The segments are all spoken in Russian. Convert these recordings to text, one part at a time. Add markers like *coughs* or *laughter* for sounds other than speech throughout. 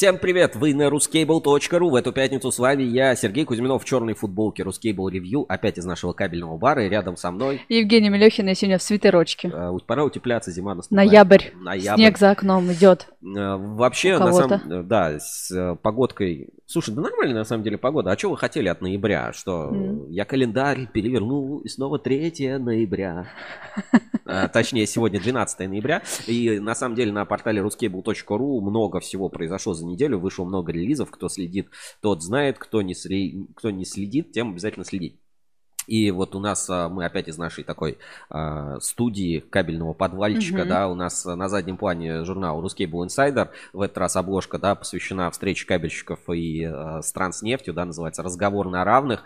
Всем привет! Вы на ruscable.ru. В эту пятницу с вами я, Сергей Кузьминов, в черной футболке Ruscable Review, опять из нашего кабельного бара, и рядом со мной... Евгений Мелехина сегодня в свитерочке. Э, пора утепляться, зима наступает. Ноябрь. Ноябрь. Снег за окном идет. Э, вообще, на самом да, с э, погодкой... Слушай, да нормально на самом деле погода. А что вы хотели от ноября? Что mm. я календарь перевернул, и снова 3 ноября. *laughs* Точнее, сегодня 12 ноября. И на самом деле на портале ruscable.ru много всего произошло за неделю вышло много релизов. Кто следит, тот знает. Кто не, сли... кто не следит, тем обязательно следить. И вот у нас а, мы опять из нашей такой а, студии кабельного подвальчика, mm-hmm. да, у нас на заднем плане журнал Ruscable Insider. В этот раз обложка, да, посвящена встрече кабельщиков и а, стран с нефтью, да, называется «Разговор на равных».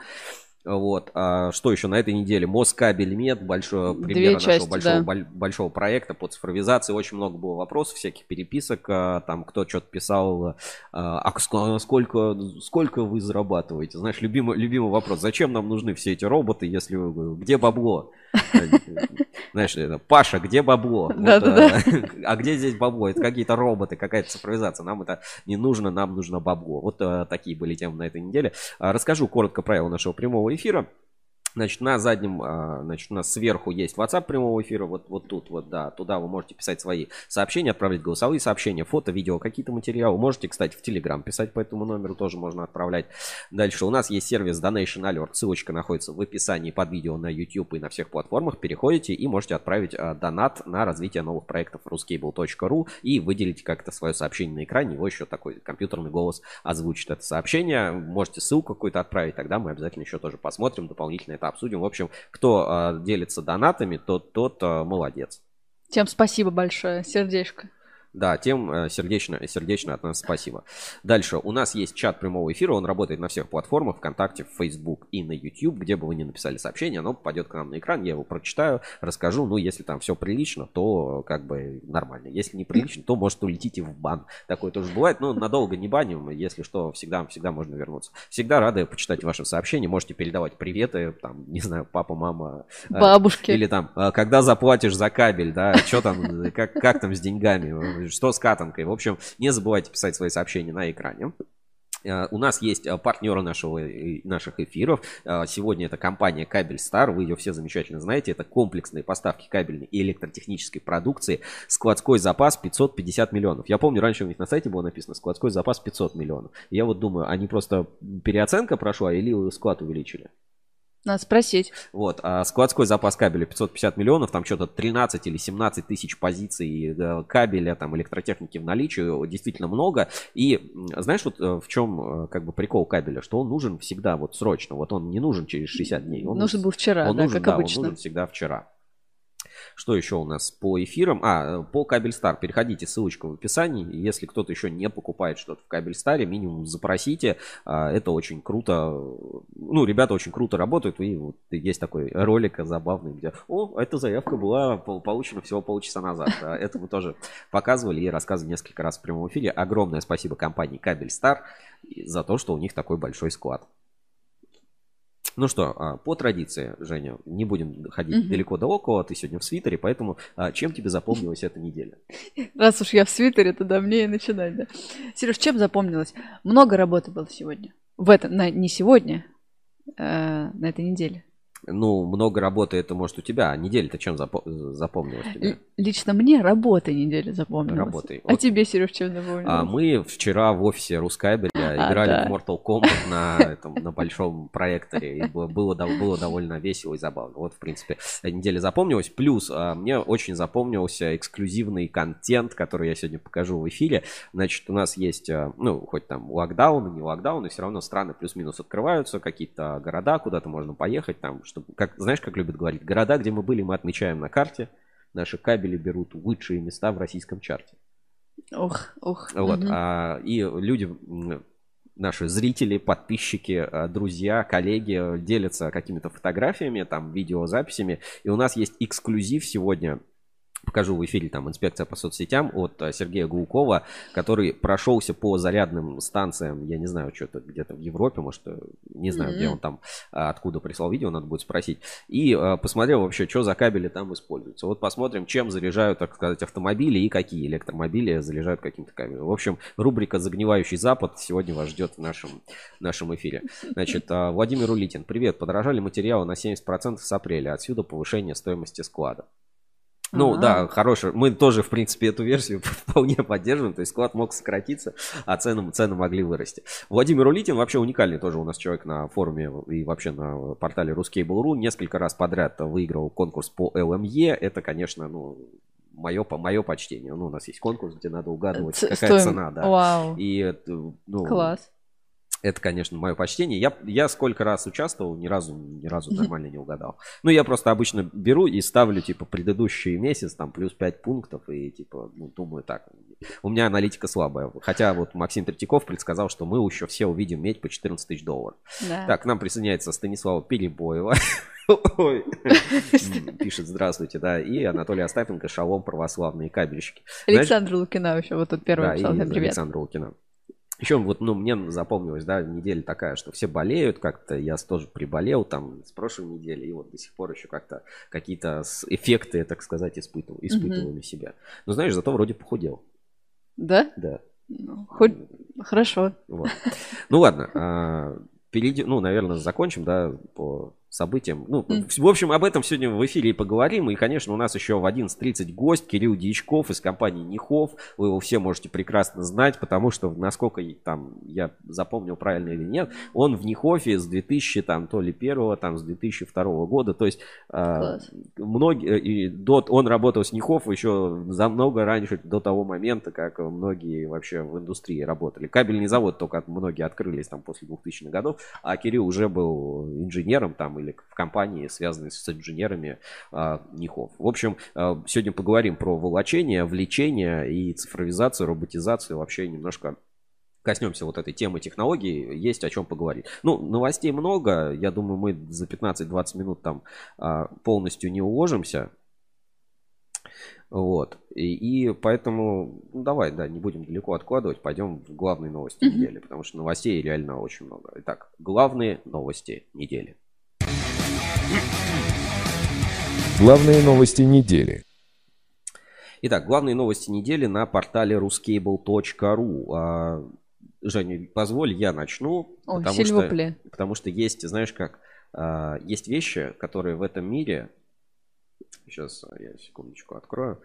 Вот. А что еще на этой неделе? Москабель Мед, большой пример нашего части, большого, да. большого проекта по цифровизации. Очень много было вопросов, всяких переписок. А, там кто что-то писал, а, а сколько, сколько вы зарабатываете? Знаешь, любимый, любимый вопрос. Зачем нам нужны все эти роботы, если где бабло? *laughs* Знаешь, Паша, где бабло? Да, да, да. *laughs* А где здесь бабло? Это какие-то роботы, какая-то цифровизация. Нам это не нужно, нам нужно бабло. Вот такие были темы на этой неделе. Расскажу коротко правила нашего прямого эфира. Значит, на заднем, а, значит, у нас сверху есть WhatsApp прямого эфира, вот, вот тут, вот, да, туда вы можете писать свои сообщения, отправлять голосовые сообщения, фото, видео, какие-то материалы. Можете, кстати, в Telegram писать по этому номеру, тоже можно отправлять. Дальше у нас есть сервис Donation Alert, ссылочка находится в описании под видео на YouTube и на всех платформах. Переходите и можете отправить а, донат на развитие новых проектов ruscable.ru и выделить как-то свое сообщение на экране, его еще такой компьютерный голос озвучит это сообщение. Можете ссылку какую-то отправить, тогда мы обязательно еще тоже посмотрим дополнительно это обсудим. В общем, кто э, делится донатами, тот, тот э, молодец. Всем спасибо большое, сердечко. Да, тем э, сердечно, сердечно от нас спасибо. Дальше. У нас есть чат прямого эфира. Он работает на всех платформах. ВКонтакте, Facebook и на YouTube. Где бы вы ни написали сообщение, оно попадет к нам на экран. Я его прочитаю, расскажу. Ну, если там все прилично, то как бы нормально. Если не прилично, то может улетите в бан. Такое тоже бывает. Но надолго не баним. Если что, всегда, всегда можно вернуться. Всегда рады почитать ваши сообщения. Можете передавать приветы. Там, не знаю, папа, мама. Э, Бабушки. Или там, э, когда заплатишь за кабель, да, что там, как, как там с деньгами что с катанкой. В общем, не забывайте писать свои сообщения на экране. Э, у нас есть э, партнеры нашего, наших эфиров. Э, сегодня это компания Кабель Стар. Вы ее все замечательно знаете. Это комплексные поставки кабельной и электротехнической продукции. Складской запас 550 миллионов. Я помню, раньше у них на сайте было написано складской запас 500 миллионов. Я вот думаю, они просто переоценка прошла или склад увеличили? Надо спросить. Вот, а складской запас кабеля 550 миллионов, там что-то 13 или 17 тысяч позиций э, кабеля, там электротехники в наличии, действительно много. И знаешь, вот э, в чем э, как бы прикол кабеля, что он нужен всегда вот срочно, вот он не нужен через 60 дней. Он нужен был вчера, он да, нужен, как да, обычно. Он нужен всегда вчера. Что еще у нас по эфирам? А, по Кабельстар. Переходите, ссылочка в описании. Если кто-то еще не покупает что-то в Кабельстаре, минимум запросите. А, это очень круто. Ну, ребята очень круто работают. И вот есть такой ролик забавный, где, о, эта заявка была получена всего полчаса назад. Это мы тоже показывали и рассказывали несколько раз в прямом эфире. Огромное спасибо компании Кабельстар за то, что у них такой большой склад. Ну что, а, по традиции, Женя, не будем ходить угу. далеко до около, ты сегодня в свитере, поэтому а, чем тебе запомнилась эта неделя? *laughs* Раз уж я в свитере, тогда мне и начинать, да. Сереж, чем запомнилось? Много работы было сегодня. В этом, на, не сегодня, а, на этой неделе ну, много работы это может у тебя, а неделя-то чем запомнилась тебе? Лично мне работа недели запомнилась. Работы. А вот. тебе, Сереж, чем запомнилась? А мы вчера в офисе Рускайбеля а, играли да. в Mortal Kombat на, этом, на большом проекторе. И было, было, было довольно весело и забавно. Вот, в принципе, неделя запомнилась. Плюс а, мне очень запомнился эксклюзивный контент, который я сегодня покажу в эфире. Значит, у нас есть, а, ну, хоть там локдаун, не локдаун, и все равно страны плюс-минус открываются, какие-то города, куда-то можно поехать, там, чтобы, как, знаешь, как любят говорить, города, где мы были, мы отмечаем на карте. Наши кабели берут лучшие места в российском чарте. Ох, ох. Вот, угу. а, и люди, наши зрители, подписчики, а, друзья, коллеги делятся какими-то фотографиями, там, видеозаписями. И у нас есть эксклюзив сегодня покажу в эфире там инспекция по соцсетям от э, Сергея Гулкова, который прошелся по зарядным станциям, я не знаю, что-то где-то в Европе, может, э, не знаю, mm-hmm. где он там, а, откуда прислал видео, надо будет спросить, и посмотрел вообще, что за кабели там используются. Вот посмотрим, чем заряжают, так сказать, автомобили и какие электромобили заряжают каким-то кабелем. В общем, рубрика «Загнивающий Запад» сегодня вас ждет в нашем, нашем эфире. Значит, Владимир Улитин, привет, подорожали материалы на 70% с апреля, отсюда повышение стоимости склада. Ну да, хороший. Мы тоже, в принципе, эту версию *laughs* вполне поддерживаем. То есть склад мог сократиться, а цены, цены могли вырасти. Владимир Улитин вообще уникальный тоже у нас человек на форуме и вообще на портале Ruskable.ru. Несколько раз подряд выиграл конкурс по LME. Это, конечно, ну, мое, мое почтение. Ну, у нас есть конкурс, где надо угадывать, Ц- какая стоим. цена, да. Вау. И, ну, Класс. Это, конечно, мое почтение. Я, я сколько раз участвовал, ни разу, ни разу нормально не угадал. Ну, я просто обычно беру и ставлю, типа, предыдущий месяц, там, плюс 5 пунктов, и, типа, ну, думаю так. У меня аналитика слабая. Хотя вот Максим Третьяков предсказал, что мы еще все увидим медь по 14 тысяч долларов. Да. Так, к нам присоединяется Станислава Перебоева. *laughs* Пишет, здравствуйте, да. И Анатолий Остапенко, шалом, православные кабельщики. Александр Лукина еще вот тут первый написал. Привет. Александр Лукина. Еще вот, ну, мне запомнилась, да, неделя такая, что все болеют как-то, я тоже приболел там с прошлой недели, и вот до сих пор еще как-то какие-то эффекты, так сказать, испытывал, испытываю mm-hmm. на себя. Но знаешь, зато вроде похудел. Да? Да. Ну, хоть хорошо. Вот. Ну ладно, а, перейдем, ну, наверное, закончим, да, по событиям. Ну, mm. в общем, об этом сегодня в эфире и поговорим. И, конечно, у нас еще в 11.30 гость Кирилл Дьячков из компании Нихов. Вы его все можете прекрасно знать, потому что, насколько там я запомнил правильно или нет, он в Нихофе с 2000, там, то ли первого, там, с 2002 года. То есть, э, многие, и до, он работал с Нихоф еще за много раньше, до того момента, как многие вообще в индустрии работали. Кабельный завод только многие открылись там после 2000-х годов, а Кирилл уже был инженером там или в компании, связанной с инженерами а, НИХов. В общем, а, сегодня поговорим про волочение, влечение и цифровизацию, роботизацию, вообще немножко коснемся вот этой темы технологий, есть о чем поговорить. Ну, новостей много, я думаю, мы за 15-20 минут там а, полностью не уложимся. Вот. И, и поэтому, ну, давай, да, не будем далеко откладывать, пойдем в главные новости недели, потому что новостей реально очень много. Итак, главные новости недели. Главные новости недели. Итак, главные новости недели на портале ruscable.ru. А, Женя, позволь, я начну. О, потому, что, потому что есть, знаешь как, а, есть вещи, которые в этом мире... Сейчас я секундочку открою.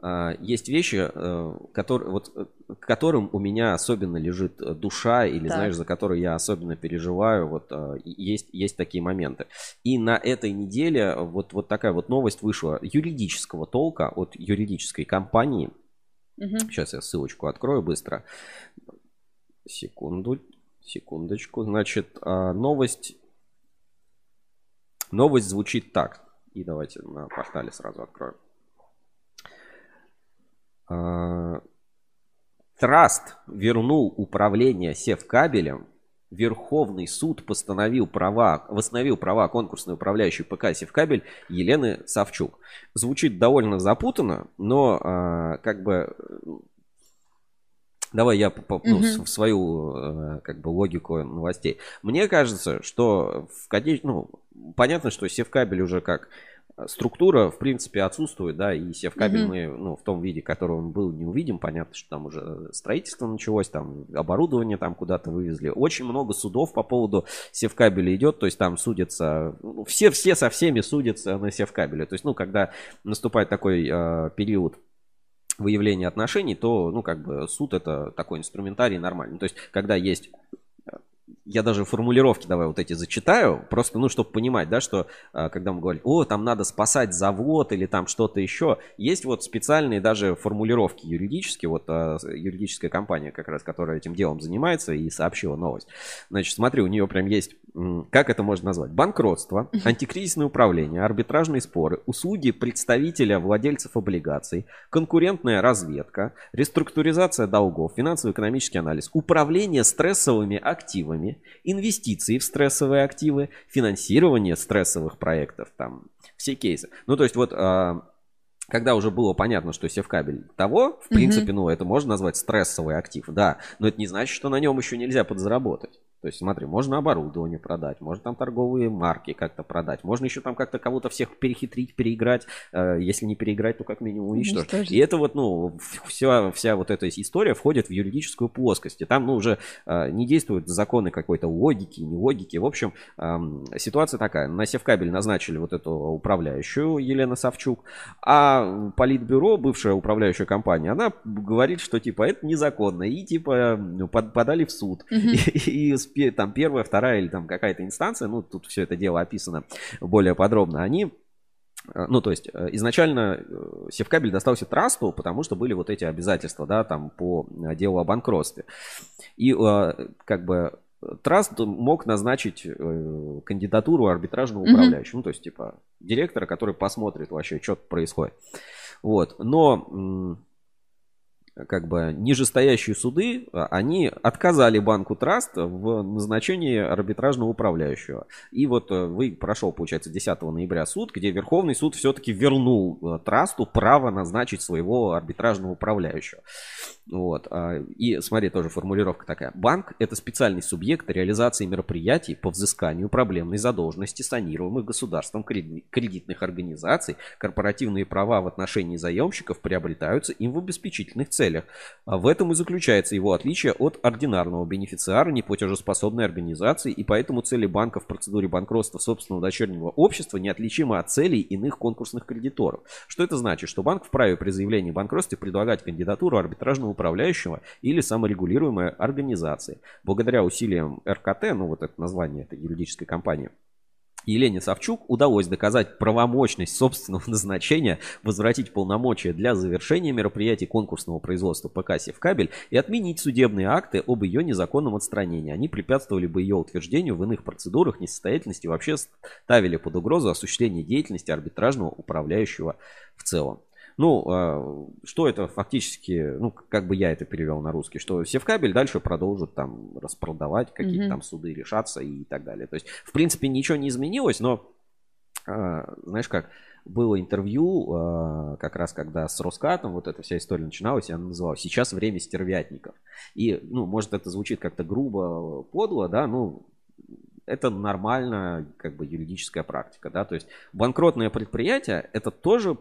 А, есть вещи, э, которые, вот, э, к которым у меня особенно лежит душа, или, так. знаешь, за которые я особенно переживаю. Вот э, есть, есть такие моменты. И на этой неделе вот, вот такая вот новость вышла юридического толка от юридической компании. Угу. Сейчас я ссылочку открою быстро. Секунду, секундочку. Значит, а, новость, новость звучит так. И давайте на портале сразу откроем. А, Траст вернул управление севкабелем. Верховный суд постановил права, восстановил права конкурсной управляющей ПК Севкабель Елены Савчук. Звучит довольно запутанно, но а, как бы Давай я ну, угу. в свою э, как бы логику новостей. Мне кажется, что в ну, понятно, что Севкабель уже как структура, в принципе, отсутствует, да, и севкабель mm-hmm. мы, ну, в том виде, который он был, не увидим. Понятно, что там уже строительство началось, там оборудование там куда-то вывезли. Очень много судов по поводу севкабеля идет, то есть там судятся, ну, все, все со всеми судятся на севкабеле. То есть, ну, когда наступает такой э, период выявления отношений, то, ну, как бы суд это такой инструментарий нормальный. То есть, когда есть я даже формулировки давай вот эти зачитаю, просто, ну, чтобы понимать, да, что а, когда мы говорим, о, там надо спасать завод или там что-то еще, есть вот специальные даже формулировки юридические, вот а, юридическая компания как раз, которая этим делом занимается и сообщила новость. Значит, смотри, у нее прям есть, как это можно назвать, банкротство, антикризисное управление, арбитражные споры, услуги представителя владельцев облигаций, конкурентная разведка, реструктуризация долгов, финансово-экономический анализ, управление стрессовыми активами, инвестиции в стрессовые активы, финансирование стрессовых проектов, там все кейсы. Ну, то есть вот а, когда уже было понятно, что севкабель того, в принципе, ну, это можно назвать стрессовый актив, да, но это не значит, что на нем еще нельзя подзаработать. То есть, смотри, можно оборудование продать, можно там торговые марки как-то продать, можно еще там как-то кого-то всех перехитрить, переиграть. Э, если не переиграть, то как минимум уничтожить. уничтожить. И это вот, ну, вся, вся вот эта история входит в юридическую плоскость. И там, ну, уже э, не действуют законы какой-то логики, не логики. В общем, эм, ситуация такая. На Севкабель назначили вот эту управляющую Елена Савчук, а Политбюро, бывшая управляющая компания, она говорит, что типа это незаконно. И типа ну, подали в суд. *laughs* И, и там первая, вторая или там какая-то инстанция, ну, тут все это дело описано более подробно, они э, ну, то есть э, изначально э, Севкабель достался трасту, потому что были вот эти обязательства, да, там по делу о банкротстве. И как бы Траст мог назначить кандидатуру арбитражного управляющего, mm-hmm. ну, то есть, типа, директора, который посмотрит вообще, что происходит. Вот, но как бы нижестоящие суды, а, они отказали банку Траст в назначении арбитражного управляющего. И вот э, вы прошел, получается, 10 ноября суд, где Верховный суд все-таки вернул э, Трасту право назначить своего арбитражного управляющего. Вот. А, и смотри, тоже формулировка такая. Банк – это специальный субъект реализации мероприятий по взысканию проблемной задолженности санируемых государством кредитных организаций. Корпоративные права в отношении заемщиков приобретаются им в обеспечительных целях. А в этом и заключается его отличие от ординарного бенефициара неплатежеспособной организации, и поэтому цели банка в процедуре банкротства собственного дочернего общества неотличимы от целей иных конкурсных кредиторов. Что это значит? Что банк вправе при заявлении банкротства предлагать кандидатуру арбитражного управляющего или саморегулируемой организации. Благодаря усилиям РКТ, ну вот это название этой юридической компании, Елене Савчук удалось доказать правомочность собственного *laughs* назначения, возвратить полномочия для завершения мероприятий конкурсного производства ПК «Севкабель» и отменить судебные акты об ее незаконном отстранении. Они препятствовали бы ее утверждению в иных процедурах несостоятельности и вообще ставили под угрозу осуществление деятельности арбитражного управляющего в целом. Ну, а, что это фактически, ну, как бы я это перевел на русский, что Севкабель дальше продолжит там распродавать, какие-то mm-hmm. там суды решаться и так далее. То есть, в принципе, ничего не изменилось, но, а, знаешь как, было интервью, а, как раз когда с Роскатом вот эта вся история начиналась, я называл «Сейчас время стервятников». И, ну, может, это звучит как-то грубо, подло, да, ну, это нормальная как бы юридическая практика, да, то есть банкротное предприятие это тоже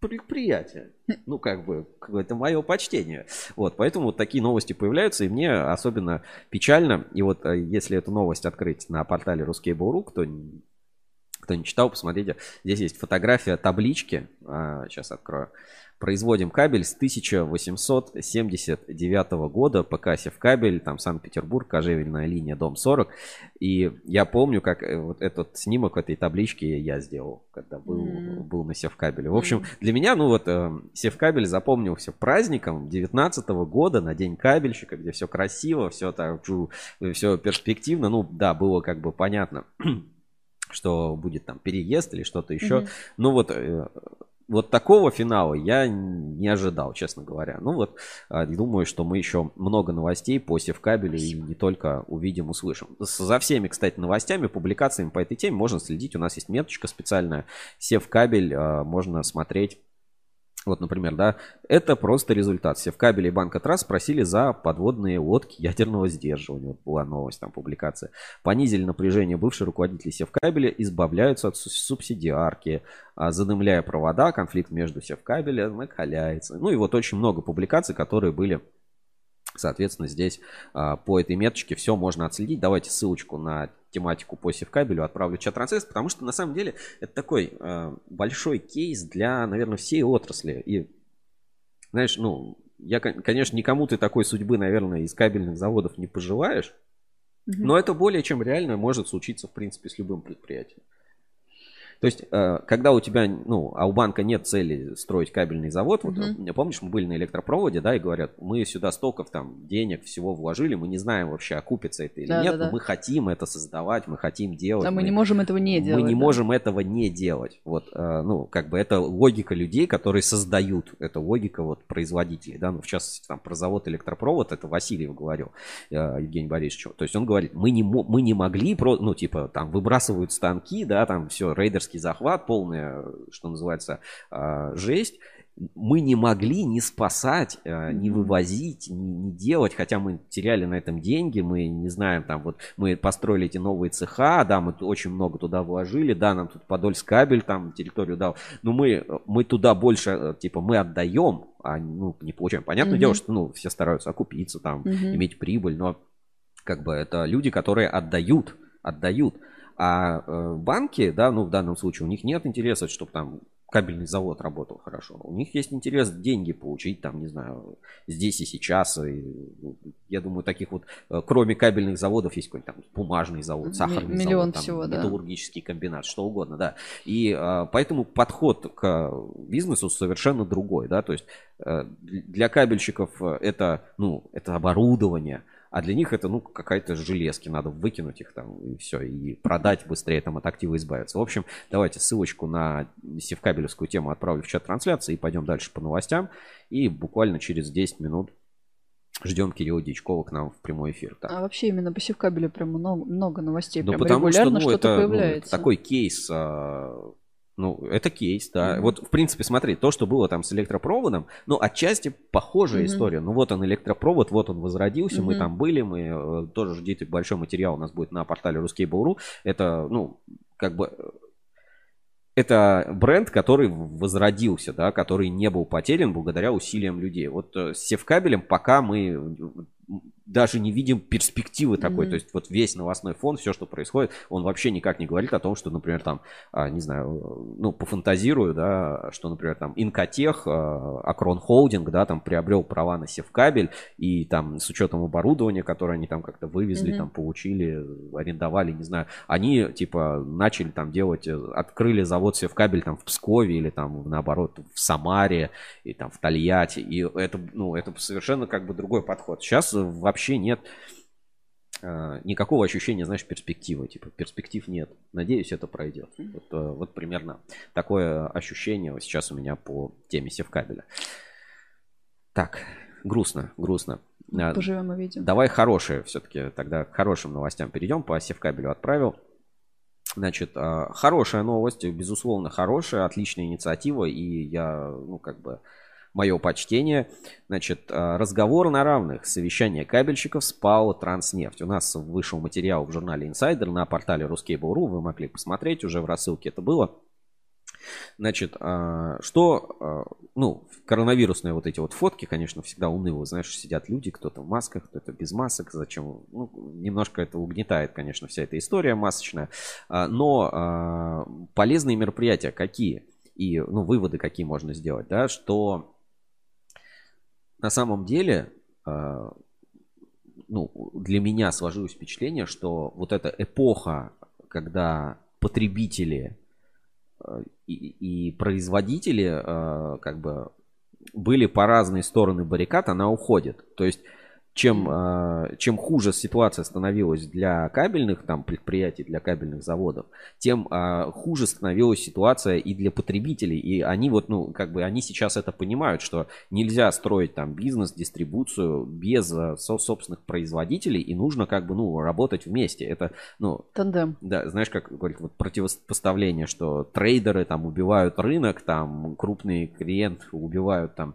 предприятие. Ну, как бы, это мое почтение. Вот, поэтому вот такие новости появляются, и мне особенно печально. И вот э, если эту новость открыть на портале Ruskable.ru, кто, кто не читал, посмотрите. Здесь есть фотография таблички. А, сейчас открою. Производим кабель с 1879 года. ПК кабель, там Санкт-Петербург, кожевельная линия, дом 40. И я помню, как э, вот этот снимок этой таблички я сделал, когда был, mm. был на Севкабеле. В общем, для меня, ну вот, э, Севкабель запомнился праздником 19 года на День кабельщика, где все красиво, все так, все перспективно. Ну да, было как бы понятно что будет там переезд или что-то еще. Mm-hmm. Ну вот э, вот такого финала я не ожидал, честно говоря. Ну вот, а, думаю, что мы еще много новостей по Севкабелю и не только увидим, услышим. За всеми, кстати, новостями, публикациями по этой теме можно следить. У нас есть меточка специальная. Севкабель а, можно смотреть вот, например, да, это просто результат. Все в кабеле Банка Трасс просили за подводные лодки ядерного сдерживания. Вот была новость, там публикация. Понизили напряжение бывшие руководители Севкабеля, избавляются от субсидиарки, а, задымляя провода, конфликт между Севкабелем накаляется. Ну и вот очень много публикаций, которые были Соответственно, здесь а, по этой меточке все можно отследить. Давайте ссылочку на тематику по севкабелю отправлю в чат трансляции, потому что на самом деле это такой а, большой кейс для, наверное, всей отрасли. И, знаешь, ну, я, конечно, никому ты такой судьбы, наверное, из кабельных заводов не пожелаешь, но это более чем реально может случиться, в принципе, с любым предприятием. То есть, э, когда у тебя, ну, а у банка нет цели строить кабельный завод, вот, uh помнишь, мы были на электропроводе, да, и говорят, мы сюда столько там денег всего вложили, мы не знаем вообще, окупится это или да, нет, да, но да. мы хотим это создавать, мы хотим делать. Да, мы, мы не можем этого не делать. Мы не да. можем этого не делать. Вот, э, ну, как бы это логика людей, которые создают, это логика вот производителей, да, ну, в частности, там, про завод электропровод, это Васильев говорил, э, Евгений Борисович, то есть он говорит, мы не, мы не могли, про, ну, типа, там, выбрасывают станки, да, там, все, рейдерс коммерческий захват, полная, что называется, а, жесть мы не могли не спасать, э, не вывозить, не, не делать, хотя мы теряли на этом деньги, мы не знаем, там вот мы построили эти новые цеха, да, мы очень много туда вложили, да, нам тут Подольск кабель там территорию дал, но мы, мы туда больше, э, типа, мы отдаем, а ну, не получаем. Понятное mm-hmm. дело, что ну, все стараются окупиться, там, mm-hmm. иметь прибыль, но как бы это люди, которые отдают, отдают. А э, банки, да, ну в данном случае у них нет интереса, чтобы там кабельный завод работал хорошо. У них есть интерес деньги получить, там, не знаю, здесь и сейчас. И, ну, я думаю, таких вот, э, кроме кабельных заводов, есть какой-нибудь там бумажный завод, сахарный Миллион завод, там, всего, металлургический да. комбинат, что угодно, да. И а, поэтому подход к бизнесу совершенно другой, да, то есть а, для кабельщиков это, ну, это оборудование, а для них это, ну, какая-то железки, надо выкинуть их там и все, и продать быстрее там от актива избавиться. В общем, давайте ссылочку на севкабелевскую тему отправлю в чат трансляции и пойдем дальше по новостям. И буквально через 10 минут Ждем Кирилла Дичкова к нам в прямой эфир. Так. А вообще именно по Севкабелю прям много, много новостей. Ну, прям потому что, ну, это, появляется. Ну, такой кейс а, ну, это кейс, да. Mm-hmm. Вот, в принципе, смотри, то, что было там с электропроводом, ну, отчасти похожая mm-hmm. история. Ну, вот он электропровод, вот он возродился, mm-hmm. мы там были, мы э, тоже ждите большой материал у нас будет на портале Ruskable.ru. Это, ну, как бы это бренд, который возродился, да, который не был потерян благодаря усилиям людей. Вот э, с Севкабелем пока мы даже не видим перспективы такой. Mm-hmm. То есть вот весь новостной фон, все, что происходит, он вообще никак не говорит о том, что, например, там, а, не знаю, ну, пофантазирую, да, что, например, там, Инкотех, а, Акрон Холдинг, да, там, приобрел права на севкабель, и там, с учетом оборудования, которое они там как-то вывезли, mm-hmm. там, получили, арендовали, не знаю, они, типа, начали там делать, э, открыли завод севкабель там в Пскове или там, наоборот, в Самаре, и там, в Тольятти, и это, ну, это совершенно как бы другой подход. Сейчас вообще вообще нет э, никакого ощущения, знаешь, перспективы. Типа, перспектив нет. Надеюсь, это пройдет. Вот, э, вот примерно такое ощущение сейчас у меня по теме севкабеля. Так, грустно, грустно. Э, Поживем и видим. Давай хорошие все-таки, тогда к хорошим новостям перейдем. По севкабелю отправил. Значит, хорошая новость, безусловно, хорошая, отличная инициатива, и я, ну, как бы, мое почтение. Значит, э, разговор на равных. Совещание кабельщиков с ПАО «Транснефть». У нас вышел материал в журнале «Инсайдер» на портале Ruskable.ru. Вы могли посмотреть, уже в рассылке это было. Значит, э, что, э, ну, коронавирусные вот эти вот фотки, конечно, всегда уныло, знаешь, сидят люди, кто-то в масках, кто-то без масок, зачем, ну, немножко это угнетает, конечно, вся эта история масочная, но полезные мероприятия какие? И, ну, выводы какие можно сделать, да, что на самом деле, а, ну, для меня сложилось впечатление, что вот эта эпоха, когда потребители а, и, и производители а, как бы были по разные стороны баррикад, она уходит. То есть чем, а, чем хуже ситуация становилась для кабельных там, предприятий, для кабельных заводов, тем а, хуже становилась ситуация и для потребителей. И они вот, ну, как бы, они сейчас это понимают, что нельзя строить там бизнес, дистрибуцию без а, собственных производителей, и нужно как бы, ну, работать вместе. Это, ну... Тандем. Да, знаешь, как говорит, вот противопоставление, что трейдеры там убивают рынок, там крупный клиент убивают там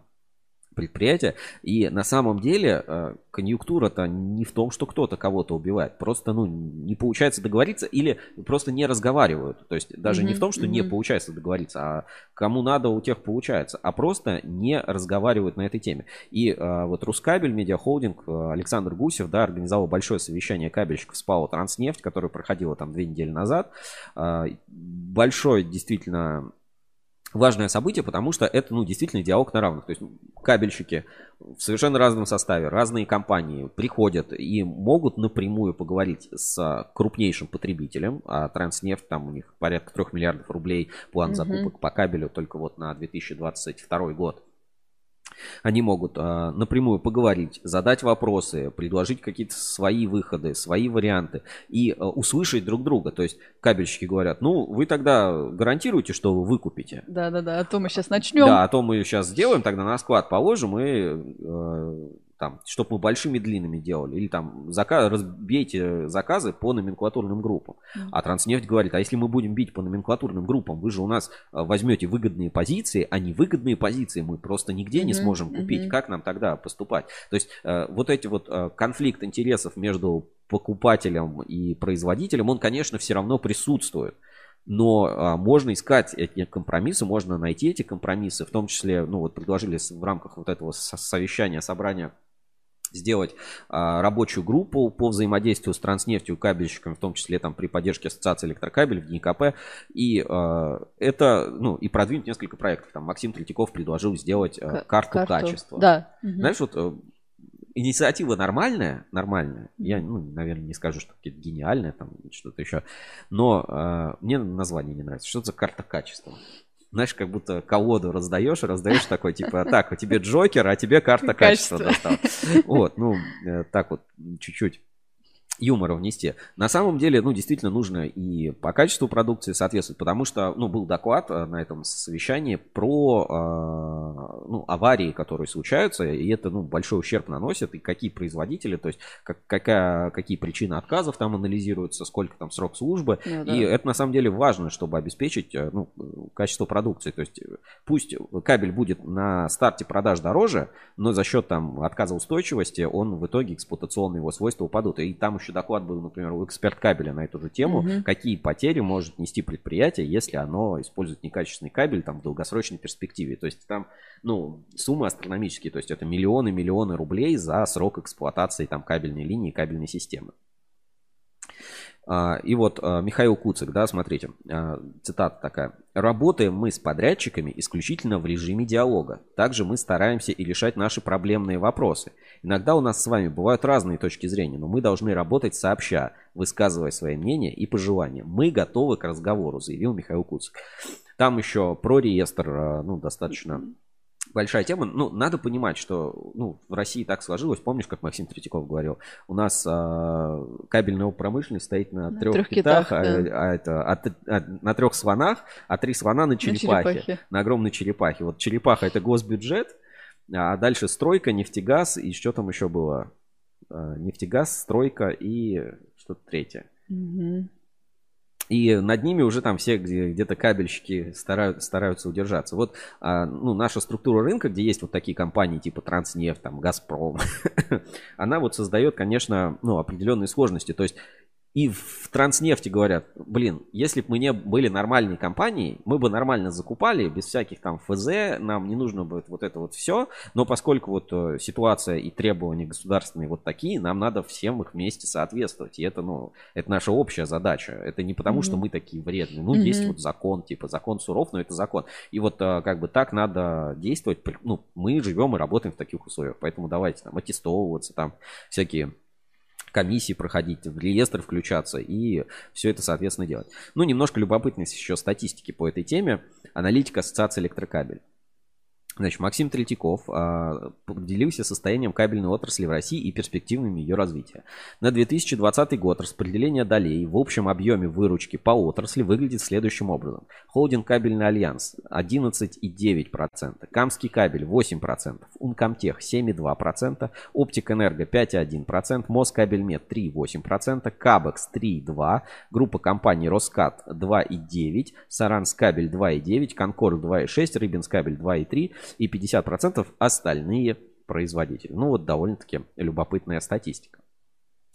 предприятия. И на самом деле э, конъюнктура-то не в том, что кто-то кого-то убивает. Просто ну, не получается договориться или просто не разговаривают. То есть даже mm-hmm. не в том, что mm-hmm. не получается договориться, а кому надо, у тех получается. А просто не разговаривают на этой теме. И а, вот Рускабель, медиахолдинг, Александр Гусев, да, организовал большое совещание кабельщиков с ПАО «Транснефть», которое проходило там две недели назад. А, большой действительно важное событие, потому что это, ну, действительно диалог на равных. То есть кабельщики в совершенно разном составе, разные компании приходят и могут напрямую поговорить с крупнейшим потребителем. А Транснефть, там у них порядка 3 миллиардов рублей план закупок mm-hmm. по кабелю только вот на 2022 год. Они могут э, напрямую поговорить, задать вопросы, предложить какие-то свои выходы, свои варианты и э, услышать друг друга. То есть кабельщики говорят, ну, вы тогда гарантируете, что вы выкупите. Да-да-да, а то мы сейчас начнем. Да, а то мы сейчас сделаем, тогда на склад положим и э, там, чтобы мы большими длинными делали, или там заказ, разбейте заказы по номенклатурным группам. Mm-hmm. А Транснефть говорит, а если мы будем бить по номенклатурным группам, вы же у нас а, возьмете выгодные позиции, а невыгодные позиции мы просто нигде mm-hmm. не сможем купить. Mm-hmm. Как нам тогда поступать? То есть э, вот эти вот э, конфликт интересов между покупателем и производителем, он, конечно, все равно присутствует. Но а, можно искать эти компромиссы, можно найти эти компромиссы, в том числе, ну вот предложили в рамках вот этого совещания, собрания сделать а, рабочую группу по взаимодействию с транснефтью, кабельщиками, в том числе там при поддержке ассоциации электрокабель в ДНКП. И а, это, ну, и продвинуть несколько проектов. Там Максим Третьяков предложил сделать а, карту, карту качества. Да. Знаешь, вот э, инициатива нормальная, нормальная. Я, ну, наверное, не скажу, что какие-то гениальные, там, что-то еще. Но э, мне название не нравится. Что это за карта качества? Знаешь, как будто колоду раздаешь, раздаешь такой, типа, *laughs* так, у тебя Джокер, а тебе карта качества. Вот, ну, э, так вот, чуть-чуть юмора внести. На самом деле, ну, действительно нужно и по качеству продукции соответствовать, потому что, ну, был доклад э, на этом совещании про, э, ну, аварии, которые случаются, и это, ну, большой ущерб наносит, и какие производители, то есть как, какая, какие причины отказов там анализируются, сколько там срок службы, ну, да. и это на самом деле важно, чтобы обеспечить, э, ну, качество продукции, то есть пусть кабель будет на старте продаж дороже, но за счет там отказа устойчивости он в итоге эксплуатационные его свойства упадут, и там еще доклад был, например, у эксперт кабеля на эту же тему, угу. какие потери может нести предприятие, если оно использует некачественный кабель там в долгосрочной перспективе. То есть там, ну, суммы астрономические, то есть это миллионы-миллионы рублей за срок эксплуатации там кабельной линии, кабельной системы. А, и вот а, Михаил Куцик, да, смотрите, а, цитата такая. «Работаем мы с подрядчиками исключительно в режиме диалога. Также мы стараемся и решать наши проблемные вопросы. Иногда у нас с вами бывают разные точки зрения, но мы должны работать сообща, высказывая свои мнения и пожелания. Мы готовы к разговору», заявил Михаил Куцик. Там еще про реестр, ну, достаточно большая тема. Ну, надо понимать, что ну, в России так сложилось. Помнишь, как Максим Третьяков говорил? У нас а, кабельная промышленность стоит на, на трех, трех китах, китах а, да. а, это, а, а, на трех слонах, а три слона на черепахе. На, черепахе. на огромной черепахе. Вот черепаха это госбюджет, а дальше стройка, нефтегаз и что там еще было? А, нефтегаз, стройка и что-то третье. Угу. И над ними уже там все где, где-то кабельщики старают, стараются удержаться. Вот а, ну, наша структура рынка, где есть вот такие компании типа Транснефть, там, Газпром, *laughs* она вот создает, конечно, ну, определенные сложности. То есть и в Транснефти говорят, блин, если бы мы не были нормальной компанией, мы бы нормально закупали, без всяких там ФЗ, нам не нужно будет вот это вот все, но поскольку вот э, ситуация и требования государственные вот такие, нам надо всем их вместе соответствовать, и это, ну, это наша общая задача, это не потому, mm-hmm. что мы такие вредные, ну, mm-hmm. есть вот закон, типа, закон суров, но это закон, и вот э, как бы так надо действовать, ну, мы живем и работаем в таких условиях, поэтому давайте там аттестовываться, там всякие комиссии проходить, в реестр включаться и все это, соответственно, делать. Ну, немножко любопытность еще статистики по этой теме. Аналитика Ассоциации электрокабель. Значит, Максим Третьяков а, поделился состоянием кабельной отрасли в России и перспективами ее развития. На 2020 год распределение долей в общем объеме выручки по отрасли выглядит следующим образом. Холдинг Кабельный Альянс 11,9%, Камский кабель 8%, Ункомтех 7,2%, Оптик Энерго 5,1%, Москабельмет 3,8%, Кабекс 3,2%, группа компаний Роскат 2,9%, Саранскабель 2,9%, Конкорд 2,6%, Рыбинскабель 2,3%, и 50% остальные производители. Ну вот довольно-таки любопытная статистика.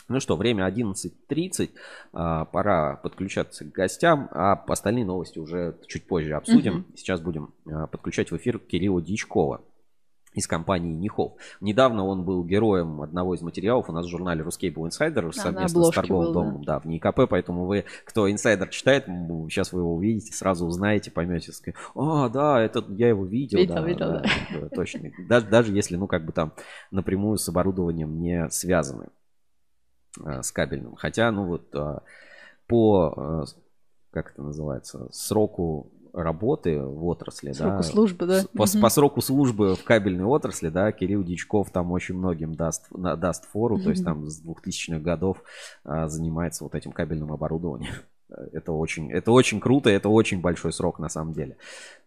Ну что, время 11.30, а, пора подключаться к гостям, а остальные новости уже чуть позже обсудим. Угу. Сейчас будем а, подключать в эфир Кирилла Дичкова из компании Нихов. Недавно он был героем одного из материалов у нас в журнале Ruscable Insider совместно с торговым был, домом, да. да, в НИКП, поэтому вы, кто инсайдер читает, сейчас вы его увидите, сразу узнаете, поймете, скажете, а, да, это я его видел, видел, да, видел, да, да. да, точно. Даже, даже если, ну, как бы там напрямую с оборудованием не связаны а, с кабельным. Хотя, ну, вот а, по, а, как это называется, сроку работы в отрасли, сроку да, службы, да. По, угу. по сроку службы в кабельной отрасли, да, Кирилл Дичков там очень многим даст, даст фору, угу. то есть там с 2000-х годов а, занимается вот этим кабельным оборудованием. *laughs* Это очень, это очень круто, это очень большой срок на самом деле.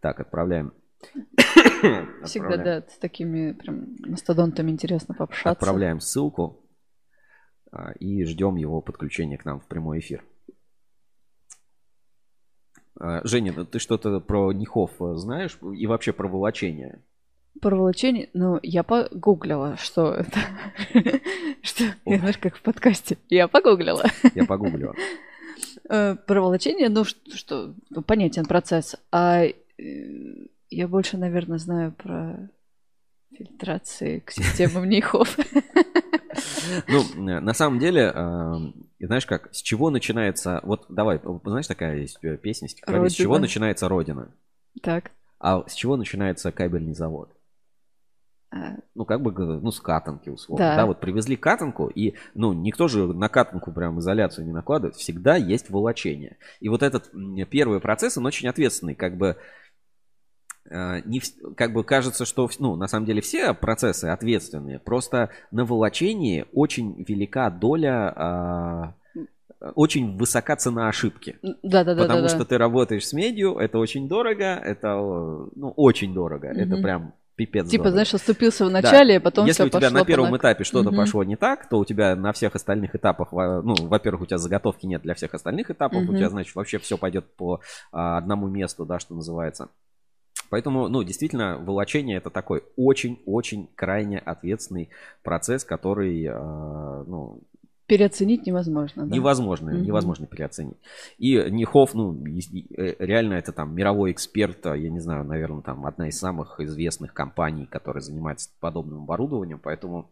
Так, отправляем *coughs* Всегда, да, с такими прям мастодонтами интересно пообщаться. Отправляем ссылку а, и ждем его подключения к нам в прямой эфир. А, Женя, ну ты что-то про Нихов э, знаешь и вообще про волочение? Про волочение? Ну, я погуглила, что это. *laughs* Что, я знаешь, как в подкасте. Я погуглила. Я погуглила. Э, про волочение, ну, что, понятен процесс. А э, я больше, наверное, знаю про фильтрации к системам Нихов. Ну, на самом деле, знаешь как, с чего начинается... Вот давай, знаешь, такая есть песня, с чего начинается Родина? Так. А с чего начинается кабельный завод? А. Ну, как бы, ну, с катанки, условно. Да. да, вот привезли катанку, и, ну, никто же на катанку прям изоляцию не накладывает. Всегда есть волочение. И вот этот первый процесс, он очень ответственный. Как бы не, как бы кажется, что ну, на самом деле все процессы ответственные. Просто на волочении очень велика доля а, очень высока цена ошибки. Да, да, да. Потому да, что да. ты работаешь с медью, это очень дорого, это ну, очень дорого. Угу. Это прям пипец. Типа, дорого. знаешь, оступился в начале, да. а потом Если у тебя на первом по... этапе что-то угу. пошло не так, то у тебя на всех остальных этапах, ну, во-первых, у тебя заготовки нет для всех остальных этапов, угу. у тебя, значит, вообще все пойдет по а, одному месту, да, что называется. Поэтому, ну, действительно, волочение это такой очень-очень крайне ответственный процесс, который, э, ну, Переоценить невозможно. Да? Невозможно, mm-hmm. невозможно переоценить. И Нихов, ну, э, реально это там мировой эксперт, я не знаю, наверное, там одна из самых известных компаний, которая занимается подобным оборудованием, поэтому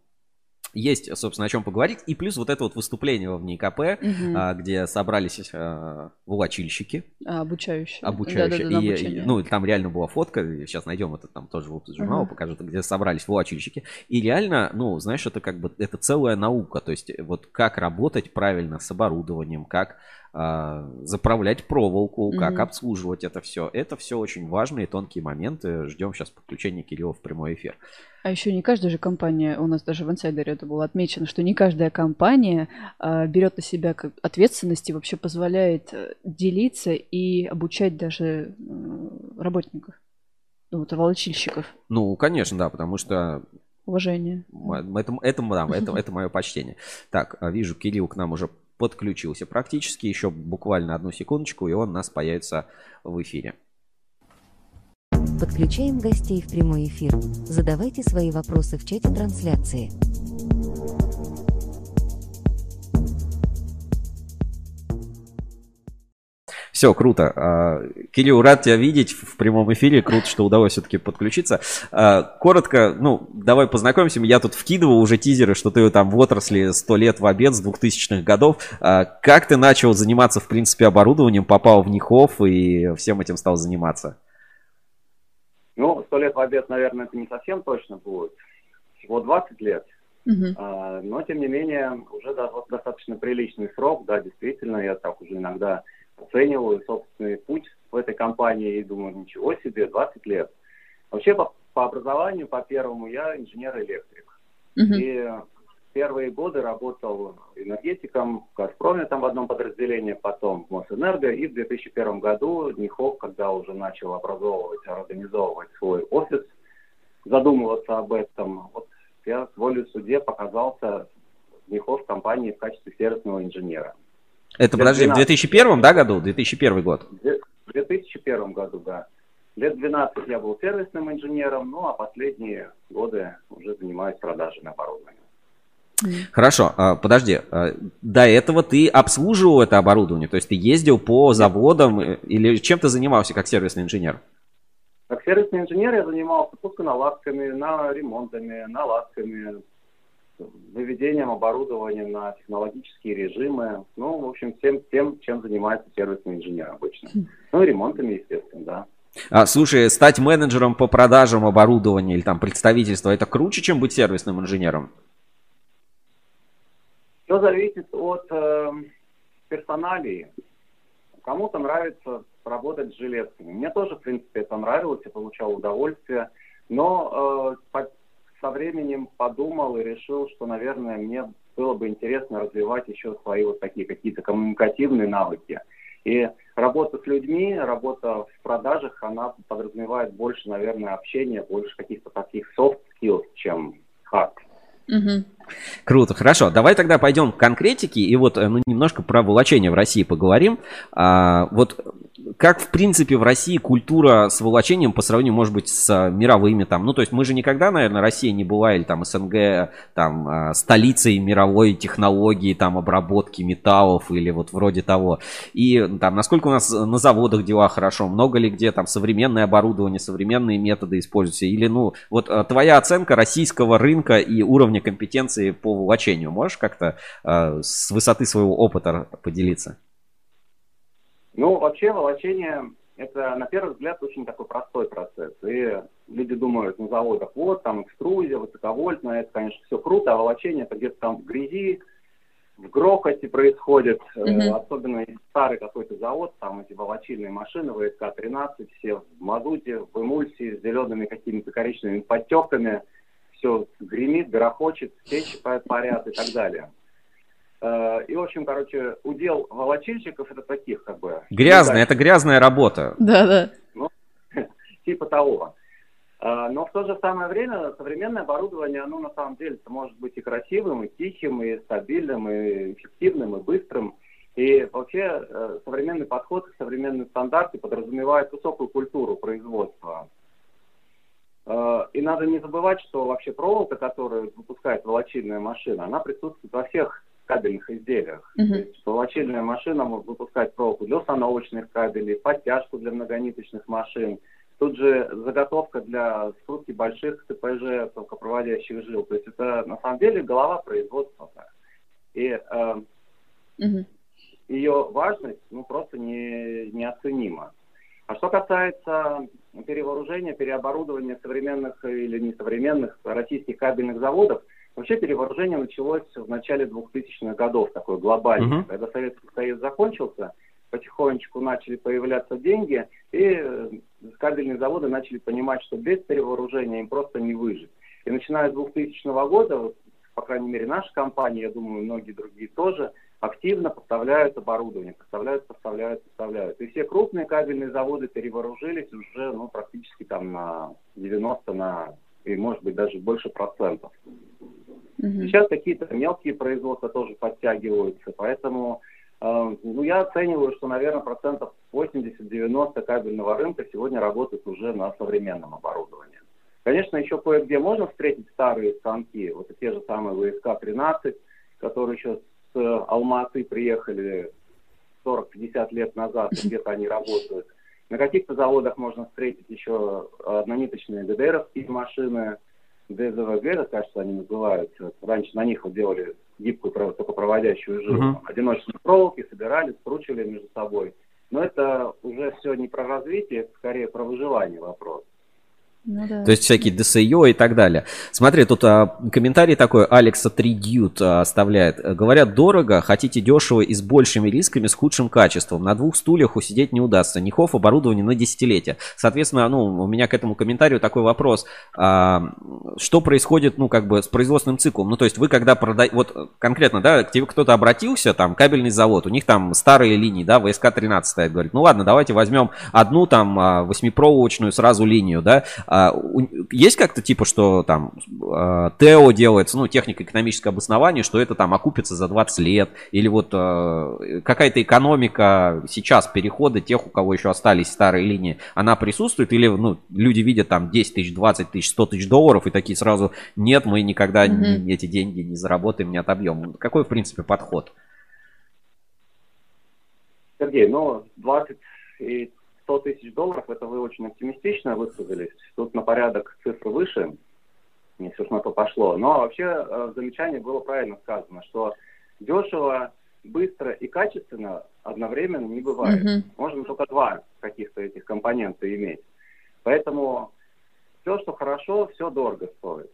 есть, собственно, о чем поговорить. И плюс вот это вот выступление в НИКП, угу. а, где собрались а, волочильщики. А, обучающие. Обучающие. Да, да, да, и, и, ну, там реально была фотка, сейчас найдем это там тоже выпуск журнала, угу. покажу, где собрались волочильщики. И реально, ну, знаешь, это как бы, это целая наука. То есть вот как работать правильно с оборудованием, как заправлять проволоку, как mm-hmm. обслуживать это все. Это все очень важные тонкие моменты. Ждем сейчас подключения Кирилла в прямой эфир. А еще не каждая же компания, у нас даже в инсайдере это было отмечено, что не каждая компания а, берет на себя как ответственность и вообще позволяет э, делиться и обучать даже работников, ну, вот, волочильщиков. Ну, конечно, да, потому что Уважение. Это, это, да, это, это мое почтение. Так, а, вижу, Кирилл к нам уже подключился практически. Еще буквально одну секундочку, и он у нас появится в эфире. Подключаем гостей в прямой эфир. Задавайте свои вопросы в чате трансляции. Все, круто. А, Кирилл, рад тебя видеть в прямом эфире. Круто, что удалось все-таки подключиться. А, коротко, ну, давай познакомимся. Я тут вкидывал уже тизеры, что ты там в отрасли 100 лет в обед с 2000-х годов. А, как ты начал заниматься, в принципе, оборудованием, попал в Нихов и всем этим стал заниматься? Ну, 100 лет в обед, наверное, это не совсем точно будет. Всего 20 лет. Uh-huh. Но, тем не менее, уже достаточно приличный срок, да, действительно, я так уже иногда оцениваю собственный путь в этой компании и думаю, ничего себе, 20 лет. Вообще по, по образованию, по первому, я инженер-электрик. Uh-huh. И первые годы работал энергетиком в «Газпроме», там в одном подразделении, потом в «Мосэнерго». И в 2001 году Нихов, когда уже начал образовывать, организовывать свой офис, задумываться об этом, вот я с волей суде показался в Нихов компании в качестве сервисного инженера. Это, подожди, 12. в 2001 да, году? 2001 год? В 2001 году, да. Лет 12 я был сервисным инженером, ну а последние годы уже занимаюсь продажами оборудования. Хорошо, а, подожди, а, до этого ты обслуживал это оборудование, то есть ты ездил по заводам э, или чем ты занимался как сервисный инженер? Как сервисный инженер я занимался пусконаладками, на ремонтами, наладками, выведением оборудования на технологические режимы, ну, в общем, всем тем, чем занимается сервисный инженер обычно. Хм. Ну, и ремонтами, естественно, да. А, слушай, стать менеджером по продажам оборудования или там представительства, это круче, чем быть сервисным инженером? Все зависит от э, персоналии. Кому-то нравится работать с железками. Мне тоже, в принципе, это нравилось, я получал удовольствие. Но э, со временем подумал и решил, что, наверное, мне было бы интересно развивать еще свои вот такие какие-то коммуникативные навыки. И работа с людьми, работа в продажах, она подразумевает больше, наверное, общения, больше каких-то таких soft skills, чем hard. Угу. Круто, хорошо. Давай тогда пойдем к конкретике и вот ну, немножко про волочение в России поговорим. А, вот как, в принципе, в России культура с волочением по сравнению, может быть, с мировыми там, ну, то есть мы же никогда, наверное, Россия не была или там СНГ, там, а, столицей мировой технологии, там, обработки металлов или вот вроде того. И там, насколько у нас на заводах дела хорошо, много ли где там современное оборудование, современные методы используются, или, ну, вот твоя оценка российского рынка и уровня компетенции по волочению, можешь как-то э, с высоты своего опыта поделиться? Ну, вообще волочение это, на первый взгляд, очень такой простой процесс. И люди думают на заводах, вот, там экструзия, высоковольтная, это, конечно, все круто, а волочение это где-то там в грязи, в грохоте происходит, mm-hmm. особенно если старый какой-то завод, там эти волочильные машины, ВСК-13, все в мазуте, в эмульсии, с зелеными какими-то коричневыми подтеками, все гремит, грохочет, печи парят и так далее. Э, и, в общем, короче, удел волочильщиков это таких, как бы... Грязная, это грязная работа. Да, да. Ну, *laughs* типа того. Э, но в то же самое время современное оборудование, оно на самом деле может быть и красивым, и тихим, и стабильным, и эффективным, и быстрым. И вообще э, современный подход, современные стандарты подразумевают высокую культуру производства. И надо не забывать, что вообще проволока, которую выпускает волочильная машина, она присутствует во всех кабельных изделиях. Uh-huh. То есть волочильная машина может выпускать проволоку для установочных кабелей, подтяжку для многониточных машин. Тут же заготовка для скрутки больших ТПЖ, токопроводящих жил. То есть это на самом деле голова производства. И э, uh-huh. ее важность ну, просто не, неоценима. А что касается перевооружения, переоборудования современных или несовременных российских кабельных заводов, Вообще перевооружение началось в начале 2000-х годов, такое глобальное. Uh-huh. Когда Советский Союз закончился, потихонечку начали появляться деньги, и э, кабельные заводы начали понимать, что без перевооружения им просто не выжить. И начиная с 2000 года, по крайней мере, наша компания, я думаю, многие другие тоже, активно поставляют оборудование, поставляют, поставляют, поставляют. И все крупные кабельные заводы перевооружились уже ну, практически там на 90, на, и может быть даже больше процентов. Угу. Сейчас какие-то мелкие производства тоже подтягиваются, поэтому э, ну, я оцениваю, что, наверное, процентов 80-90 кабельного рынка сегодня работает уже на современном оборудовании. Конечно, еще кое-где можно встретить старые станки, вот те же самые ВСК-13, которые еще с Алматы приехали 40-50 лет назад, где-то они работают. На каких-то заводах можно встретить еще однониточные ГДРовские машины, ДЗВГ, кажется, они называются. Раньше на них вот делали гибкую токопроводящую жилу. Uh-huh. Одиночные проволоки собирали, скручивали между собой. Но это уже все не про развитие, это скорее про выживание вопрос. Ну, да. То есть всякие DSIO и так далее. Смотри, тут а, комментарий такой Алекса Тридьют а, оставляет. Говорят, дорого, хотите дешево и с большими рисками, с худшим качеством. На двух стульях усидеть не удастся. Нихов оборудование на десятилетия. Соответственно, ну, у меня к этому комментарию такой вопрос. А, что происходит, ну, как бы с производственным циклом? Ну, то есть вы когда продаете, вот конкретно, да, к тебе кто-то обратился, там, кабельный завод, у них там старые линии, да, ВСК-13 стоит, говорит, ну, ладно, давайте возьмем одну там а, восьмипроволочную сразу линию, да, а, есть как-то типа, что там а, ТЭО делается, ну, технико-экономическое обоснование, что это там окупится за 20 лет, или вот а, какая-то экономика сейчас перехода тех, у кого еще остались старые линии, она присутствует, или ну, люди видят там 10 тысяч, 20 тысяч, 100 тысяч долларов и такие сразу, нет, мы никогда mm-hmm. эти деньги не заработаем, не отобьем. Какой, в принципе, подход? Сергей, ну, 20 и 100 тысяч долларов, это вы очень оптимистично высказались. Тут на порядок цифры выше, если уж на то пошло. Но вообще э, замечание было правильно сказано, что дешево, быстро и качественно одновременно не бывает. Mm-hmm. Можно только два каких-то этих компонента иметь. Поэтому все, что хорошо, все дорого стоит.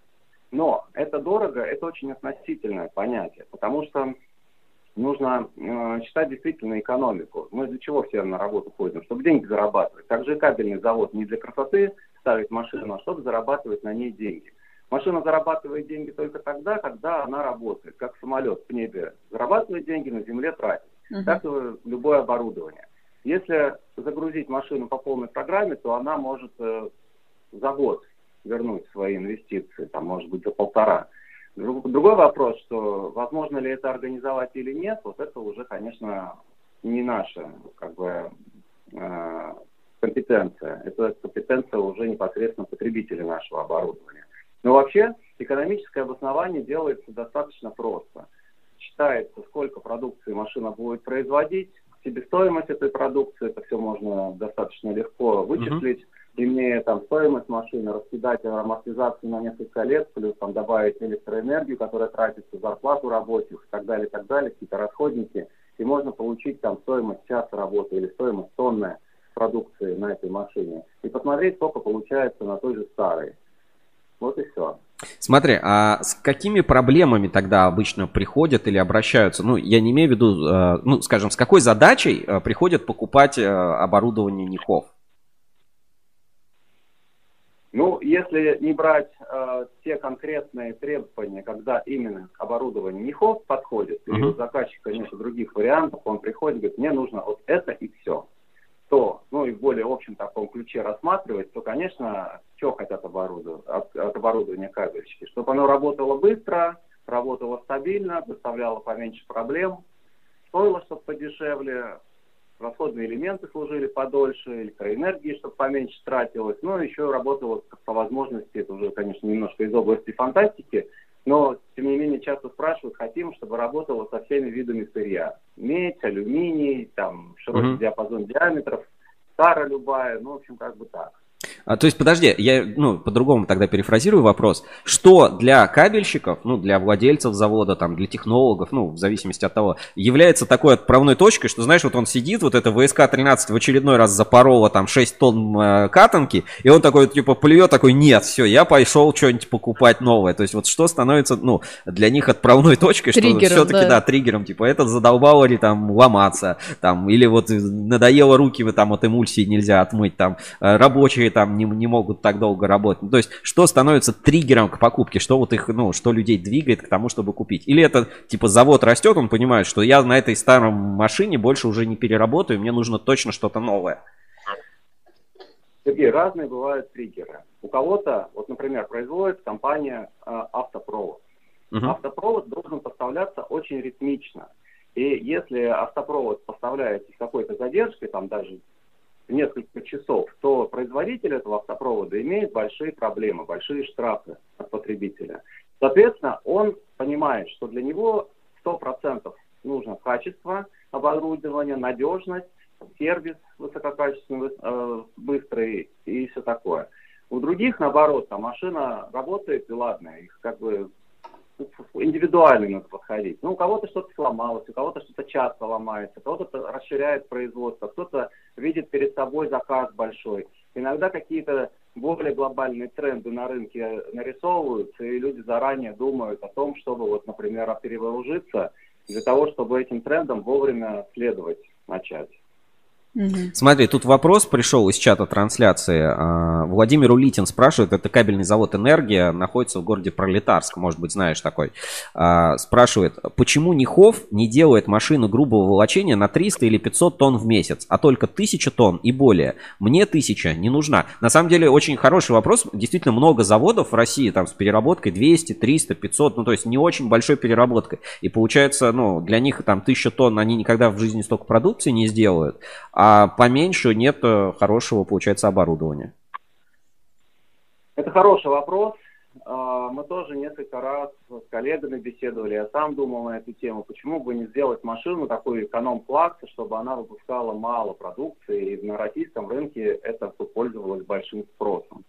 Но это дорого, это очень относительное понятие, потому что нужно э, считать действительно экономику. Мы для чего все на работу ходим? Чтобы деньги зарабатывать. Также кабельный завод не для красоты ставить машину, а чтобы зарабатывать на ней деньги. Машина зарабатывает деньги только тогда, когда она работает, как самолет в небе зарабатывает деньги, на земле тратит. Uh-huh. Так и любое оборудование. Если загрузить машину по полной программе, то она может э, за год вернуть свои инвестиции, там, может быть, за полтора. Другой вопрос, что возможно ли это организовать или нет, вот это уже, конечно, не наша как бы, э, компетенция. Это компетенция уже непосредственно потребителя нашего оборудования. Но вообще экономическое обоснование делается достаточно просто. Считается, сколько продукции машина будет производить, себестоимость этой продукции, это все можно достаточно легко вычислить. Имея там стоимость машины, раскидать амортизацию на несколько лет, плюс там добавить электроэнергию, которая тратится, зарплату рабочих и так далее, и так далее, какие-то расходники, и можно получить там стоимость часа работы или стоимость тонны продукции на этой машине. И посмотреть, сколько получается на той же старой. Вот и все. Смотри, а с какими проблемами тогда обычно приходят или обращаются? Ну, я не имею в виду, э, ну, скажем, с какой задачей э, приходят покупать э, оборудование НИХов? Ну, если не брать э, те конкретные требования, когда именно к оборудованию не ход подходит, uh-huh. или у заказчика нет других вариантов, он приходит и говорит, мне нужно вот это и все, то, ну и в более общем таком ключе рассматривать, то, конечно, что хотят оборудовать, от, от оборудования кабельщики? Чтобы оно работало быстро, работало стабильно, доставляло поменьше проблем, стоило, чтобы подешевле, расходные элементы служили подольше, электроэнергии, чтобы поменьше тратилось. Ну, еще работало по возможности, это уже, конечно, немножко из области фантастики, но, тем не менее, часто спрашивают, хотим, чтобы работало со всеми видами сырья. Медь, алюминий, там, широкий mm-hmm. диапазон диаметров, стара любая, ну, в общем, как бы так. А, то есть, подожди, я ну, по-другому тогда перефразирую вопрос. Что для кабельщиков, ну, для владельцев завода, там, для технологов, ну, в зависимости от того, является такой отправной точкой, что, знаешь, вот он сидит, вот это ВСК-13 в очередной раз запорола там 6 тонн э, катанки, и он такой, типа, плюет, такой, нет, все, я пошел что-нибудь покупать новое. То есть, вот что становится, ну, для них отправной точкой, триггером, что все-таки, да. да, триггером, типа, это задолбало ли там ломаться, там, или вот надоело руки вы там от эмульсии нельзя отмыть, там, э, рабочие там не, не могут так долго работать. Ну, то есть, что становится триггером к покупке, что вот их, ну, что людей двигает к тому, чтобы купить? Или это, типа, завод растет, он понимает, что я на этой старом машине больше уже не переработаю, мне нужно точно что-то новое. Сергей, разные бывают триггеры. У кого-то, вот, например, производит компания э, автопровод. Угу. Автопровод должен поставляться очень ритмично. И если автопровод поставляется с какой-то задержкой, там даже несколько часов, то производитель этого автопровода имеет большие проблемы, большие штрафы от потребителя. Соответственно, он понимает, что для него 100% нужно качество оборудования, надежность, сервис высококачественный, э, быстрый и все такое. У других, наоборот, там машина работает, и ладно, их как бы индивидуально надо подходить. Ну, у кого-то что-то сломалось, у кого-то что-то часто ломается, кого-то расширяет производство, кто-то видит перед собой заказ большой. Иногда какие-то более глобальные тренды на рынке нарисовываются, и люди заранее думают о том, чтобы, вот, например, перевооружиться для того, чтобы этим трендам вовремя следовать начать. Смотри, тут вопрос пришел из чата трансляции. А, Владимир Улитин спрашивает, это кабельный завод «Энергия», находится в городе Пролетарск, может быть, знаешь такой. А, спрашивает, почему Нихов не делает машину грубого волочения на 300 или 500 тонн в месяц, а только 1000 тонн и более? Мне 1000 не нужна. На самом деле, очень хороший вопрос. Действительно, много заводов в России там с переработкой 200, 300, 500, ну, то есть не очень большой переработкой. И получается, ну, для них там 1000 тонн, они никогда в жизни столько продукции не сделают. А а поменьше нет хорошего, получается, оборудования? Это хороший вопрос. А, мы тоже несколько раз с коллегами беседовали, я сам думал на эту тему, почему бы не сделать машину такой эконом-класса, чтобы она выпускала мало продукции, и на российском рынке это пользовалось большим спросом.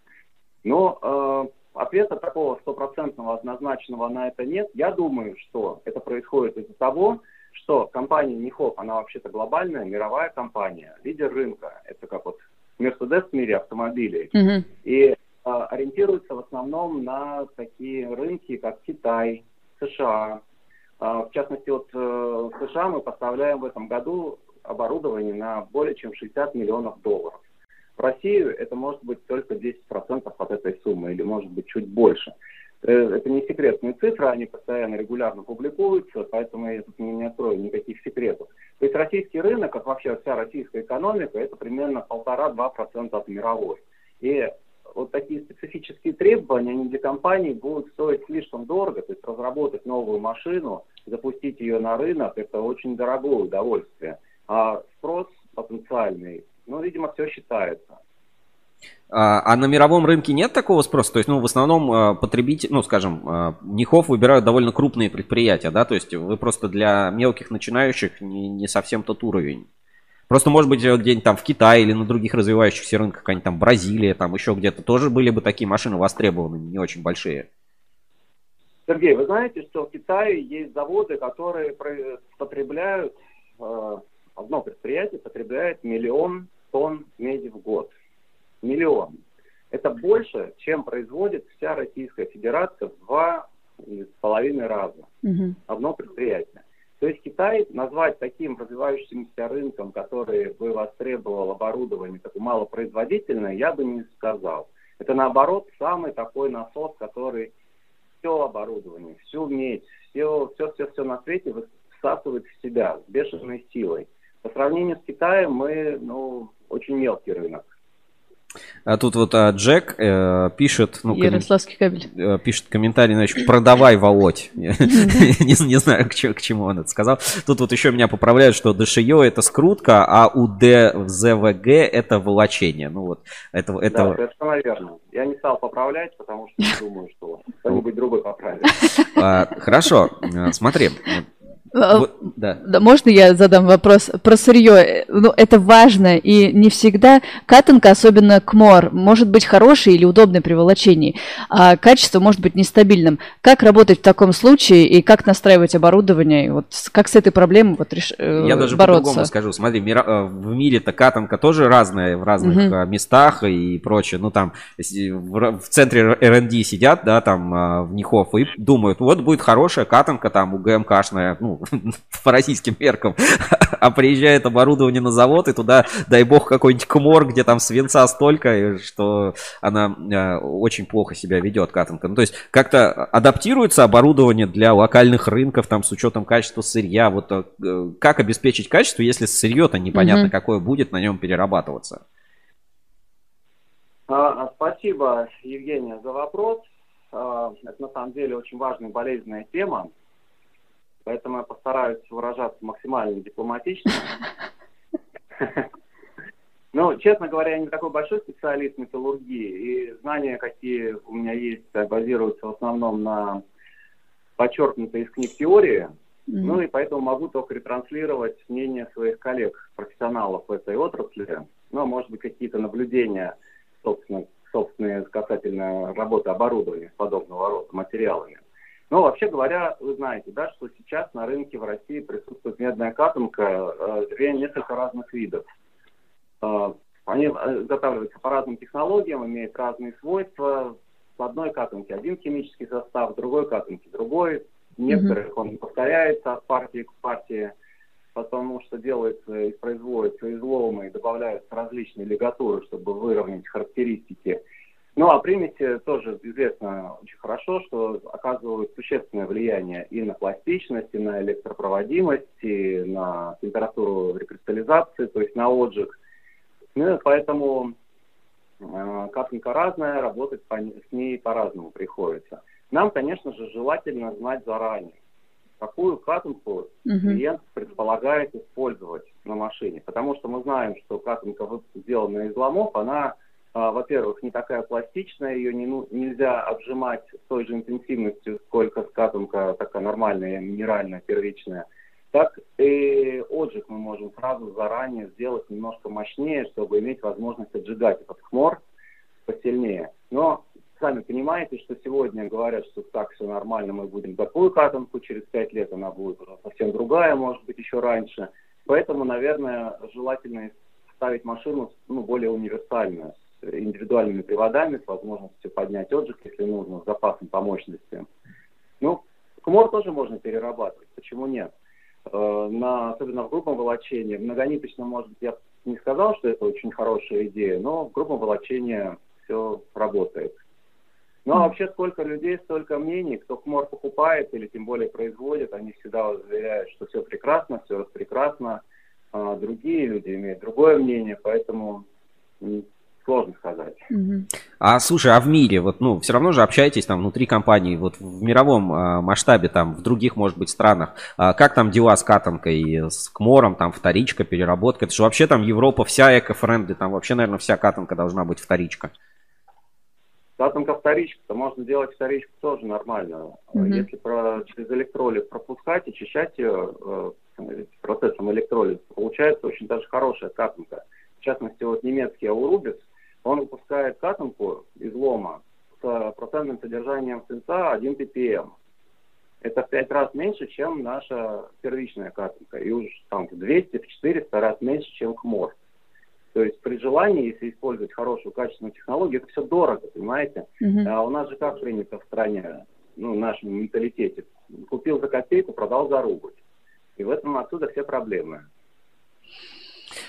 Но э, ответа такого стопроцентного однозначного на это нет. Я думаю, что это происходит из-за того, что компания Нихоп, она вообще-то глобальная, мировая компания, лидер рынка. Это как вот Мерседес в мире автомобилей. Mm-hmm. И а, ориентируется в основном на такие рынки, как Китай, США. А, в частности, вот э, в США мы поставляем в этом году оборудование на более чем 60 миллионов долларов. В Россию это может быть только 10% от этой суммы или может быть чуть больше. Э, это не секретные цифры, они постоянно, регулярно публикуются, поэтому я тут не открою никаких секретов. То есть российский рынок, как вообще вся российская экономика, это примерно полтора-два процента от мировой. И вот такие специфические требования, они для компаний будут стоить слишком дорого, то есть разработать новую машину, запустить ее на рынок, это очень дорогое удовольствие. А спрос потенциальный, ну, видимо, все считается. А, а на мировом рынке нет такого спроса? То есть, ну, в основном а, потребитель, ну, скажем, а, Нихов выбирают довольно крупные предприятия, да? То есть вы просто для мелких начинающих не, не совсем тот уровень. Просто, может быть, где-нибудь там в Китае или на других развивающихся рынках, какая-нибудь там Бразилия, там еще где-то тоже были бы такие машины востребованы, не очень большие. Сергей, вы знаете, что в Китае есть заводы, которые потребляют, одно предприятие потребляет миллион тонн меди в год миллион. Это больше, чем производит вся Российская Федерация в два с половиной раза. Угу. Одно предприятие. То есть Китай назвать таким развивающимся рынком, который бы востребовал оборудование такое малопроизводительное, я бы не сказал. Это наоборот самый такой насос, который все оборудование, всю медь, все, все, все, все на свете всасывает в себя с бешеной силой. По сравнению с Китаем мы ну, очень мелкий рынок. А тут вот а, Джек э, пишет... Ну, Ярославский кабель. Э, пишет комментарий, значит, продавай, Володь. *laughs* не, знаю, к, чему он это сказал. Тут вот еще меня поправляют, что ДШИО это скрутка, а у ДЗВГ это волочение. Ну вот, это... это... Да, совершенно верно. Я не стал поправлять, потому что не думаю, что кто-нибудь другой поправит. А, хорошо, смотри. А, вот, да. да. Можно я задам вопрос про сырье? Ну, это важно, и не всегда катанка, особенно кмор, может быть хороший или удобный при волочении, а качество может быть нестабильным. Как работать в таком случае и как настраивать оборудование? Вот как с этой проблемой вот реш... Э, я даже по-другому скажу. Смотри, э, в мире-то катанка тоже разная в разных угу. местах и прочее. Ну, там в центре R&D сидят, да, там в Нихов и думают, вот будет хорошая катанка там у ГМКшная, ну, *laughs* по российским меркам, *laughs* а приезжает оборудование на завод, и туда, дай бог, какой-нибудь кмор, где там свинца столько, что она э, очень плохо себя ведет, катанка. Ну, то есть как-то адаптируется оборудование для локальных рынков, там, с учетом качества сырья. Вот э, как обеспечить качество, если сырье-то непонятно, mm-hmm. какое будет на нем перерабатываться? А, а, спасибо, Евгения, за вопрос. А, это на самом деле очень важная болезненная тема. Поэтому я постараюсь выражаться максимально дипломатично. Ну, честно говоря, я не такой большой специалист металлургии, и знания, какие у меня есть, базируются в основном на подчеркнутой из книг теории. Mm-hmm. Ну и поэтому могу только ретранслировать мнение своих коллег, профессионалов в этой отрасли. Ну, а может быть, какие-то наблюдения, собственно, собственные касательно работы оборудования подобного рода материалами. Но вообще говоря, вы знаете, да, что сейчас на рынке в России присутствует медная катанка, э, две несколько разных видов. Э, они э, изготавливаются по разным технологиям, имеют разные свойства. В одной катанке один химический состав, в другой катанке другой. В некоторых он повторяется от партии к партии, потому что делается и производятся изломы и добавляются различные лигатуры, чтобы выровнять характеристики ну, а примеси тоже известно очень хорошо, что оказывают существенное влияние и на пластичность, и на электропроводимость, и на температуру рекристаллизации, то есть на отжиг. Ну, поэтому э, капелька разная, работать по, с ней по-разному приходится. Нам, конечно же, желательно знать заранее, какую катанку uh-huh. клиент предполагает использовать на машине. Потому что мы знаем, что катанка, сделанная из ломов, она во-первых, не такая пластичная, ее не, ну, нельзя обжимать с той же интенсивностью, сколько скатанка такая нормальная, минеральная, первичная. Так и отжиг мы можем сразу заранее сделать немножко мощнее, чтобы иметь возможность отжигать этот хмор посильнее. Но сами понимаете, что сегодня говорят, что так все нормально, мы будем такую катанку, через пять лет она будет уже совсем другая, может быть, еще раньше. Поэтому, наверное, желательно ставить машину ну, более универсальную, индивидуальными приводами с возможностью поднять отжиг, если нужно, с запасом по мощности. Ну, хмор тоже можно перерабатывать, почему нет? Э, на, особенно в грубом волочении, в многониточном, может быть, я не сказал, что это очень хорошая идея, но в грубом волочении все работает. Ну а вообще сколько людей, столько мнений, кто хмор покупает или тем более производит, они всегда заверяют, что все прекрасно, все прекрасно. А другие люди имеют другое мнение, поэтому сложно сказать. А слушай, а в мире, вот, ну, все равно же общаетесь там внутри компании, вот в мировом а, масштабе, там, в других, может быть, странах, а как там дела с катанкой, с КМОРом, там, вторичка, переработка? Это же вообще там Европа вся эко-френды, там вообще, наверное, вся катанка должна быть вторичка. Катанка вторичка, то можно делать вторичку тоже нормально. Mm-hmm. Если про, через электролиз пропускать, очищать ее э, процессом электролиза, получается очень даже хорошая катанка. В частности, вот немецкий Аурубис, он выпускает катанку из лома с процентным содержанием свинца 1 ppm. Это в 5 раз меньше, чем наша первичная катанка. И уж там в 200, в 400 раз меньше, чем хмор. То есть при желании, если использовать хорошую, качественную технологию, это все дорого, понимаете? Uh-huh. А у нас же как принято в стране, ну, в нашем менталитете. Купил за копейку, продал за рубль. И в этом отсюда все проблемы.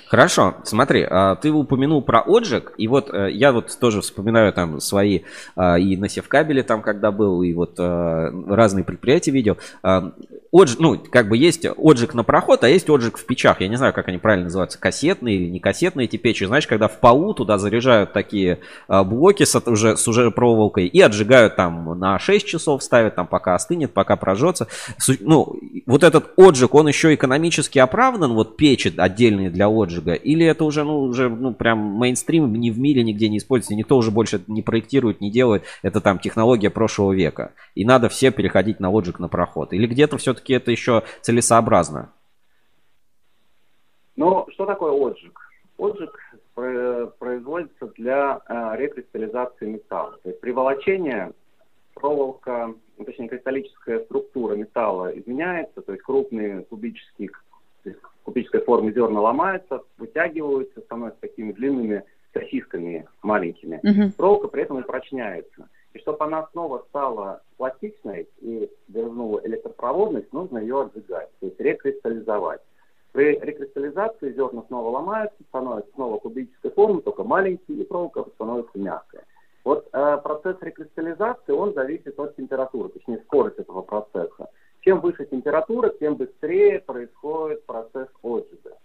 Хорошо, смотри, а, ты упомянул про отжиг, и вот э, я вот тоже вспоминаю там свои а, и на севкабеле там когда был, и вот э, разные предприятия видел. А, отжиг, ну, как бы есть отжиг на проход, а есть отжиг в печах. Я не знаю, как они правильно называются, кассетные или не кассетные эти печи. Знаешь, когда в полу туда заряжают такие блоки с, уже, с уже проволокой и отжигают там на 6 часов, ставят там пока остынет, пока прожжется. Ну, вот этот отжиг, он еще экономически оправдан, вот печи отдельные для отжига, отжига? Или это уже, ну, уже, ну, прям мейнстрим ни в мире нигде не используется, никто уже больше не проектирует, не делает, это там технология прошлого века. И надо все переходить на отжиг на проход. Или где-то все-таки это еще целесообразно? Ну, что такое отжиг? Отжиг производится для э, рекристаллизации металла. То есть при волочении проволока, ну, точнее кристаллическая структура металла изменяется, то есть крупные кубические кубической формы зерна ломаются, вытягиваются, становятся такими длинными сосисками маленькими. Uh-huh. Проволока при этом упрочняется. И чтобы она снова стала пластичной и вернула электропроводность, нужно ее отжигать, то есть рекристаллизовать. При рекристаллизации зерна снова ломаются, становятся снова кубической формы, только маленькие, и проволока становится мягкая. Вот э, процесс рекристаллизации, он зависит от температуры, точнее скорость этого процесса. Чем выше температура, тем быстрее происходит процесс отжига.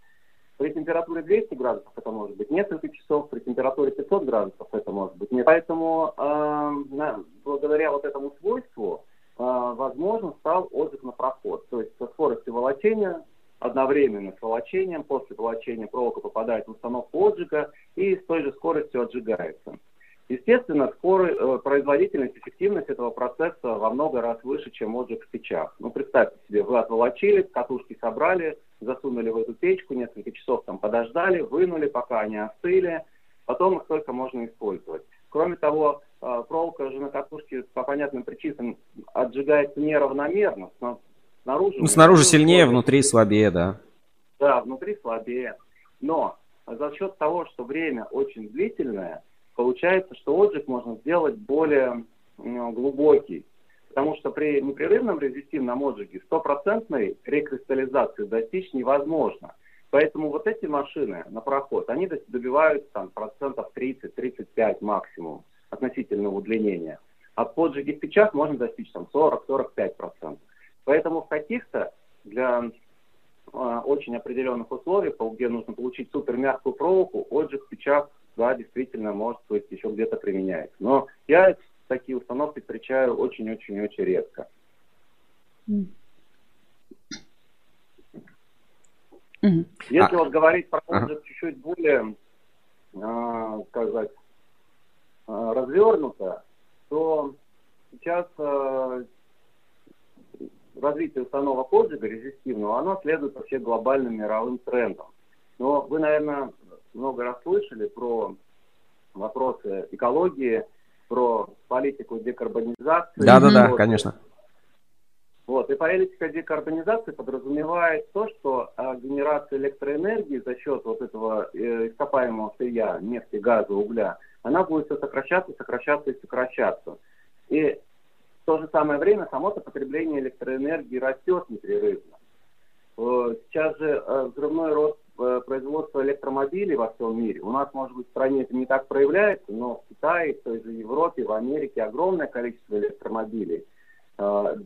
При температуре 200 градусов это может быть несколько часов, при температуре 500 градусов это может быть нет. Поэтому э, благодаря вот этому свойству э, возможно стал отжиг на проход. То есть со скоростью волочения одновременно с волочением, после волочения проволока попадает в установку отжига и с той же скоростью отжигается. Естественно, скорый, э, производительность, эффективность этого процесса во много раз выше, чем отжиг в печах. Ну, представьте себе, вы отволочили, катушки собрали, засунули в эту печку, несколько часов там подождали, вынули, пока они остыли, потом их только можно использовать. Кроме того, э, проволока же на катушке по понятным причинам отжигается неравномерно. Снаружи, ну, снаружи сильнее, внутри слабее, да. Да, внутри слабее. Но за счет того, что время очень длительное – получается, что отжиг можно сделать более глубокий. Потому что при непрерывном резистивном отжиге стопроцентной рекристаллизации достичь невозможно. Поэтому вот эти машины на проход, они добивают там, процентов 30-35 максимум относительного удлинения. А поджиги в печах можно достичь там 40-45%. Поэтому в каких-то для э, очень определенных условий, где нужно получить супер мягкую проволоку, отжиг в печах да, действительно, может быть, еще где-то применяется. Но я такие установки встречаю очень-очень-очень редко. Если а... вот говорить про ага. чуть-чуть более, э, сказать, э, развернуто, то сейчас э, развитие установок отжига резистивного, оно следует вообще глобальным мировым трендам. Но вы, наверное, много раз слышали про вопросы экологии, про политику декарбонизации. Да, да, да, конечно. Вот, и политика декарбонизации подразумевает то, что а, генерация электроэнергии за счет вот этого э, ископаемого сырья, нефти, газа, угля, она будет все сокращаться, сокращаться и сокращаться. И в то же самое время само-то потребление электроэнергии растет непрерывно. Э, сейчас же э, взрывной рост производство электромобилей во всем мире. У нас, может быть, в стране это не так проявляется, но в Китае, в той же Европе, в Америке огромное количество электромобилей. Э,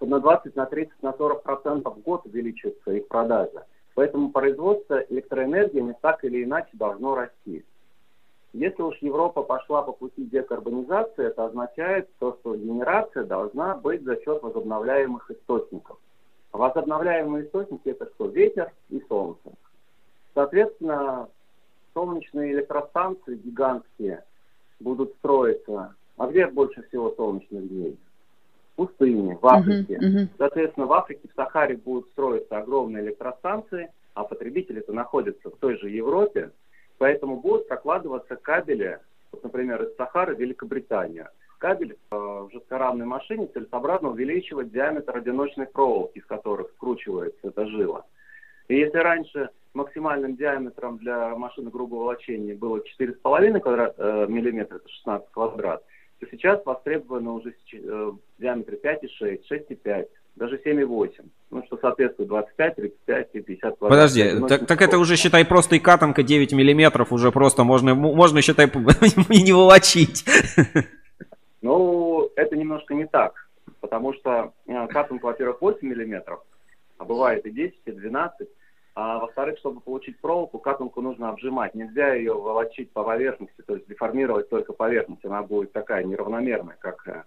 на 20, на 30, на 40 процентов в год увеличивается их продажа. Поэтому производство электроэнергии не так или иначе должно расти. Если уж Европа пошла по пути декарбонизации, это означает то, что генерация должна быть за счет возобновляемых источников. Возобновляемые источники это что? Ветер и солнце. Соответственно, солнечные электростанции гигантские будут строиться. А где больше всего солнечных дней? В пустыне, в Африке. Uh-huh, uh-huh. Соответственно, в Африке, в Сахаре будут строиться огромные электростанции, а потребители-то находятся в той же Европе, Поэтому будут прокладываться кабели, вот, например, из Сахары в Великобританию. Кабель э, в жесткорамной машине целесообразно увеличивать диаметр одиночной проволоки, из которых скручивается эта жила. И если раньше максимальным диаметром для машины грубого волочения было 4,5 квадрат, э, миллиметра, это 16 квадрат, то сейчас востребовано уже э, в диаметре 5,6, 6,5 даже 7,8. Ну, что соответствует 25, 35 и 50 квадратов. Подожди, так, так это уже, считай, просто и катанка 9 миллиметров, уже просто можно, можно считай, *laughs* не волочить. *laughs* Ну, это немножко не так, потому что э, катанка, во-первых, 8 миллиметров, а бывает и 10, и 12, а во-вторых, чтобы получить проволоку, катанку нужно обжимать. Нельзя ее волочить по поверхности, то есть деформировать только поверхность. Она будет такая неравномерная, как э,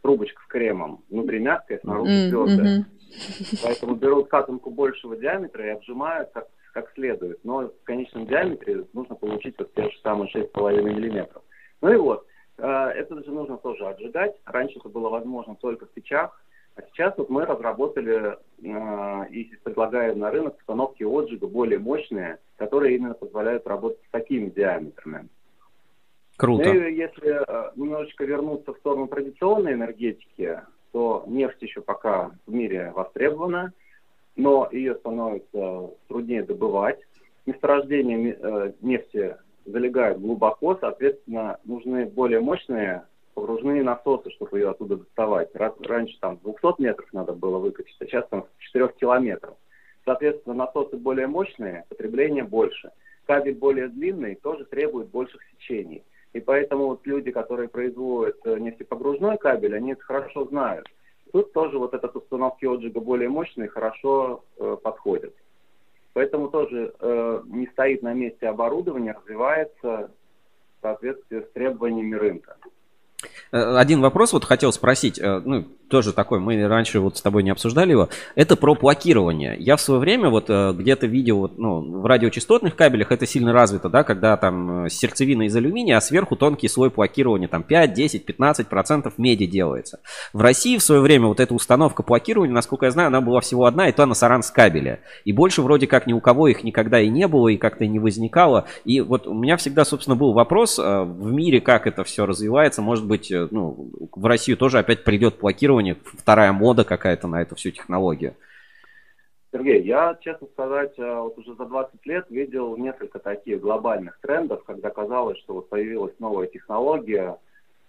трубочка с кремом. Внутри мягкая, снаружи твердая. Mm-hmm. Поэтому берут катанку большего диаметра и обжимают как, как следует. Но в конечном диаметре нужно получить вот те же самые 6,5 миллиметров. Ну и вот, это же нужно тоже отжигать. Раньше это было возможно только в печах. А сейчас вот мы разработали э, и предлагаем на рынок установки отжига более мощные, которые именно позволяют работать с такими диаметрами. Круто. Ну и если э, немножечко вернуться в сторону традиционной энергетики, то нефть еще пока в мире востребована, но ее становится труднее добывать. Месторождения э, нефти залегают глубоко, соответственно, нужны более мощные погружные насосы, чтобы ее оттуда доставать. Раньше там 200 метров надо было выкачать, а сейчас там 4 километров. Соответственно, насосы более мощные, потребление больше. Кабель более длинный тоже требует больших сечений. И поэтому вот люди, которые производят э, нефтепогружной кабель, они это хорошо знают. Тут тоже вот этот установки отжига более мощные хорошо э, подходят. Поэтому тоже э, не стоит на месте оборудование, развивается в соответствии с требованиями рынка. Э, один вопрос вот хотел спросить, ну, тоже такой, мы раньше вот с тобой не обсуждали его, это про блокирование. Я в свое время вот э, где-то видел, вот, ну, в радиочастотных кабелях это сильно развито, да, когда там э, сердцевина из алюминия, а сверху тонкий слой блокирования, там 5, 10, 15 процентов меди делается. В России в свое время вот эта установка блокирования, насколько я знаю, она была всего одна, и то на кабеля. И больше вроде как ни у кого их никогда и не было, и как-то не возникало. И вот у меня всегда, собственно, был вопрос э, в мире, как это все развивается. Может быть, ну, в Россию тоже опять придет блокирование исследований, вторая мода какая-то на эту всю технологию? Сергей, я, честно сказать, э, вот уже за 20 лет видел несколько таких глобальных трендов, когда казалось, что вот появилась новая технология,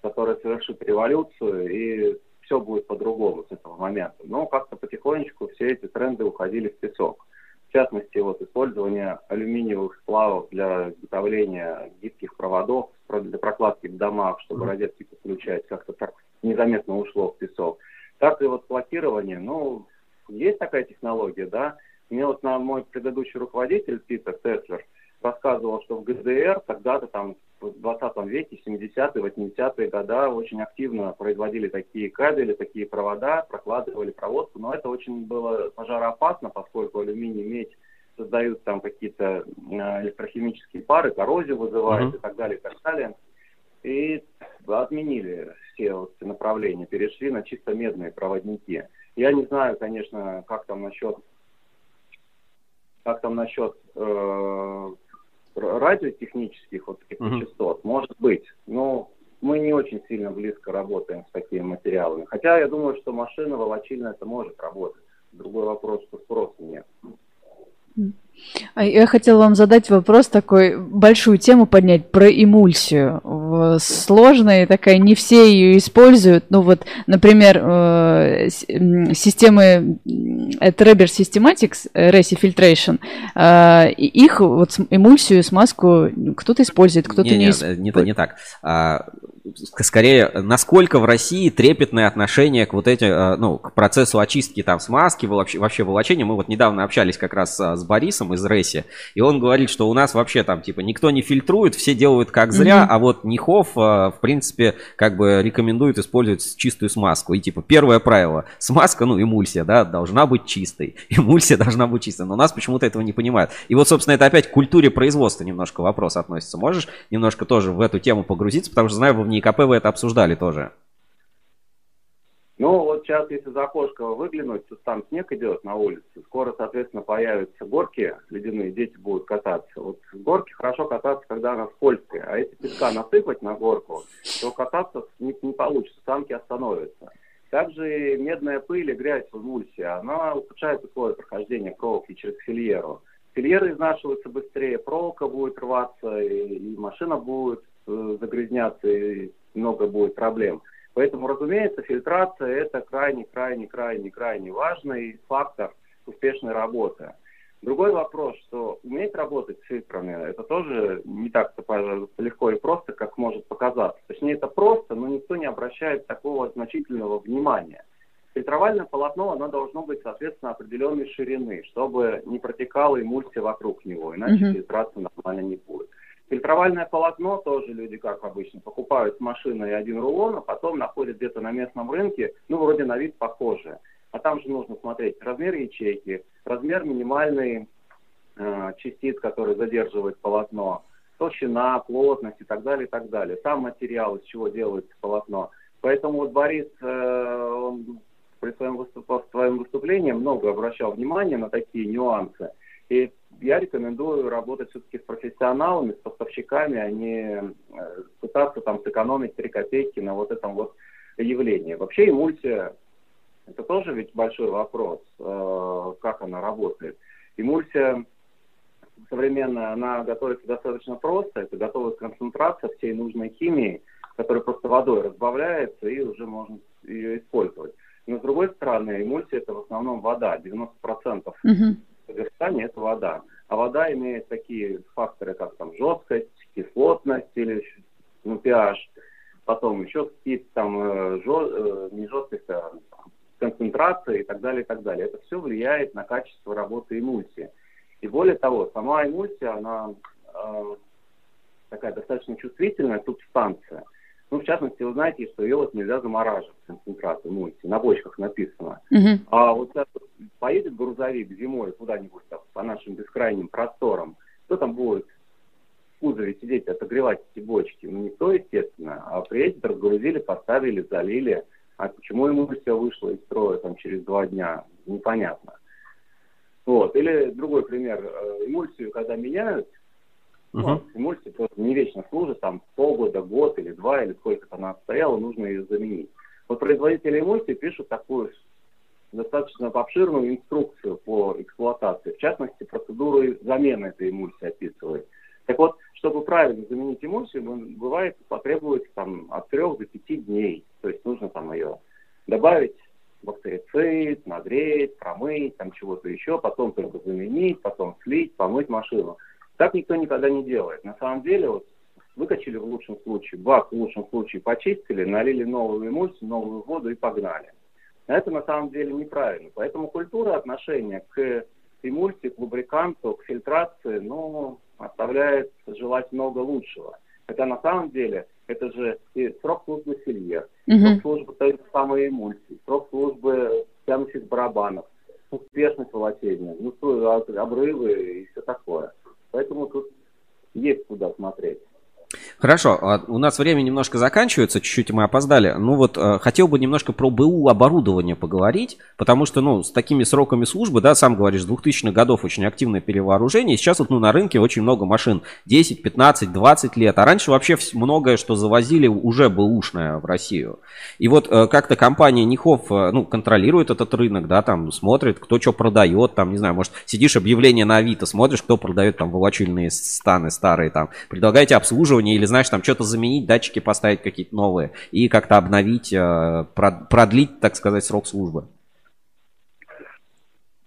которая совершит революцию, и все будет по-другому с этого момента. Но как-то потихонечку все эти тренды уходили в песок. В частности, вот использование алюминиевых сплавов для изготовления гибких проводов, для прокладки в домах, чтобы розетки подключать, как-то так незаметно ушло в песок. Так и вот платирование, ну, есть такая технология, да. Мне вот на мой предыдущий руководитель Питер Теслер рассказывал, что в ГДР тогда-то там в 20 веке, 70-е, 80-е годы очень активно производили такие кабели, такие провода, прокладывали проводку, но это очень было пожароопасно, поскольку алюминий, медь создают там какие-то э, электрохимические пары, коррозию вызывают uh-huh. и так далее, и так далее. И отменили все вот направления, перешли на чисто медные проводники. Я не знаю, конечно, как там насчет как там насчет э, радиотехнических вот таких uh-huh. частот, может быть, но мы не очень сильно близко работаем с такими материалами. Хотя я думаю, что машина волочильная это может работать. Другой вопрос, что спроса нет. А я хотела вам задать вопрос такой, большую тему поднять про эмульсию. сложная, такая, не все ее используют. Ну вот, например, э, системы Trabber Systematics, RESI Filtration, их вот эмульсию, смазку кто-то использует, кто-то не, не, не использует. Не, не так. Скорее, насколько в России трепетное отношение к вот этим, ну, к процессу очистки там смазки, вообще, вообще волочения. Мы вот недавно общались как раз с Борисом из Реси, и он говорит, что у нас вообще там, типа, никто не фильтрует, все делают как зря, mm-hmm. а вот Нихов, э, в принципе, как бы рекомендует использовать чистую смазку. И типа первое правило, смазка, ну, эмульсия, да, должна быть чистой. *laughs* Эмульсия должна быть чистой. Но у нас почему-то этого не понимают. И вот, собственно, это опять к культуре производства немножко вопрос относится. Можешь немножко тоже в эту тему погрузиться, потому что знаю, вы в НИКП вы это обсуждали тоже. Ну, вот сейчас, если за окошко выглянуть, то там снег идет на улице. Скоро, соответственно, появятся горки ледяные, дети будут кататься. Вот с горки хорошо кататься, когда она скользкая. А если песка насыпать на горку, то кататься не, не получится, санки остановятся. Также медная пыль и грязь в эмульсии, она ухудшает условия прохождения проволоки через фильеру. Фильеры изнашиваются быстрее, проволока будет рваться, и, и машина будет э, загрязняться, и много будет проблем. Поэтому, разумеется, фильтрация – это крайне-крайне-крайне-крайне важный фактор успешной работы. Другой вопрос, что уметь работать с фильтрами, это тоже не так легко и просто, как может показаться. Точнее, это просто, но никто не обращает такого значительного внимания. Фильтровальное полотно, оно должно быть, соответственно, определенной ширины, чтобы не протекала эмульсия вокруг него, иначе mm-hmm. фильтрация нормально не будет. Фильтровальное полотно тоже люди, как обычно, покупают с машиной один рулон, а потом находят где-то на местном рынке, ну, вроде на вид похожее. А там же нужно смотреть размер ячейки, размер минимальный э, частиц, который задерживает полотно, толщина, плотность и так далее, и так далее. Сам материал, из чего делается полотно. Поэтому вот Борис, э, он при своем, выступ... своем выступлении много обращал внимания на такие нюансы. И я рекомендую работать все-таки с профессионалами, с поставщиками, а не э, пытаться там сэкономить 3 копейки на вот этом вот явлении. Вообще эмульсия, это тоже ведь большой вопрос, э, как она работает. Эмульсия современная, она готовится достаточно просто, это готовая концентрация всей нужной химии, которая просто водой разбавляется и уже можно ее использовать. Но с другой стороны, эмульсия это в основном вода, 90% угу. Содержания это вода. А вода имеет такие факторы, как там жесткость, кислотность или ну, pH, потом еще какие-то там э, жё, э, не жесткость, а концентрация и так далее, и так далее. Это все влияет на качество работы эмульсии. И более того, сама эмульсия, она э, такая достаточно чувствительная субстанция. Ну, в частности, вы знаете, что ее вот нельзя замораживать, концентрат эмульсии, на бочках написано. Uh-huh. А вот сейчас поедет грузовик зимой куда-нибудь там, по нашим бескрайним просторам, кто там будет в кузове сидеть, отогревать эти бочки? Ну, никто, естественно. А приедет, разгрузили, поставили, залили. А почему ему все вышло из строя там через два дня? Непонятно. Вот. Или другой пример. Э, эмульсию, когда меняют, Uh-huh. Ну, эмульсия просто не вечно служит, там полгода, год или два, или сколько она стояла, нужно ее заменить. Вот производители эмульсии пишут такую достаточно обширную инструкцию по эксплуатации. В частности, процедуру замены этой эмульсии описывает. Так вот, чтобы правильно заменить эмульсию, бывает потребуется там, от 3 до 5 дней. То есть нужно там ее добавить бактерицид, нагреть, промыть, там чего-то еще, потом только заменить, потом слить, помыть машину. Так никто никогда не делает. На самом деле, вот выкачали в лучшем случае, бак в лучшем случае почистили, налили новую эмульсию, новую воду и погнали. Это на самом деле неправильно. Поэтому культура отношения к эмульсии, к лубриканту, к фильтрации, ну, оставляет желать много лучшего. Хотя на самом деле это же и срок службы сельер, угу. срок службы той самой эмульсии, срок службы тянущих барабанов, успешность волочения, ну, обрывы и все такое. Поэтому тут есть куда смотреть. Хорошо, а у нас время немножко заканчивается, чуть-чуть мы опоздали. Ну вот, э, хотел бы немножко про БУ оборудование поговорить, потому что, ну, с такими сроками службы, да, сам говоришь, с 2000-х годов очень активное перевооружение. Сейчас вот, ну, на рынке очень много машин, 10, 15, 20 лет. А раньше вообще многое, что завозили, уже БУшное в Россию. И вот э, как-то компания Нихов, э, ну, контролирует этот рынок, да, там, смотрит, кто что продает, там, не знаю, может, сидишь объявление на Авито, смотришь, кто продает там волочильные станы старые, там, предлагаете обслуживание или знаешь, там что-то заменить, датчики поставить какие-то новые и как-то обновить, э, продлить, так сказать, срок службы?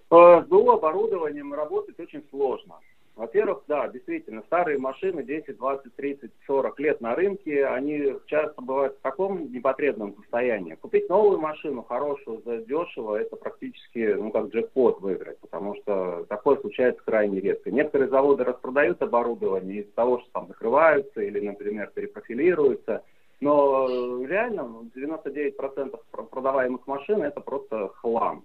С БУ оборудованием работать очень сложно. Во-первых, да, действительно, старые машины 10, 20, 30, 40 лет на рынке, они часто бывают в таком непотребном состоянии. Купить новую машину, хорошую, за дешево, это практически, ну, как джекпот выиграть, потому что такое случается крайне редко. Некоторые заводы распродают оборудование из-за того, что там закрываются или, например, перепрофилируются, но реально 99% продаваемых машин это просто хлам.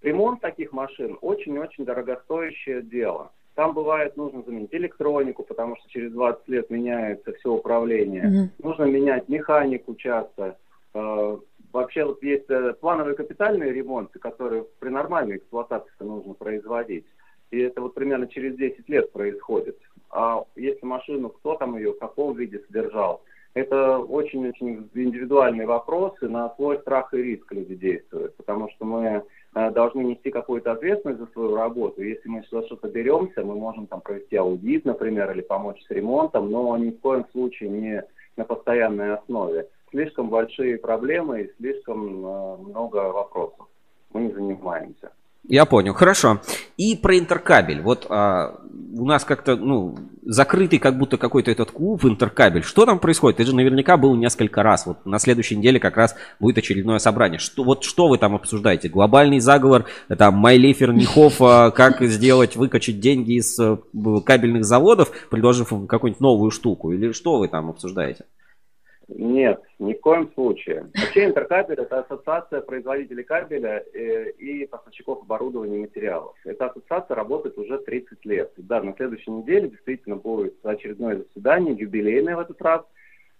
Ремонт таких машин очень-очень дорогостоящее дело. Там бывает нужно заменить электронику, потому что через 20 лет меняется все управление. Mm-hmm. Нужно менять механику часто. Э, вообще вот есть э, плановые капитальные ремонты, которые при нормальной эксплуатации нужно производить. И это вот примерно через 10 лет происходит. А если машину, кто там ее, в каком виде содержал, это очень-очень индивидуальные вопросы, на свой страх и риск люди действуют, потому что мы должны нести какую-то ответственность за свою работу. Если мы за что-то беремся, мы можем там провести аудит, например, или помочь с ремонтом, но ни в коем случае не на постоянной основе. Слишком большие проблемы и слишком э, много вопросов. Мы не занимаемся. Я понял, хорошо. И про интеркабель. Вот а, у нас как-то, ну, закрытый как будто какой-то этот клуб интеркабель. Что там происходит? Ты же наверняка был несколько раз. Вот на следующей неделе как раз будет очередное собрание. Что, вот что вы там обсуждаете? Глобальный заговор, там Майлифер, Нихов, а, как сделать, выкачать деньги из э, кабельных заводов, предложив какую-нибудь новую штуку? Или что вы там обсуждаете? Нет, ни в коем случае. Вообще Интеркабель – это ассоциация производителей кабеля э, и поставщиков оборудования и материалов. Эта ассоциация работает уже 30 лет. Да, на следующей неделе действительно будет очередное заседание, юбилейное в этот раз,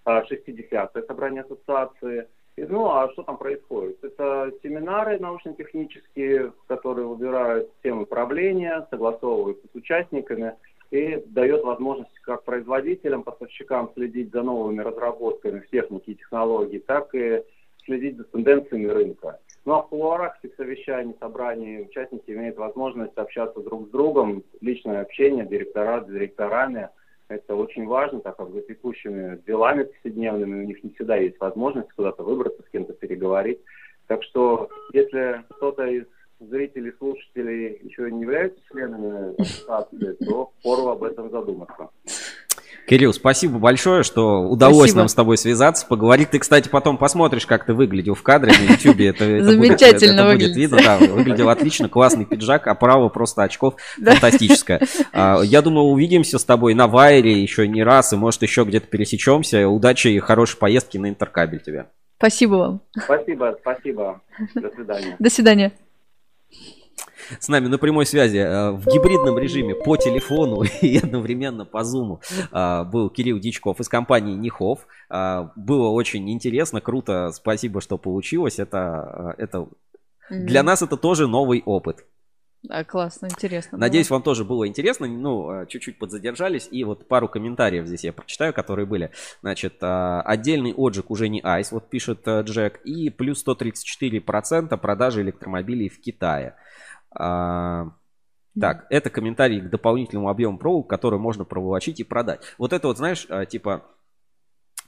60-е а, собрание ассоциации. И, ну, а что там происходит? Это семинары научно-технические, которые выбирают темы управления, согласовываются с участниками – и дает возможность как производителям, поставщикам следить за новыми разработками в технике и технологии, так и следить за тенденциями рынка. Ну а в кулуарах этих совещаний, собраний участники имеют возможность общаться друг с другом, личное общение, директора с директорами. Это очень важно, так как за текущими делами повседневными у них не всегда есть возможность куда-то выбраться, с кем-то переговорить. Так что если кто-то из зрители, слушатели еще не являются членами ассоциации, то пору об этом задуматься. Кирилл, спасибо большое, что удалось спасибо. нам с тобой связаться, поговорить. Ты, кстати, потом посмотришь, как ты выглядел в кадре на YouTube. Это, это Замечательно будет, это будет видно. Да, выглядел отлично, классный пиджак, а право просто очков фантастическое. А, я думаю, увидимся с тобой на Вайре еще не раз, и может еще где-то пересечемся. Удачи и хорошей поездки на Интеркабель тебе. Спасибо вам. Спасибо, спасибо. До свидания. До свидания. С нами на прямой связи э, в гибридном режиме по телефону *laughs* и одновременно по зуму э, был Кирилл Дичков из компании Нихов. Э, было очень интересно, круто. Спасибо, что получилось. Это, это для нас это тоже новый опыт. Да, классно, интересно. Надеюсь, было. вам тоже было интересно. Ну, чуть-чуть подзадержались. И вот пару комментариев здесь я прочитаю, которые были. Значит, отдельный отжиг уже не айс, вот пишет Джек. И плюс 134% продажи электромобилей в Китае. А, так, это комментарий к дополнительному объему проволок, который можно проволочить и продать. Вот это вот, знаешь, а, типа,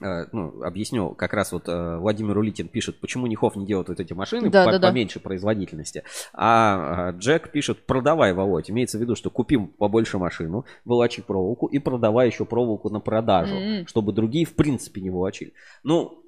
а, ну, объясню, как раз вот Владимир Улитин пишет, почему Нихов не делает вот эти машины да, по, да, поменьше да. производительности. А Джек пишет, продавай, Володь. Имеется в виду, что купим побольше машину, волочи проволоку и продавай еще проволоку на продажу, mm-hmm. чтобы другие в принципе не волочили. Ну,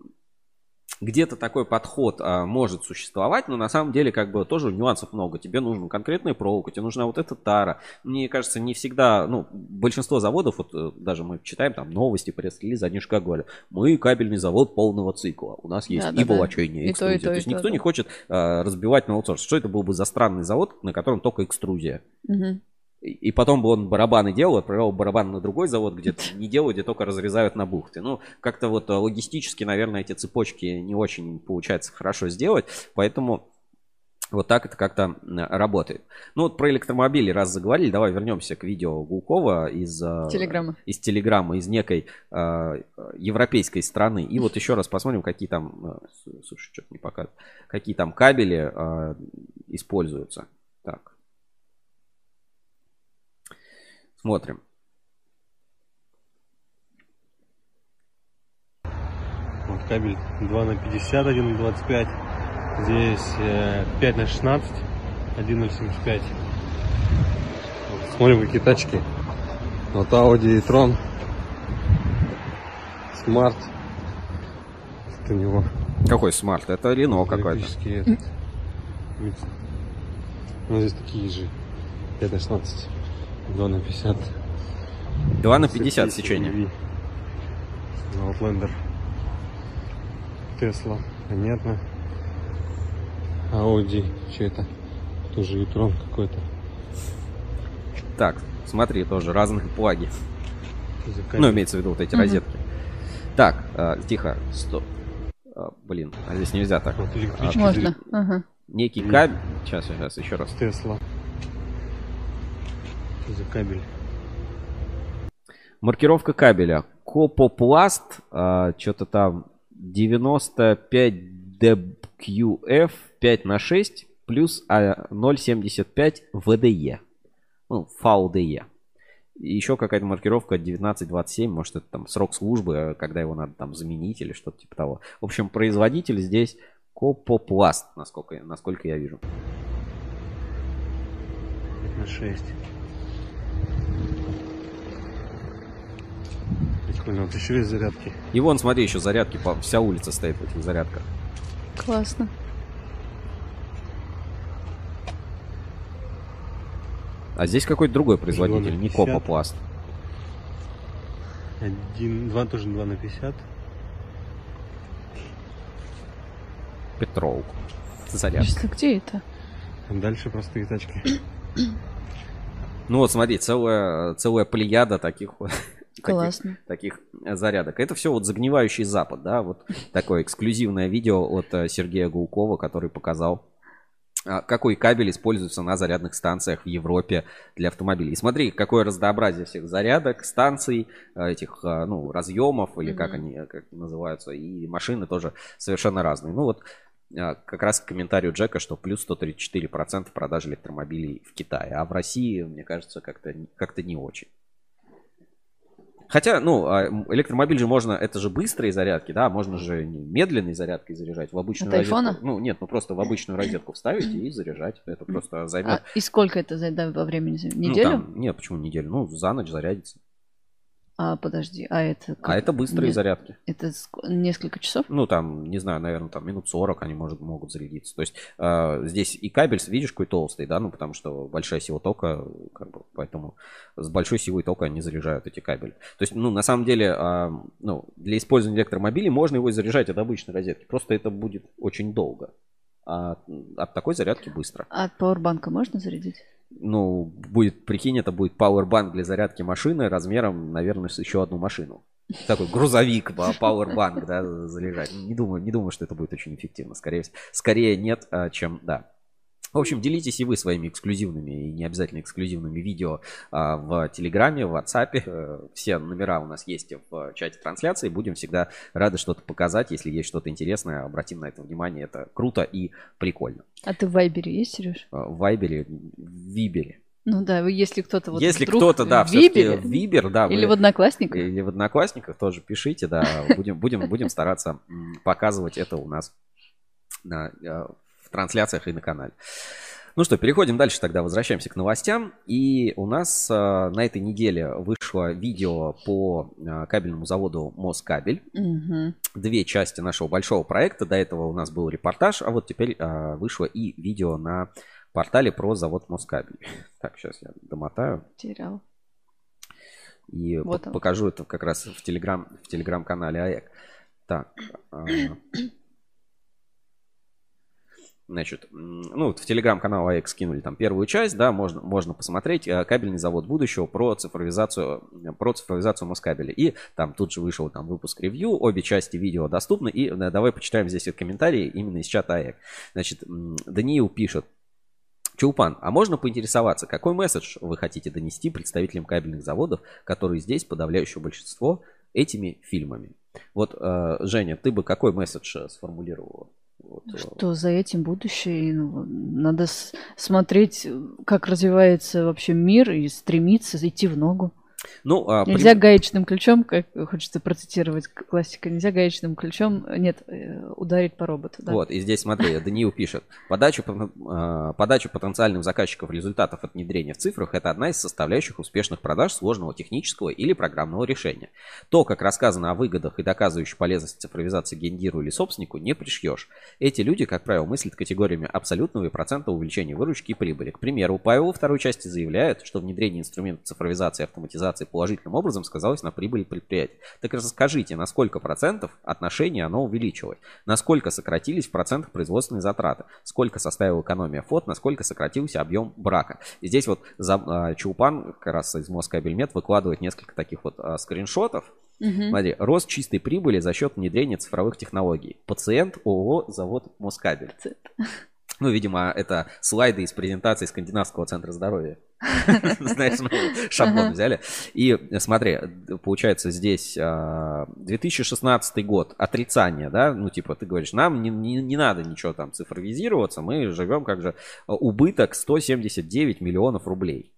где-то такой подход а, может существовать, но на самом деле как бы тоже нюансов много. Тебе нужна конкретная проволока, тебе нужна вот эта тара. Мне кажется, не всегда, ну, большинство заводов, вот э, даже мы читаем там новости, пресс-релиз, они же как говорят, мы кабельный завод полного цикла, у нас есть да, и да, волочение, и экструзия. И то, и то, то есть и никто то, не хочет а, разбивать на аутсорс. Что это был бы за странный завод, на котором только экструзия? Угу. И потом бы он барабаны делал, отправлял барабан на другой завод, где не делают, где только разрезают на бухты. Ну, как-то вот э, логистически, наверное, эти цепочки не очень получается хорошо сделать, поэтому вот так это как-то работает. Ну вот про электромобили раз заговорили, давай вернемся к видео Гулкова из э, Телеграма, из, телеграмма, из некой э, европейской страны. И вот еще раз посмотрим, какие там, э, слушай, что-то не показывает, какие там кабели э, используются. Так. Смотрим. Вот кабель 2 на 50, 1 на 25. Здесь 5 на 16, 1 на 75. Вот, смотрим, какие тачки. Вот Audi e-tron. Smart. Это у него. Какой Smart? Это Рено какой-то. Ну, здесь такие же. 5 на 16, 2 на 50. 2 на 50 сечение. Outlander. Тесла, понятно. Audi, что это? Тоже e какой-то. Так, смотри, тоже разные плаги. Ну, имеется в виду вот эти угу. розетки. Так, э, тихо, стоп. Э, блин, а здесь нельзя так. Вот а, Можно. Ага. Некий кабель. Сейчас, сейчас, еще раз. Тесла. За кабель. Маркировка кабеля. Копопласт, э, что-то там 95DQF 5 на 6 плюс 0,75 VDE. Ну, VDE. И еще какая-то маркировка 1927, может это там срок службы, когда его надо там заменить или что-то типа того. В общем, производитель здесь Копопласт, насколько, насколько я вижу. 5 на 6. Прикольно, вот еще есть зарядки. И вон, смотри, еще зарядки, вся улица стоит в этих зарядках. Классно. А здесь какой-то другой производитель, не Копопласт. Один, два тоже 2 на 50. Петрол. Зарядка. Что, где это? Дальше простые тачки. Ну вот смотри, целая, целая плеяда таких вот Классно. Таких, таких зарядок. Это все вот загнивающий Запад, да, вот такое эксклюзивное видео от э, Сергея Гулкова, который показал а, какой кабель используется на зарядных станциях в Европе для автомобилей. И смотри, какое разнообразие всех зарядок, станций, э, этих, э, ну, разъемов, или mm-hmm. как они как называются, и машины тоже совершенно разные. Ну вот, как раз к комментарию Джека, что плюс 134% продажи электромобилей в Китае, а в России, мне кажется, как-то как не очень. Хотя, ну, а, электромобиль же можно, это же быстрые зарядки, да, можно же медленной зарядкой заряжать в обычную От розетку. Айфона? Ну, нет, ну просто в обычную розетку вставить и заряжать. Это просто займет. А, и сколько это займет во времени? Неделю? Ну, там, нет, почему неделю? Ну, за ночь зарядится. А, подожди, а это... Как? А это быстрые Нет, зарядки. Это несколько часов? Ну, там, не знаю, наверное, там минут 40 они может, могут зарядиться. То есть э, здесь и кабель, видишь, какой толстый, да, ну, потому что большая сила тока, как бы, поэтому с большой силой тока они заряжают эти кабели. То есть, ну, на самом деле, э, ну, для использования электромобилей можно его заряжать от обычной розетки. Просто это будет очень долго. А от такой зарядки быстро. А от пауэрбанка можно зарядить? Ну, будет, прикинь, это будет пауэрбанк для зарядки машины размером, наверное, с еще одну машину. Такой грузовик, пауэрбанк, да, заряжать. Не думаю, не думаю, что это будет очень эффективно. Скорее, скорее нет, а, чем да. В общем, делитесь и вы своими эксклюзивными и не обязательно эксклюзивными видео а, в Телеграме, в WhatsApp. Э, все номера у нас есть в чате трансляции. Будем всегда рады что-то показать. Если есть что-то интересное, обратим на это внимание. Это круто и прикольно. А ты в Вайбере есть, Сереж? А, в Вайбере, в Вибере. Ну да, если кто-то вот Если кто-то, да, в Вибере, в Вибер, да. Или вы, в Одноклассниках. Или в Одноклассниках тоже пишите, да. Будем, будем, будем стараться показывать это у нас на, э, трансляциях и на канале. Ну что, переходим дальше тогда, возвращаемся к новостям. И у нас а, на этой неделе вышло видео по а, кабельному заводу Москабель. Угу. Две части нашего большого проекта. До этого у нас был репортаж, а вот теперь а, вышло и видео на портале про завод Москабель. *laughs* Так, сейчас я домотаю. Терял. И вот покажу это как раз в телеграм в телеграм-канале АЭК. Так. *clears throat* Значит, ну, вот в телеграм-канал АЭК скинули там первую часть, да, можно, можно посмотреть э, кабельный завод будущего про цифровизацию, про цифровизацию Москабеля. И там тут же вышел там выпуск ревью, обе части видео доступны. И э, давай почитаем здесь вот комментарии именно из чата АЭК. Значит, Даниил пишет, Чулпан, а можно поинтересоваться, какой месседж вы хотите донести представителям кабельных заводов, которые здесь подавляющее большинство этими фильмами? Вот, э, Женя, ты бы какой месседж сформулировала? Э, что за этим будущее. Ну, надо смотреть, как развивается вообще мир и стремиться идти в ногу. Ну, а, нельзя при... гаечным ключом, как хочется процитировать классика, нельзя гаечным ключом, нет, э, ударить по роботу. Да. Вот, и здесь смотри, Даниил пишет, подачу, а, подачу потенциальным заказчиков результатов от внедрения в цифрах – это одна из составляющих успешных продаж сложного технического или программного решения. То, как рассказано о выгодах и доказывающей полезность цифровизации гендиру или собственнику, не пришьешь. Эти люди, как правило, мыслят категориями абсолютного и процентного увеличения выручки и прибыли. К примеру, Павел во второй части заявляет, что внедрение инструментов цифровизации и автоматизации операции положительным образом сказалось на прибыли предприятия. Так расскажите, на сколько процентов отношение оно увеличилось? Насколько сократились в процентах производственные затраты? Сколько составила экономия ФОД? Насколько сократился объем брака? И здесь вот а, Чулпан, как раз из Москабельмет, выкладывает несколько таких вот а, скриншотов. Угу. Смотри, рост чистой прибыли за счет внедрения цифровых технологий. Пациент ООО завод Москабель. Ну, видимо, это слайды из презентации Скандинавского центра здоровья. *laughs* Знаешь, ну, шаблон взяли. И смотри, получается здесь 2016 а, год, отрицание, да, ну, типа, ты говоришь, нам не, не, не надо ничего там цифровизироваться, мы живем как же убыток 179 миллионов рублей.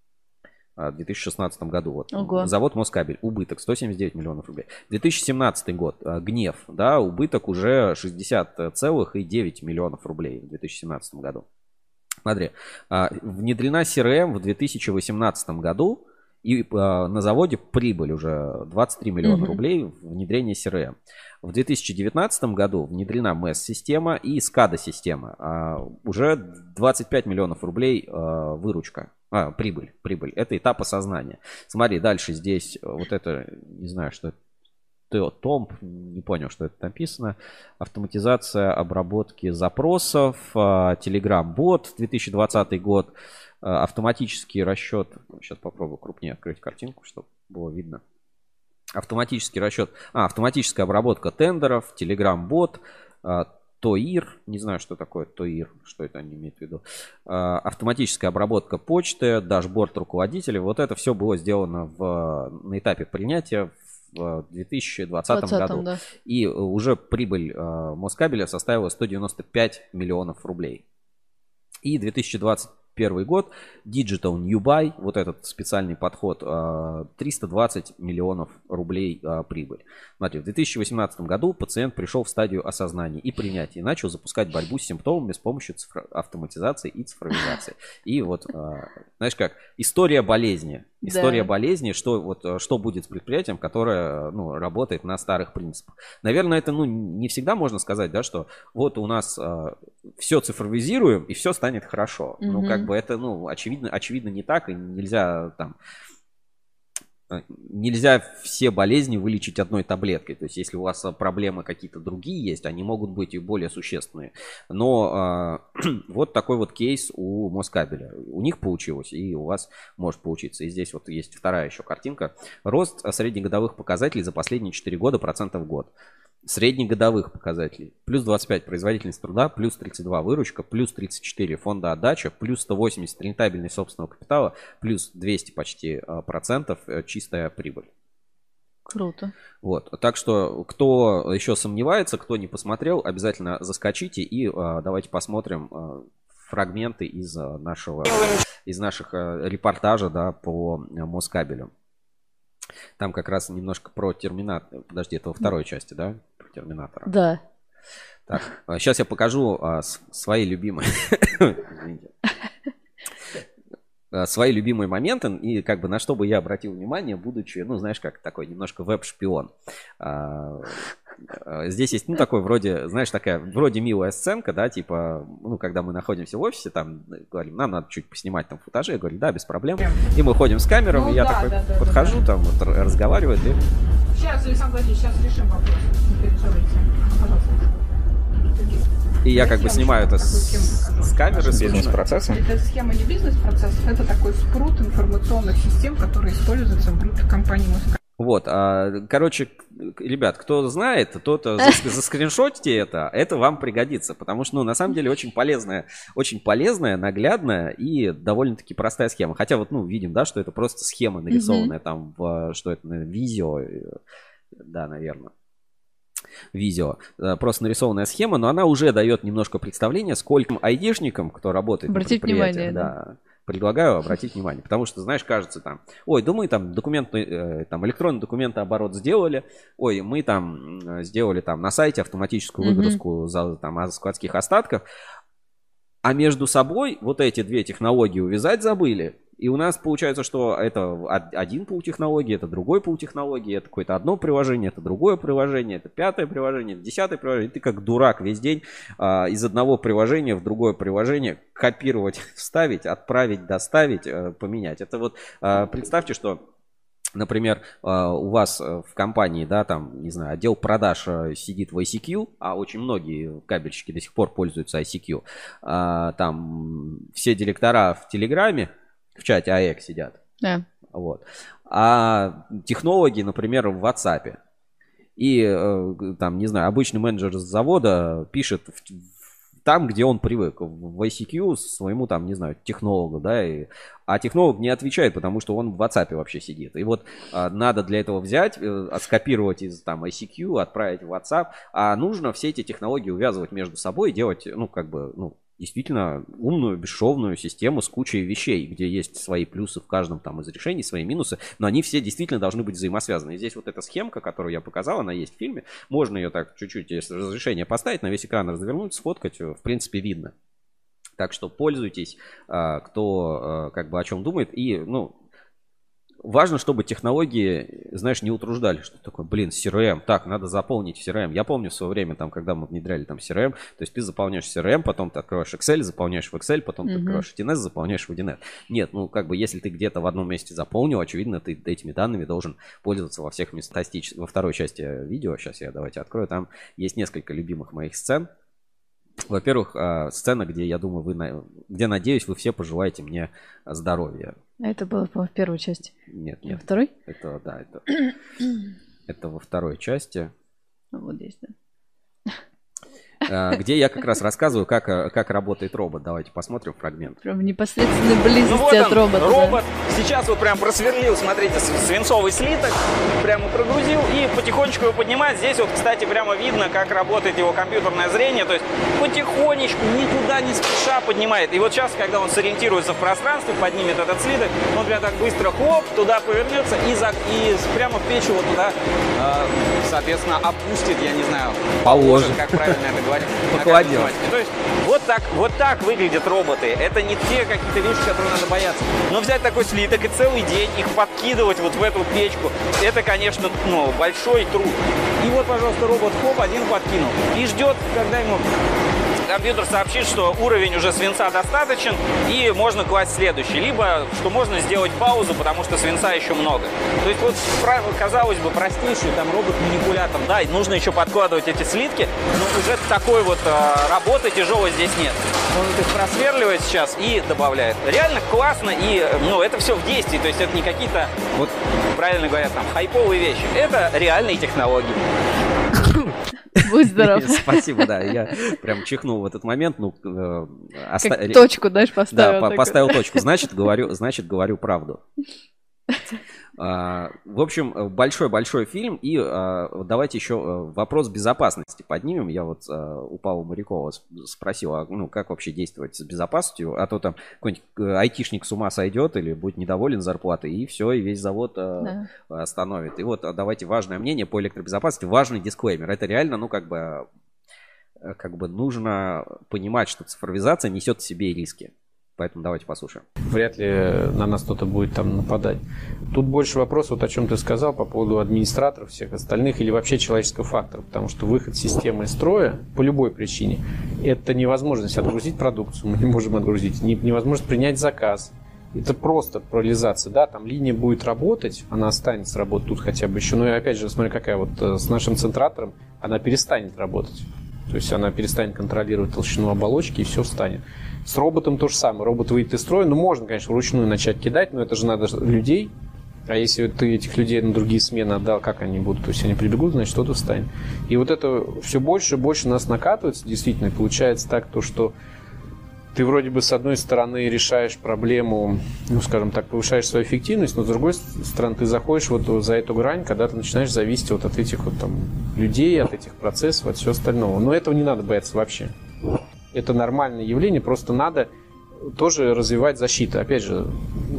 А, в 2016 году. Вот. Ого. Завод Москабель. Убыток 179 миллионов рублей. 2017 год. А, гнев. Да, убыток уже 60,9 миллионов рублей в 2017 году. Смотри, внедрена CRM в 2018 году. И на заводе прибыль уже 23 миллиона mm-hmm. рублей внедрение CRM. В 2019 году внедрена MES-система и SCADA-система. Уже 25 миллионов рублей выручка а, прибыль, прибыль. Это этап осознания. Смотри, дальше здесь э, вот это, не знаю, что это. Томп, не понял, что это написано. Автоматизация обработки запросов, Telegram-бот, 2020 год, а, автоматический расчет. Сейчас попробую крупнее открыть картинку, чтобы было видно. Автоматический расчет, а, автоматическая обработка тендеров, Telegram-бот, а, ТОИР, не знаю, что такое ТОИР, что это они имеют в виду, а, автоматическая обработка почты, дашборд руководителя, вот это все было сделано в, на этапе принятия в 2020 20, году. Да. И уже прибыль а, Москабеля составила 195 миллионов рублей. И 2020 первый год. Digital New Buy, вот этот специальный подход, 320 а, миллионов рублей а, прибыль. Смотрите, в 2018 году пациент пришел в стадию осознания и принятия и начал запускать борьбу с симптомами с помощью цифро- автоматизации и цифровизации. И вот, а, знаешь как, история болезни. История да. болезни, что, вот, что будет с предприятием, которое ну, работает на старых принципах. Наверное, это ну, не всегда можно сказать, да, что вот у нас все цифровизируем и все станет хорошо. Угу. Ну, как бы это, ну, очевидно, очевидно не так, и нельзя там э, нельзя все болезни вылечить одной таблеткой. То есть, если у вас проблемы какие-то другие есть, они могут быть и более существенные. Но э, *clears throat* вот такой вот кейс у Москабеля. У них получилось, и у вас может получиться. И здесь вот есть вторая еще картинка. Рост среднегодовых показателей за последние 4 года процентов в год среднегодовых показателей. Плюс 25 производительность труда, плюс 32 выручка, плюс 34 фонда отдача, плюс 180 рентабельность собственного капитала, плюс 200 почти а, процентов э, чистая прибыль. Круто. Вот. Так что, кто еще сомневается, кто не посмотрел, обязательно заскочите и а, давайте посмотрим а, фрагменты из а, нашего из наших а, репортажа да, по а, Москабелю. Там как раз немножко про терминатор. Подожди, это во второй части, да? Про терминатора. Да. Так, сейчас я покажу а, свои любимые. *laughs* А, свои любимые моменты и как бы на что бы я обратил внимание, будучи, ну, знаешь, как такой немножко веб-шпион. А, а, здесь есть, ну, такой вроде, знаешь, такая вроде милая сценка, да, типа, ну, когда мы находимся в офисе, там, говорим, нам надо чуть поснимать там футажи, я говорю, да, без проблем. И мы ходим с камером, ну, и я да, такой да, да, подхожу, да. там, вот, разговариваю, и... Сейчас, Александр Владимирович, сейчас решим вопрос. И я как бы снимаю это с, с камеры, с бизнес-процесса. Это схема не бизнес-процессов, это такой спрут информационных систем, которые используются внутри компании Москва. Вот, а, короче, ребят, кто знает, тот *laughs* заскриншотите это, это вам пригодится, потому что, ну, на самом деле, очень полезная, очень полезная, наглядная и довольно-таки простая схема. Хотя вот, ну, видим, да, что это просто схема нарисованная там в, что это, видео, да, наверное видео. Э, просто нарисованная схема, но она уже дает немножко представления, сколько айдишникам, кто работает Обратить на внимание, да. предлагаю обратить внимание. Потому что, знаешь, кажется там, ой, да мы там документы, э, там электронный документооборот сделали, ой, мы там сделали там на сайте автоматическую выгрузку mm-hmm. за, там, складских остатках, а между собой вот эти две технологии увязать забыли. И у нас получается, что это один пул технологии, это другой пул технологии, это какое-то одно приложение, это другое приложение, это пятое приложение, это десятое приложение. И ты как дурак весь день а, из одного приложения в другое приложение копировать, *laughs* вставить, отправить, доставить, а, поменять. Это вот а, представьте, что Например, а, у вас э, в компании, да, там, не знаю, отдел продаж э, сидит в ICQ, а очень многие кабельщики до сих пор пользуются ICQ. А, там все директора в Телеграме, в чате АЭК сидят. Да. Вот. А технологи, например, в WhatsApp. И э, там, не знаю, обычный менеджер завода пишет там, где он привык, в ICQ своему там, не знаю, технологу, да, и, а технолог не отвечает, потому что он в WhatsApp вообще сидит. И вот а, надо для этого взять, э, скопировать из там ICQ, отправить в WhatsApp, а нужно все эти технологии увязывать между собой и делать, ну, как бы, ну, действительно умную, бесшовную систему с кучей вещей, где есть свои плюсы в каждом там из решений, свои минусы, но они все действительно должны быть взаимосвязаны. И здесь вот эта схемка, которую я показал, она есть в фильме, можно ее так чуть-чуть, если разрешение поставить, на весь экран развернуть, сфоткать, в принципе, видно. Так что пользуйтесь, а, кто а, как бы о чем думает. И, ну, важно, чтобы технологии, знаешь, не утруждали, что такое, блин, CRM, так, надо заполнить CRM. Я помню в свое время, там, когда мы внедряли там CRM, то есть ты заполняешь CRM, потом ты открываешь Excel, заполняешь в Excel, потом mm-hmm. ты открываешь 1С, заполняешь в 1С. Нет, ну, как бы, если ты где-то в одном месте заполнил, очевидно, ты этими данными должен пользоваться во всех местах. Во второй части видео, сейчас я давайте открою, там есть несколько любимых моих сцен, во-первых, а, сцена, где, я думаю, вы, где, надеюсь, вы все пожелаете мне здоровья. Это было в первой части. Нет, нет. Во второй? Это, да, это, это во второй части. Вот здесь, да. Э, где я как раз рассказываю, как, э, как работает робот. Давайте посмотрим фрагмент. Прям непосредственной близости ну, вот от робота. Робот да. сейчас вот прям просверлил, смотрите, свинцовый слиток, прямо прогрузил и потихонечку его поднимает. Здесь вот, кстати, прямо видно, как работает его компьютерное зрение. То есть потихонечку, никуда не спеша поднимает. И вот сейчас, когда он сориентируется в пространстве, поднимет этот слиток, он прям так быстро хлоп, туда повернется и, за, и прямо в печь его туда, э, соответственно, опустит, я не знаю, положит, как правильно это говорить покладет. То есть вот так, вот так выглядят роботы. Это не те какие-то вещи, которые надо бояться. Но взять такой слиток и целый день их подкидывать вот в эту печку, это, конечно, ну, большой труд. И вот, пожалуйста, робот хоп, один подкинул. И ждет, когда ему компьютер сообщит, что уровень уже свинца достаточен и можно класть следующий. Либо, что можно сделать паузу, потому что свинца еще много. То есть вот, казалось бы, простейший там робот-манипулятор. Да, нужно еще подкладывать эти слитки, но уже такой вот э, работы тяжелой здесь нет. Он их просверливает сейчас и добавляет. Реально классно и, ну, это все в действии. То есть это не какие-то, вот правильно говорят, там, хайповые вещи. Это реальные технологии. Будь здоров. *laughs* Спасибо, да. Я прям чихнул в этот момент. Ну, э, оста... Точку, знаешь, поставил. Да, поставил точку. Значит, говорю, значит, говорю правду. А, в общем, большой-большой фильм. И а, давайте еще э, вопрос безопасности поднимем. Я вот а, у Павла Морякова спросил, ну, как вообще действовать с безопасностью. А то там какой-нибудь э, айтишник с ума сойдет или будет недоволен зарплатой, и все, и весь завод да. остановит. И вот давайте важное мнение по электробезопасности. Важный дисклеймер. Это реально, ну, как бы как бы нужно понимать, что цифровизация несет в себе риски. Поэтому давайте послушаем. Вряд ли на нас кто-то будет там нападать. Тут больше вопрос, вот о чем ты сказал по поводу администраторов, всех остальных или вообще человеческого фактора. Потому что выход системы из строя по любой причине – это невозможность отгрузить продукцию, мы не можем отгрузить, невозможность принять заказ. Это просто парализация, да, там линия будет работать, она останется работать тут хотя бы еще, но и опять же, смотри, какая вот э, с нашим центратором, она перестанет работать. То есть она перестанет контролировать толщину оболочки и все встанет. С роботом то же самое. Робот выйдет из строя. Ну, можно, конечно, вручную начать кидать, но это же надо людей. А если ты этих людей на другие смены отдал, как они будут? То есть они прибегут, значит, что-то встанет. И вот это все больше и больше нас накатывается, действительно. И получается так, то, что ты вроде бы с одной стороны решаешь проблему, ну, скажем так, повышаешь свою эффективность, но с другой стороны ты заходишь вот за эту грань, когда ты начинаешь зависеть вот от этих вот там людей, от этих процессов, от всего остального. Но этого не надо бояться вообще это нормальное явление, просто надо тоже развивать защиту. Опять же,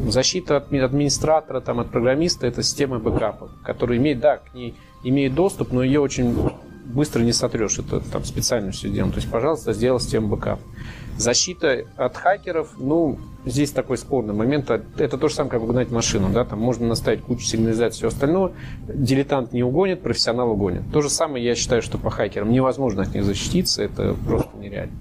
защита от администратора, там, от программиста – это система бэкапа, которая имеет, да, к ней имеет доступ, но ее очень быстро не сотрешь. Это там специально все делано. То есть, пожалуйста, сделал систему бэкап. Защита от хакеров, ну, здесь такой спорный момент. Это то же самое, как угнать машину. Да? Там можно наставить кучу сигнализации и всего остального. Дилетант не угонит, профессионал угонит. То же самое я считаю, что по хакерам невозможно от них защититься. Это просто нереально.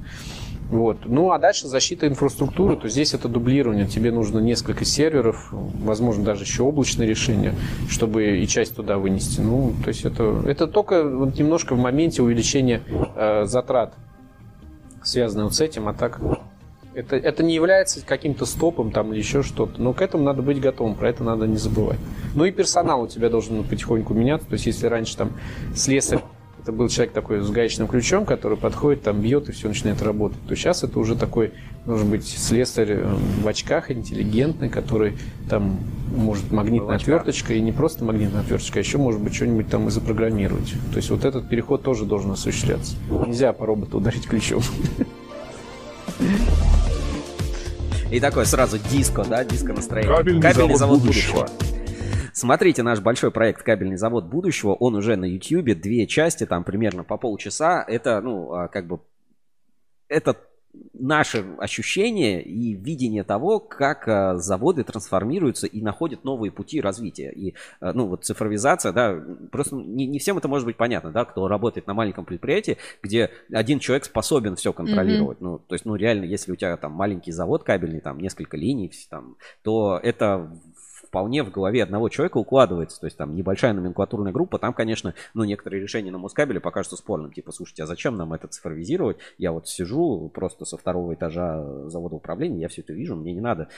Вот. Ну, а дальше защита инфраструктуры, то здесь это дублирование. Тебе нужно несколько серверов, возможно, даже еще облачное решение, чтобы и часть туда вынести. Ну, то есть это, это только вот немножко в моменте увеличения э, затрат, связанных вот с этим, а так это, это не является каким-то стопом там или еще что-то. Но к этому надо быть готовым, про это надо не забывать. Ну и персонал у тебя должен потихоньку меняться. То есть если раньше там слесарь это был человек такой с гаечным ключом, который подходит, там бьет и все начинает работать, то сейчас это уже такой, должен быть слесарь э, в очках, интеллигентный, который там может магнитная отверточка, и не просто магнитная отверточка, а еще может быть что-нибудь там и запрограммировать. То есть вот этот переход тоже должен осуществляться. Нельзя по роботу ударить ключом. И такое сразу диско, да, диско настроение. Кабельный, Кабельный завод, завод будущего. будущего. Смотрите наш большой проект «Кабельный завод будущего». Он уже на YouTube, две части, там примерно по полчаса. Это, ну, а, как бы, это наше ощущение и видение того, как а, заводы трансформируются и находят новые пути развития. И, а, ну, вот цифровизация, да, просто не, не всем это может быть понятно, да, кто работает на маленьком предприятии, где один человек способен все контролировать. Mm-hmm. Ну, то есть, ну, реально, если у тебя там маленький завод кабельный, там несколько линий, там, то это вполне в голове одного человека укладывается. То есть там небольшая номенклатурная группа, там, конечно, ну, некоторые решения на Москабеле покажутся спорным. Типа, слушайте, а зачем нам это цифровизировать? Я вот сижу просто со второго этажа завода управления, я все это вижу, мне не надо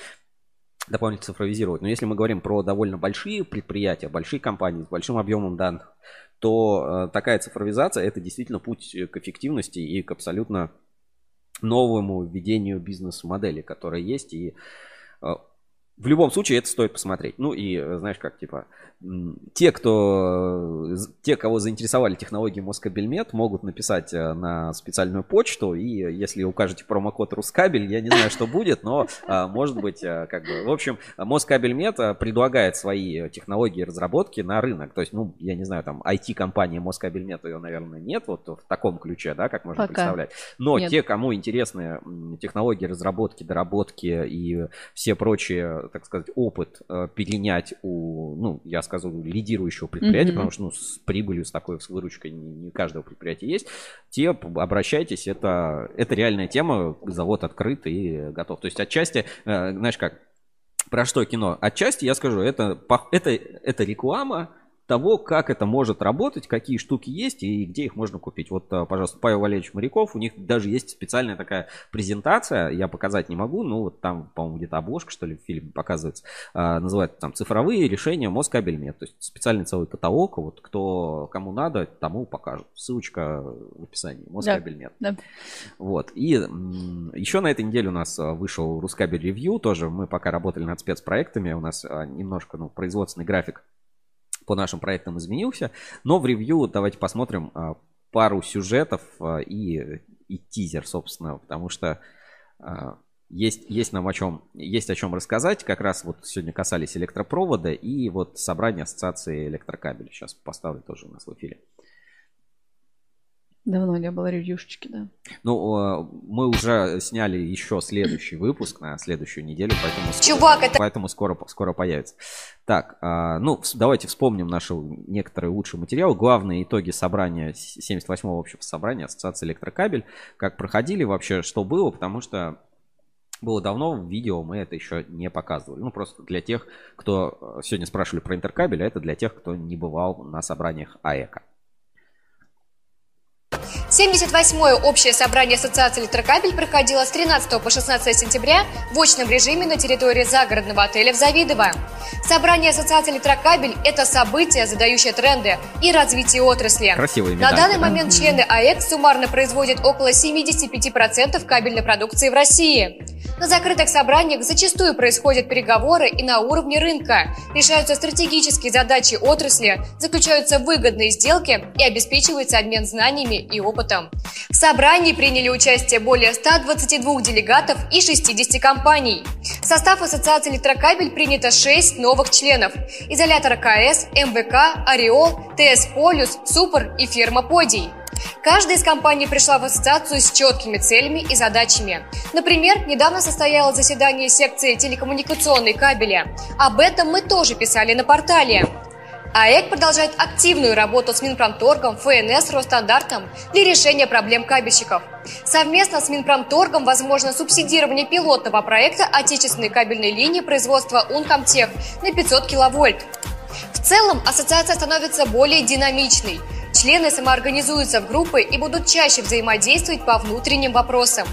дополнительно цифровизировать. Но если мы говорим про довольно большие предприятия, большие компании с большим объемом данных, то э, такая цифровизация это действительно путь к эффективности и к абсолютно новому введению бизнес-модели, которая есть. И э, в любом случае это стоит посмотреть. Ну и знаешь как, типа, те, кто, те, кого заинтересовали технологии Москабельмет, могут написать э, на специальную почту, и если укажете промокод Рускабель, я не знаю, что будет, но может быть, э, как бы, в общем, Москабельмет э, предлагает свои технологии разработки на рынок, то есть, ну, я не знаю, там, IT-компания Москабельмет, ее, наверное, нет, вот в таком ключе, да, как можно Пока. представлять, но нет. те, кому интересны технологии разработки, доработки и все прочие, так сказать, опыт перенять у, ну, я скажу, лидирующего предприятия, mm-hmm. потому что ну, с прибылью, с такой с выручкой не, не каждого предприятия есть, те обращайтесь, это, это реальная тема, завод открыт и готов. То есть отчасти, э, знаешь как, про что кино? Отчасти я скажу, это, это, это реклама, того, как это может работать, какие штуки есть и где их можно купить. Вот, э, пожалуйста, Павел Валерьевич Моряков, у них даже есть специальная такая презентация, я показать не могу, но вот там, по-моему, где-то обложка, что ли, в фильме показывается, а, называется там «Цифровые решения Москабельмет», то есть специальный целый каталог, вот кто, кому надо, тому покажут. Ссылочка в описании, Москабельмет. Да, да. Вот, и еще на этой неделе у нас э, вышел Рускабель ревью, тоже мы пока работали над спецпроектами, у нас э, немножко, ну, производственный график по нашим проектам изменился. Но в ревью давайте посмотрим а, пару сюжетов а, и, и тизер, собственно, потому что а, есть, есть нам о чем, есть о чем рассказать. Как раз вот сегодня касались электропровода и вот собрания ассоциации электрокабелей. Сейчас поставлю тоже у нас в эфире. Давно не было ревьюшечки, да. Ну, мы уже сняли еще следующий выпуск на следующую неделю, поэтому, Чувак, скоро, это... поэтому скоро, скоро появится. Так, а, ну, давайте вспомним наши некоторые лучшие материалы. Главные итоги собрания 78-го общего собрания Ассоциации Электрокабель. Как проходили вообще, что было, потому что было давно в видео, мы это еще не показывали. Ну, просто для тех, кто э, сегодня спрашивали про интеркабель, а это для тех, кто не бывал на собраниях АЭКа. much. 78-е общее собрание Ассоциации «Электрокабель» проходило с 13 по 16 сентября в очном режиме на территории загородного отеля в Завидово. Собрание Ассоциации «Электрокабель» – это событие, задающее тренды и развитие отрасли. Красивые медальки, На данный да? момент члены АЭК суммарно производят около 75% кабельной продукции в России. На закрытых собраниях зачастую происходят переговоры и на уровне рынка. Решаются стратегические задачи отрасли, заключаются выгодные сделки и обеспечивается обмен знаниями и опытом опытом. В собрании приняли участие более 122 делегатов и 60 компаний. В состав Ассоциации электрокабель принято 6 новых членов. Изолятор КС, МВК, Ореол, ТС Полюс, Супер и фирма Подий. Каждая из компаний пришла в ассоциацию с четкими целями и задачами. Например, недавно состоялось заседание секции телекоммуникационной кабеля. Об этом мы тоже писали на портале. АЭК продолжает активную работу с Минпромторгом, ФНС, Росстандартом для решения проблем кабельщиков. Совместно с Минпромторгом возможно субсидирование пилотного проекта отечественной кабельной линии производства Ункомтех на 500 киловольт. В целом ассоциация становится более динамичной. Члены самоорганизуются в группы и будут чаще взаимодействовать по внутренним вопросам.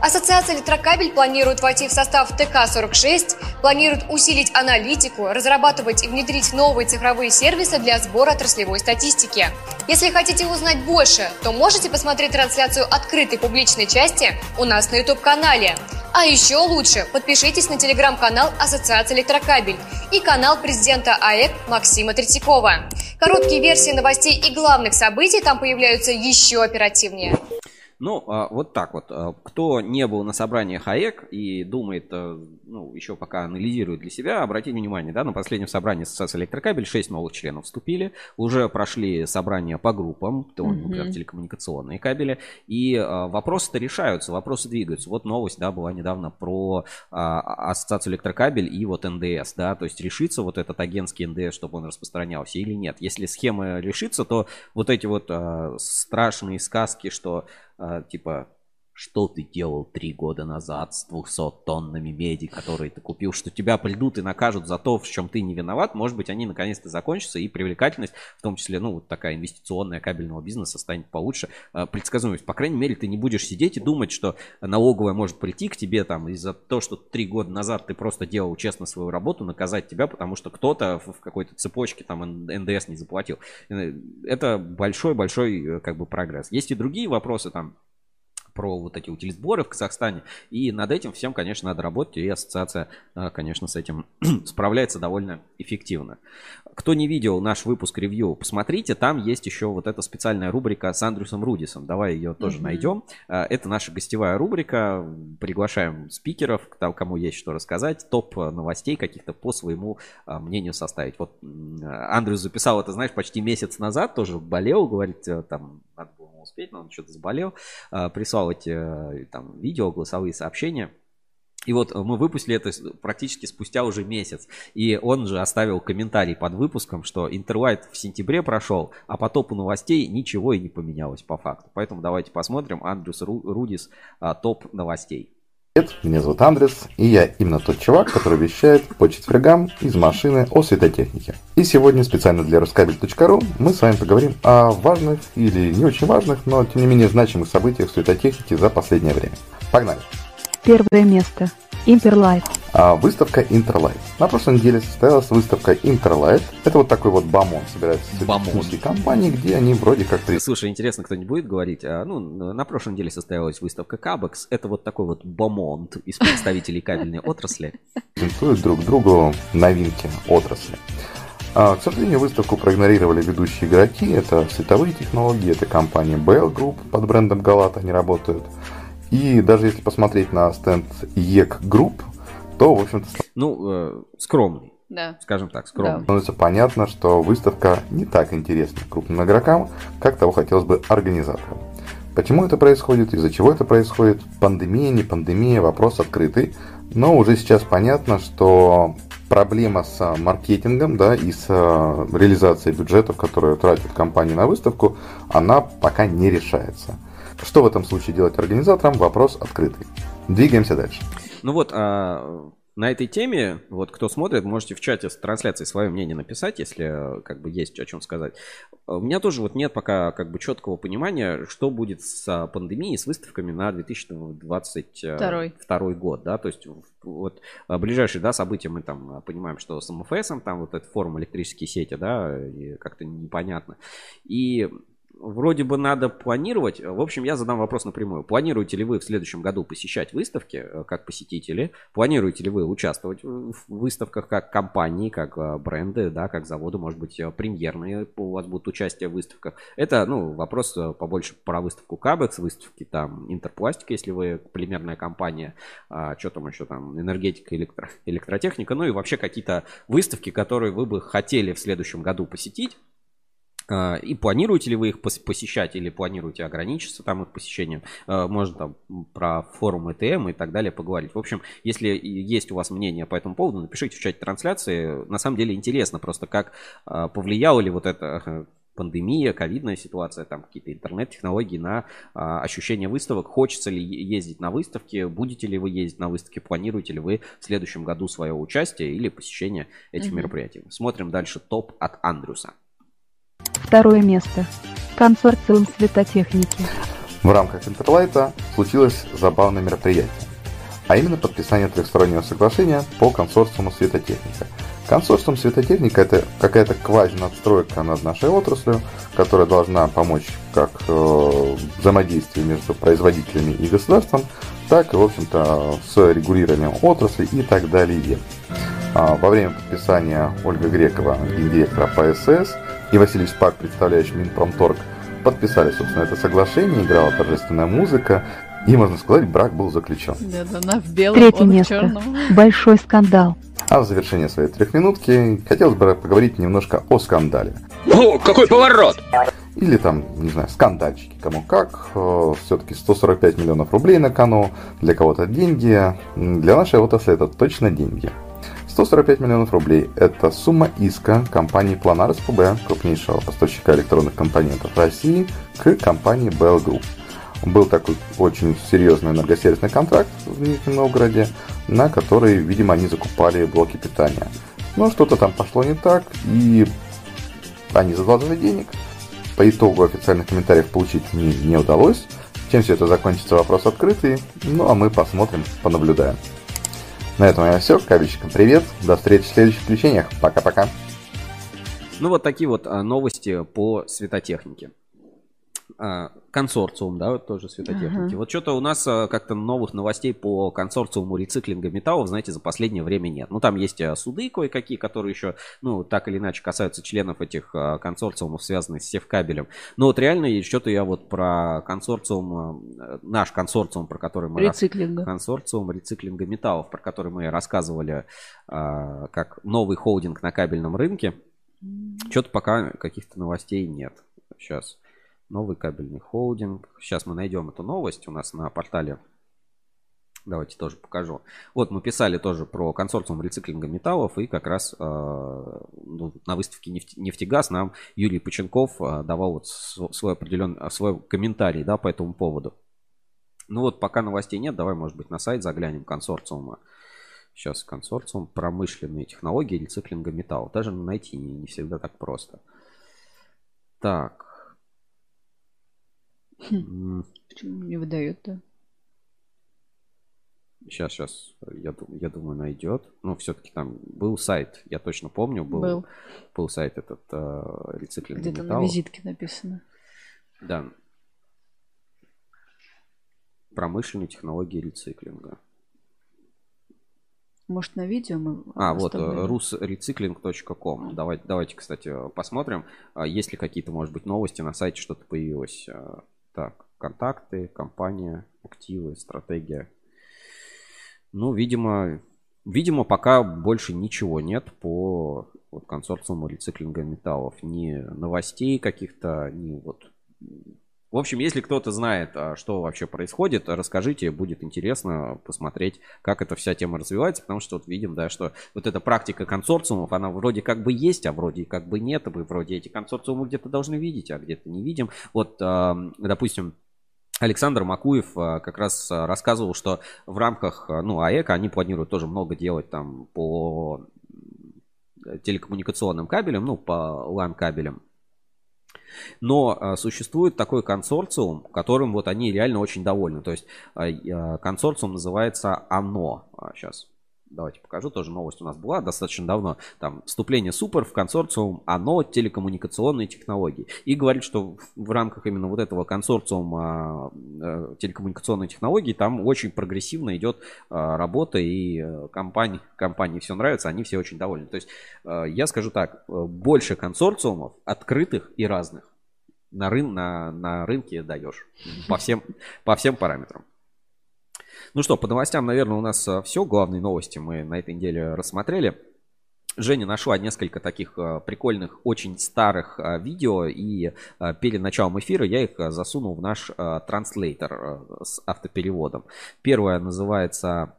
Ассоциация электрокабель планирует войти в состав ТК-46, планирует усилить аналитику, разрабатывать и внедрить новые цифровые сервисы для сбора отраслевой статистики. Если хотите узнать больше, то можете посмотреть трансляцию открытой публичной части у нас на YouTube-канале. А еще лучше подпишитесь на телеграм-канал Ассоциации электрокабель и канал президента АЭК Максима Третьякова. Короткие версии новостей и главных событий там появляются еще оперативнее. Ну, а, вот так вот. А, кто не был на собрании ХАЭК и думает, э, ну, еще пока анализирует для себя, обратите внимание, да, на последнем собрании Ассоциации электрокабель 6 новых членов вступили, уже прошли собрания по группам, например, mm-hmm. телекоммуникационные кабели, и а, вопросы-то решаются, вопросы двигаются. Вот новость, да, была недавно про Ассоциацию электрокабель и вот НДС, да, то есть решится вот этот агентский НДС, чтобы он распространялся или нет. Если схема решится, то вот эти вот страшные сказки, что а, типа, что ты делал три года назад с 200 тоннами меди, которые ты купил, что тебя придут и накажут за то, в чем ты не виноват, может быть, они наконец-то закончатся, и привлекательность, в том числе, ну, вот такая инвестиционная кабельного бизнеса станет получше. А, предсказуемость, по крайней мере, ты не будешь сидеть и думать, что налоговая может прийти к тебе там из-за того, что три года назад ты просто делал честно свою работу, наказать тебя, потому что кто-то в какой-то цепочке там НДС не заплатил. Э, это большой-большой э, как бы прогресс. Есть и другие вопросы там, про вот эти утилизборы в Казахстане. И над этим всем, конечно, надо работать, и ассоциация, э, конечно, с этим *clears throat* справляется довольно эффективно. Кто не видел наш выпуск ревью, посмотрите, там есть еще вот эта специальная рубрика с Андрюсом Рудисом. Давай ее тоже mm-hmm. найдем. Э, это наша гостевая рубрика. Приглашаем спикеров, кому есть что рассказать, топ новостей каких-то по своему э, мнению составить. Вот Андрюс записал это, знаешь, почти месяц назад, тоже болел, говорит, там было успеть, но он что-то заболел, а, прислал эти э, там видео, голосовые сообщения. И вот мы выпустили это практически спустя уже месяц. И он же оставил комментарий под выпуском, что Интерлайт в сентябре прошел, а по топу новостей ничего и не поменялось по факту. Поэтому давайте посмотрим Андрюс Рудис топ новостей. Привет, меня зовут Андрес, и я именно тот чувак, который вещает по четвергам из машины о светотехнике. И сегодня специально для Рускабель.ру мы с вами поговорим о важных или не очень важных, но тем не менее значимых событиях светотехники за последнее время. Погнали! Первое место. Интерлайт. А, выставка Интерлайт. На прошлой неделе состоялась выставка Интерлайт. Это вот такой вот бомон собирается бомон. компании, где они вроде как... Слушай, интересно, кто-нибудь будет говорить? А, ну, на прошлой неделе состоялась выставка Кабекс. Это вот такой вот бомонд из представителей кабельной отрасли. Презентуют друг другу новинки отрасли. А, к сожалению, выставку проигнорировали ведущие игроки. Это световые технологии, это компания Bell Group под брендом Галат они работают. И даже если посмотреть на стенд EEC Group, то, в общем-то... Ну, э, скромный. Да. Скажем так, скромный. Да. Становится понятно, что выставка не так интересна крупным игрокам, как того хотелось бы организаторам. Почему это происходит, из-за чего это происходит, пандемия, не пандемия, вопрос открытый. Но уже сейчас понятно, что проблема с маркетингом да, и с э, реализацией бюджетов, которые тратят компании на выставку, она пока не решается. Что в этом случае делать организаторам? Вопрос открытый. Двигаемся дальше. Ну вот, а, на этой теме, вот кто смотрит, можете в чате с трансляцией свое мнение написать, если как бы есть о чем сказать. У меня тоже вот нет пока как бы четкого понимания, что будет с пандемией, с выставками на 2022 Второй. год, да, то есть вот ближайшие, да, события мы там понимаем, что с МФС, там вот этот форум электрические сети, да, как-то непонятно. И вроде бы надо планировать. В общем, я задам вопрос напрямую. Планируете ли вы в следующем году посещать выставки э, как посетители? Планируете ли вы участвовать в выставках как компании, как э, бренды, да, как заводы, может быть, э, премьерные у вас будут участие в выставках? Это, ну, вопрос побольше про выставку Кабекс, выставки там Интерпластика, если вы полимерная компания, а, что там еще там, энергетика, электро, электротехника, ну и вообще какие-то выставки, которые вы бы хотели в следующем году посетить и планируете ли вы их посещать или планируете ограничиться там их посещением? А, можно там про форум ЭТМ и так далее поговорить. В общем, если есть у вас мнение по этому поводу, напишите в чате трансляции. На самом деле интересно просто, как а, повлияла ли вот эта пандемия, ковидная ситуация, там какие-то интернет-технологии на а, ощущение выставок. Хочется ли ездить на выставки, будете ли вы ездить на выставки, планируете ли вы в следующем году свое участие или посещение этих угу. мероприятий. Смотрим дальше топ от Андрюса. Второе место. Консорциум светотехники. В рамках Интерлайта случилось забавное мероприятие, а именно подписание трехстороннего соглашения по консорциуму светотехника. Консорциум светотехника это какая-то квази-надстройка над нашей отраслью, которая должна помочь как э, взаимодействию между производителями и государством, так и, в общем-то, с регулированием отрасли и так далее. А, во время подписания Ольга Грекова, гендиректора ПСС, и Василий Шпак, представляющий Минпромторг, подписали, собственно, это соглашение, играла торжественная музыка, и, можно сказать, брак был заключен. Да, да, она в белом, Третье он место. в черном. Большой скандал. А в завершение своей трехминутки хотелось бы поговорить немножко о скандале. О, какой поворот! Или там, не знаю, скандальчики, кому как. Э, Все-таки 145 миллионов рублей на кону, для кого-то деньги. Для нашей отрасли это точно деньги. 145 миллионов рублей – это сумма иска компании Planar СПБ, крупнейшего поставщика электронных компонентов России, к компании Bell Group. Был такой очень серьезный энергосервисный контракт в Нижнем Новгороде, на который, видимо, они закупали блоки питания. Но что-то там пошло не так, и они задолжали денег. По итогу официальных комментариев получить не, не удалось. Чем все это закончится, вопрос открытый. Ну а мы посмотрим, понаблюдаем. На этом я все. Кабельщикам привет. До встречи в следующих включениях. Пока-пока. Ну вот такие вот а, новости по светотехнике. А, консорциум, да, вот тоже светотехники. Uh-huh. Вот что-то у нас а, как-то новых новостей по консорциуму рециклинга металлов, знаете, за последнее время нет. Ну, там есть а, суды кое-какие, которые еще, ну, так или иначе касаются членов этих консорциумов, связанных с севкабелем. Но вот реально что-то я вот про консорциум, наш консорциум, про который мы... Рециклинга. Рас... Консорциум рециклинга металлов, про который мы рассказывали как новый холдинг на кабельном рынке. Что-то пока каких-то новостей нет. Сейчас. Новый кабельный холдинг. Сейчас мы найдем эту новость у нас на портале. Давайте тоже покажу. Вот мы писали тоже про консорциум рециклинга металлов. И как раз э, ну, на выставке нефть, «Нефтегаз» нам Юрий Поченков э, давал вот свой определенный свой комментарий да, по этому поводу. Ну вот пока новостей нет, давай, может быть, на сайт заглянем консорциума. Сейчас консорциум промышленные технологии рециклинга металлов. Даже найти не, не всегда так просто. Так. Хм. Почему не выдает-то? Сейчас, сейчас, я, я думаю, найдет. Ну, все-таки там был сайт, я точно помню, был, был. был сайт этот э, рециклинг Где-то на визитке написано. Да. Промышленные технологии рециклинга. Может, на видео мы А, вот, э, rusrecycling.com. Давайте, давайте, кстати, посмотрим, а есть ли какие-то, может быть, новости на сайте, что-то появилось. Так, контакты, компания, активы, стратегия. Ну, видимо, видимо, пока больше ничего нет по вот, консорциуму рециклинга металлов. Ни новостей каких-то, ни вот в общем, если кто-то знает, а, что вообще происходит, расскажите, будет интересно посмотреть, как эта вся тема развивается, потому что вот видим, да, что вот эта практика консорциумов, она вроде как бы есть, а вроде как бы нет, вы вроде эти консорциумы где-то должны видеть, а где-то не видим. Вот, допустим, Александр Макуев а, как раз рассказывал, что в рамках, ну, АЭК они планируют тоже много делать там по телекоммуникационным кабелям, ну, по LAN кабелям. Но а, существует такой консорциум, которым вот они реально очень довольны. То есть а, консорциум называется ОНО. Сейчас давайте покажу, тоже новость у нас была достаточно давно. Там вступление Супер в консорциум ОНО телекоммуникационные технологии. И говорит, что в рамках именно вот этого консорциума э, телекоммуникационные технологии там очень прогрессивно идет э, работа и э, компании, компании все нравится, они все очень довольны. То есть я скажу так, больше консорциумов открытых и разных на, рын, на, на рынке даешь по всем, по всем параметрам. Ну что, по новостям, наверное, у нас э, все. Главные новости мы на этой неделе рассмотрели. Женя нашла несколько таких э, прикольных, очень старых э, видео, и перед началом эфира я их засунул в наш транслейтер с автопереводом. Первое называется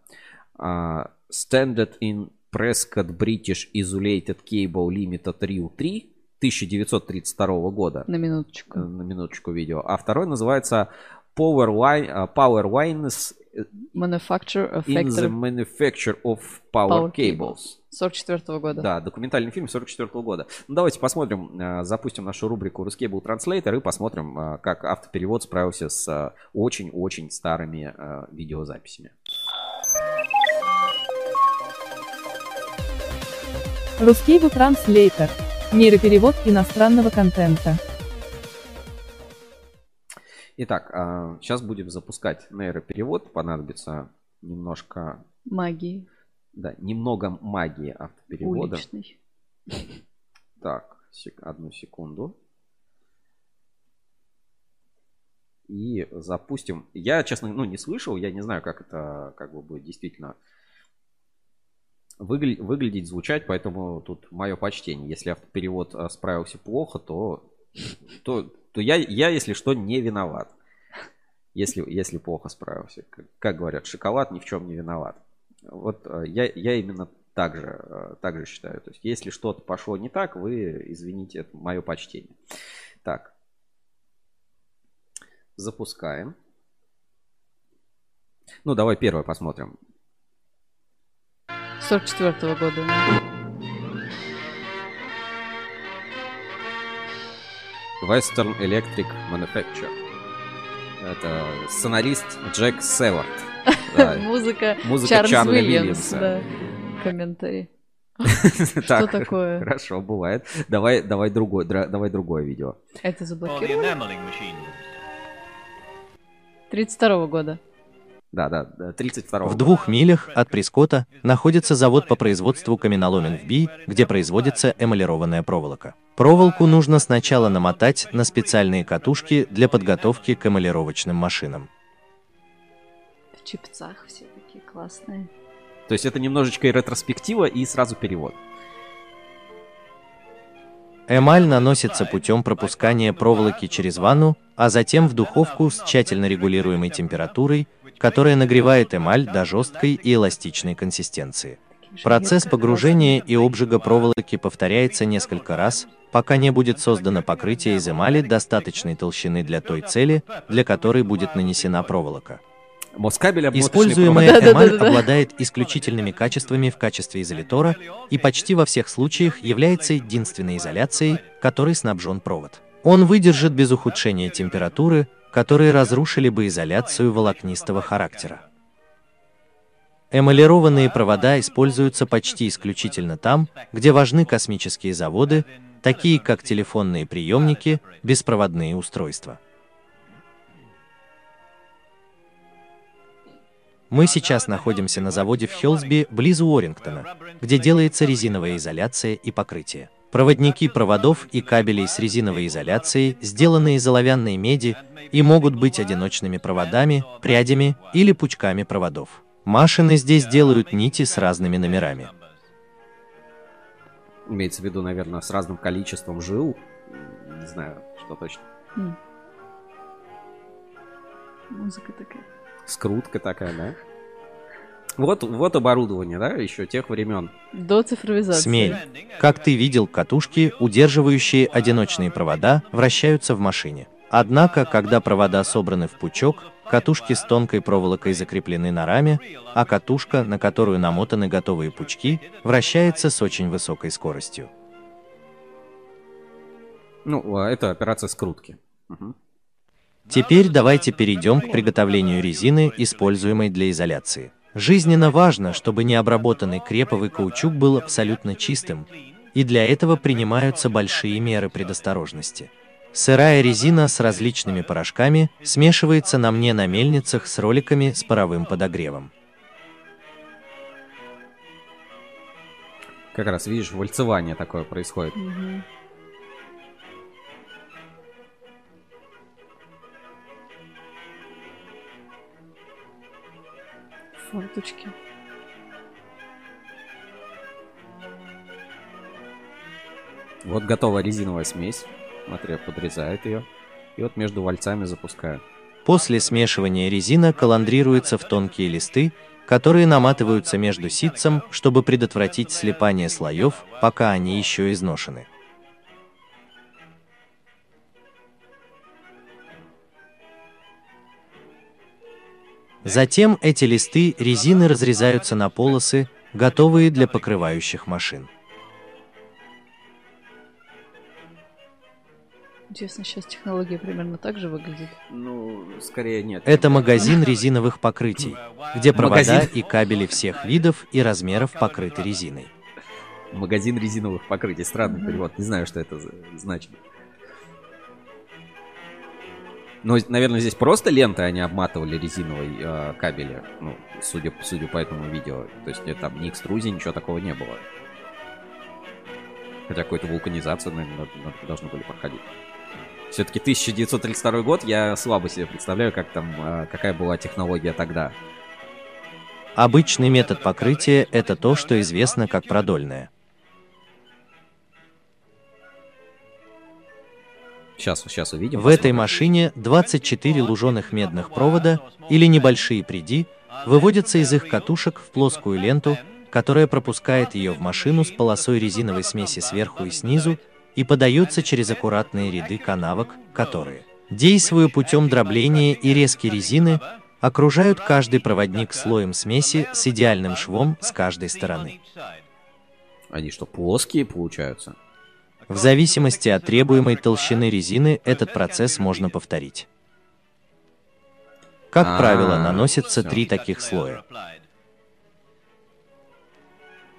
Standard in Prescott British Isolated Cable Limited Reel 3 1932 года. На минуточку. На минуточку видео. А второй называется Power, Line, Power Lines Manufacture of In the Manufacture of Power, Power Cables. 44 года. Да, документальный фильм 44 года. Ну, давайте посмотрим, э, запустим нашу рубрику Ruscable Translator и посмотрим, э, как автоперевод справился с э, очень-очень старыми видеозаписями. Ruscable Translator. Нейроперевод иностранного контента. Итак, сейчас а, будем запускать нейроперевод. Понадобится немножко... Магии. Да, немного магии автоперевода. Уличной. Так, одну секунду. И запустим. Я, честно, ну, не слышал, я не знаю, как это как бы будет действительно выгля- выглядеть, звучать, поэтому тут мое почтение. Если автоперевод а, справился плохо, то, то то я, я, если что, не виноват. Если, если плохо справился. Как, говорят, шоколад ни в чем не виноват. Вот э, я, я именно так же, э, так же считаю. То есть, если что-то пошло не так, вы извините, это мое почтение. Так. Запускаем. Ну, давай первое посмотрим. 44 -го года. Western Electric Manufacture. Это сценарист Джек Севард. *laughs* Музыка Музыка Чарли Уильямса. Комментарий. *laughs* Что такое? Хорошо, бывает. Давай, давай другое, давай другое видео. Это заблокировали? 32 года. Да, да, 32 В двух милях от Прескота находится завод по производству каменоломен в Би, где производится эмалированная проволока. Проволоку нужно сначала намотать на специальные катушки для подготовки к эмалировочным машинам. В чипцах все такие классные. То есть это немножечко и ретроспектива, и сразу перевод. Эмаль наносится путем пропускания проволоки через ванну, а затем в духовку с тщательно регулируемой температурой которая нагревает эмаль до жесткой и эластичной консистенции. Процесс погружения и обжига проволоки повторяется несколько раз, пока не будет создано покрытие из эмали достаточной толщины для той цели, для которой будет нанесена проволока. Используемая эмаль обладает исключительными качествами в качестве изолятора и почти во всех случаях является единственной изоляцией, которой снабжен провод. Он выдержит без ухудшения температуры, которые разрушили бы изоляцию волокнистого характера. Эмалированные провода используются почти исключительно там, где важны космические заводы, такие как телефонные приемники, беспроводные устройства. Мы сейчас находимся на заводе в Хелсби, близ Уоррингтона, где делается резиновая изоляция и покрытие. Проводники проводов и кабелей с резиновой изоляцией сделаны из оловянной меди и могут быть одиночными проводами, прядями или пучками проводов. Машины здесь делают нити с разными номерами. Имеется в виду, наверное, с разным количеством жил. Не знаю, что точно. Mm. Музыка такая. Скрутка такая, да? Вот, вот оборудование, да, еще тех времен. До цифровизации. Смель. Как ты видел, катушки, удерживающие одиночные провода, вращаются в машине. Однако, когда провода собраны в пучок, катушки с тонкой проволокой закреплены на раме, а катушка, на которую намотаны готовые пучки, вращается с очень высокой скоростью. Ну, а это операция скрутки. Угу. Теперь давайте перейдем к приготовлению резины, используемой для изоляции. Жизненно важно, чтобы необработанный креповый каучук был абсолютно чистым, и для этого принимаются большие меры предосторожности. Сырая резина с различными порошками смешивается на мне на мельницах с роликами с паровым подогревом. Как раз, видишь, вальцевание такое происходит. Угу. Форточки. Вот готова резиновая смесь. Смотри, подрезает ее. И вот между вальцами запускаю. После смешивания резина каландрируется в тонкие листы, которые наматываются между ситцем, чтобы предотвратить слипание слоев, пока они еще изношены. Затем эти листы резины разрезаются на полосы, готовые для покрывающих машин. Интересно, сейчас технология примерно так же выглядит? Ну, скорее нет. Это магазин резиновых покрытий, где провода магазин? и кабели всех видов и размеров покрыты резиной. Магазин резиновых покрытий. Странный mm-hmm. перевод. Не знаю, что это значит. Но, наверное, здесь просто лентой они обматывали резиновой э, кабели. Ну, судя, судя по этому видео. То есть там ни экструзии, ничего такого не было. Хотя какую-то вулканизацию, наверное, должны были проходить. Все-таки 1932 год, я слабо себе представляю, как там, а, какая была технология тогда. Обычный метод покрытия – это то, что известно как продольное. Сейчас, сейчас увидим. В этой машине 24 луженых медных провода или небольшие приди выводятся из их катушек в плоскую ленту, которая пропускает ее в машину с полосой резиновой смеси сверху и снизу и подается через аккуратные ряды канавок, которые, действуя путем дробления и резки резины, окружают каждый проводник слоем смеси с идеальным швом с каждой стороны. Они что, плоские получаются? В зависимости от требуемой толщины резины этот процесс можно повторить. Как правило, наносится три таких слоя.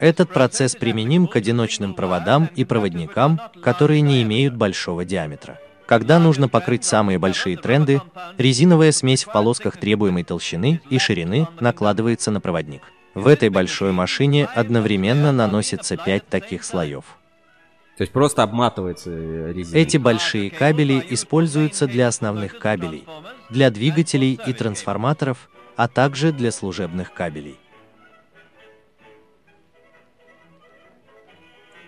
Этот процесс применим к одиночным проводам и проводникам, которые не имеют большого диаметра. Когда нужно покрыть самые большие тренды, резиновая смесь в полосках требуемой толщины и ширины накладывается на проводник. В этой большой машине одновременно наносится 5 таких слоев. То есть просто обматывается резина. Эти большие кабели используются для основных кабелей, для двигателей и трансформаторов, а также для служебных кабелей.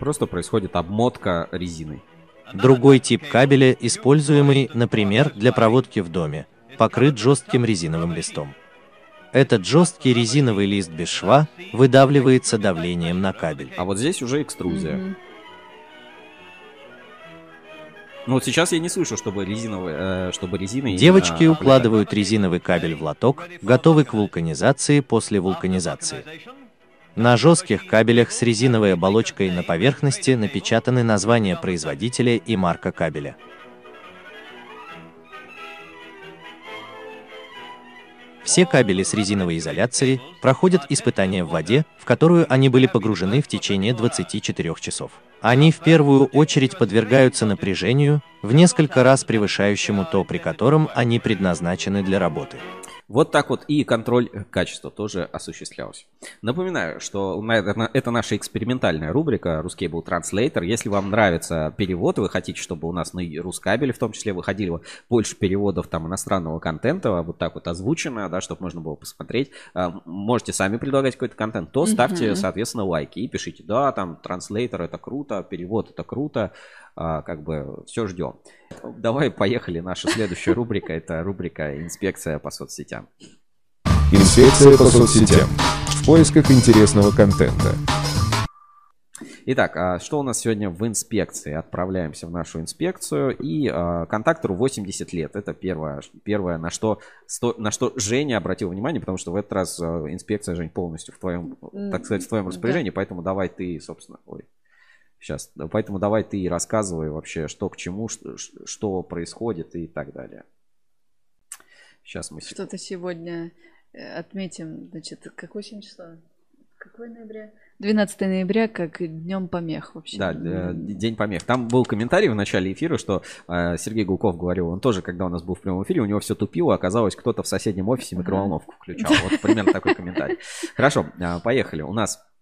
Просто происходит обмотка резиной. Другой тип кабеля, используемый, например, для проводки в доме, покрыт жестким резиновым листом. Этот жесткий резиновый лист без шва выдавливается давлением на кабель. А вот здесь уже экструзия. Mm-hmm. Ну вот сейчас я не слышу, чтобы резиновый, э, чтобы резиной. Девочки укладывают резиновый кабель в лоток, готовый к вулканизации после вулканизации. На жестких кабелях с резиновой оболочкой на поверхности напечатаны название производителя и марка кабеля. Все кабели с резиновой изоляцией проходят испытания в воде, в которую они были погружены в течение 24 часов. Они в первую очередь подвергаются напряжению, в несколько раз превышающему то, при котором они предназначены для работы. Вот так вот и контроль качества тоже осуществлялся. Напоминаю, что это наша экспериментальная рубрика Ruscable Translator. Если вам нравится перевод, вы хотите, чтобы у нас на Рускабеле в том числе выходило больше переводов там иностранного контента, вот так вот озвучено, да, чтобы можно было посмотреть, а, можете сами предлагать какой-то контент, то ставьте, соответственно, лайки и пишите, да, там, транслейтер это круто, перевод это круто, как бы все ждем. Давай поехали. Наша следующая рубрика это рубрика «Инспекция по соцсетям». Инспекция по соцсетям. В поисках интересного контента. Итак, а что у нас сегодня в инспекции? Отправляемся в нашу инспекцию. И э, контактору 80 лет. Это первое, первое на, что, сто, на что Женя обратил внимание, потому что в этот раз инспекция, Жень, полностью в твоем, так сказать, в твоем распоряжении. Да. Поэтому давай ты, собственно, ой, Сейчас, поэтому давай ты рассказывай вообще, что к чему, что, что происходит и так далее. Сейчас мы... Что-то сегодня отметим, значит, какое сегодня число? Какое ноября? 12 ноября как днем помех вообще. Да, э, день помех. Там был комментарий в начале эфира, что э, Сергей Гулков говорил, он тоже, когда у нас был в прямом эфире, у него все тупило, оказалось, кто-то в соседнем офисе микроволновку включал. Вот примерно такой комментарий. Хорошо, э, поехали. У нас э,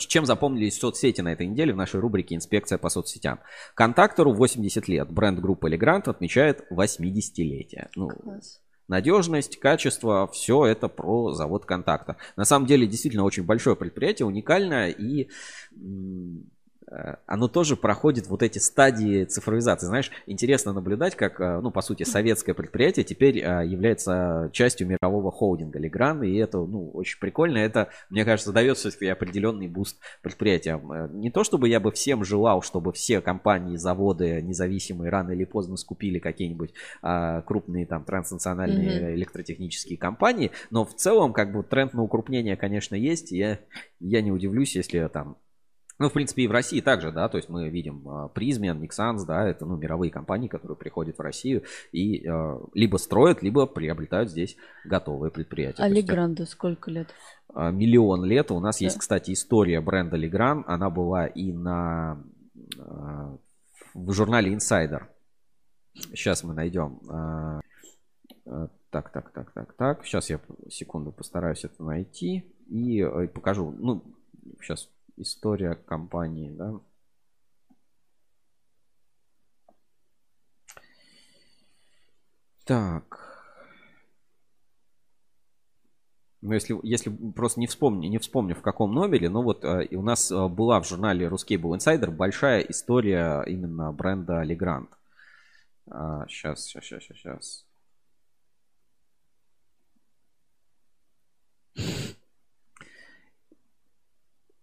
чем запомнились соцсети на этой неделе в нашей рубрике «Инспекция по соцсетям»? Контактору 80 лет. Бренд группы Legrand отмечает 80-летие. Ну, Класс. Надежность, качество, все это про завод Контактор. На самом деле, действительно очень большое предприятие, уникальное и Э, оно тоже проходит вот эти стадии цифровизации. Знаешь, интересно наблюдать, как, э, ну, по сути, советское предприятие теперь э, является частью мирового холдинга Legrand, и это, ну, очень прикольно. Это, мне кажется, дает все-таки определенный буст предприятиям. Не то, чтобы я бы всем желал, чтобы все компании, заводы независимые рано или поздно скупили какие-нибудь а, крупные там транснациональные mm-hmm. электротехнические компании, но в целом, как бы, тренд на укрупнение, конечно, есть. Я, я не удивлюсь, если там ну, в принципе, и в России также, да, то есть мы видим Призмен, Nixans, да, это, ну, мировые компании, которые приходят в Россию и э, либо строят, либо приобретают здесь готовые предприятия. А Легранду сколько лет? Э, миллион лет. У нас да. есть, кстати, история бренда Легран, она была и на, в журнале Insider. Сейчас мы найдем. Так, так, так, так, так. Сейчас я секунду постараюсь это найти и э, покажу. Ну, сейчас история компании, да. Так. Ну, если, если просто не вспомню, не вспомню в каком номере, но вот э, у нас э, была в журнале Ruscable Insider большая история именно бренда Legrand. А, сейчас, сейчас, сейчас, сейчас.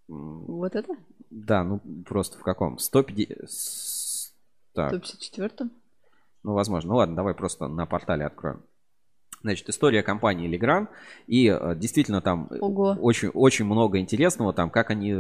Вот это? Да, ну просто в каком? 150... Так. 154 Ну, возможно. Ну ладно, давай просто на портале откроем. Значит, история компании Legrand. И э, действительно там Ого. очень, очень много интересного. Там, как они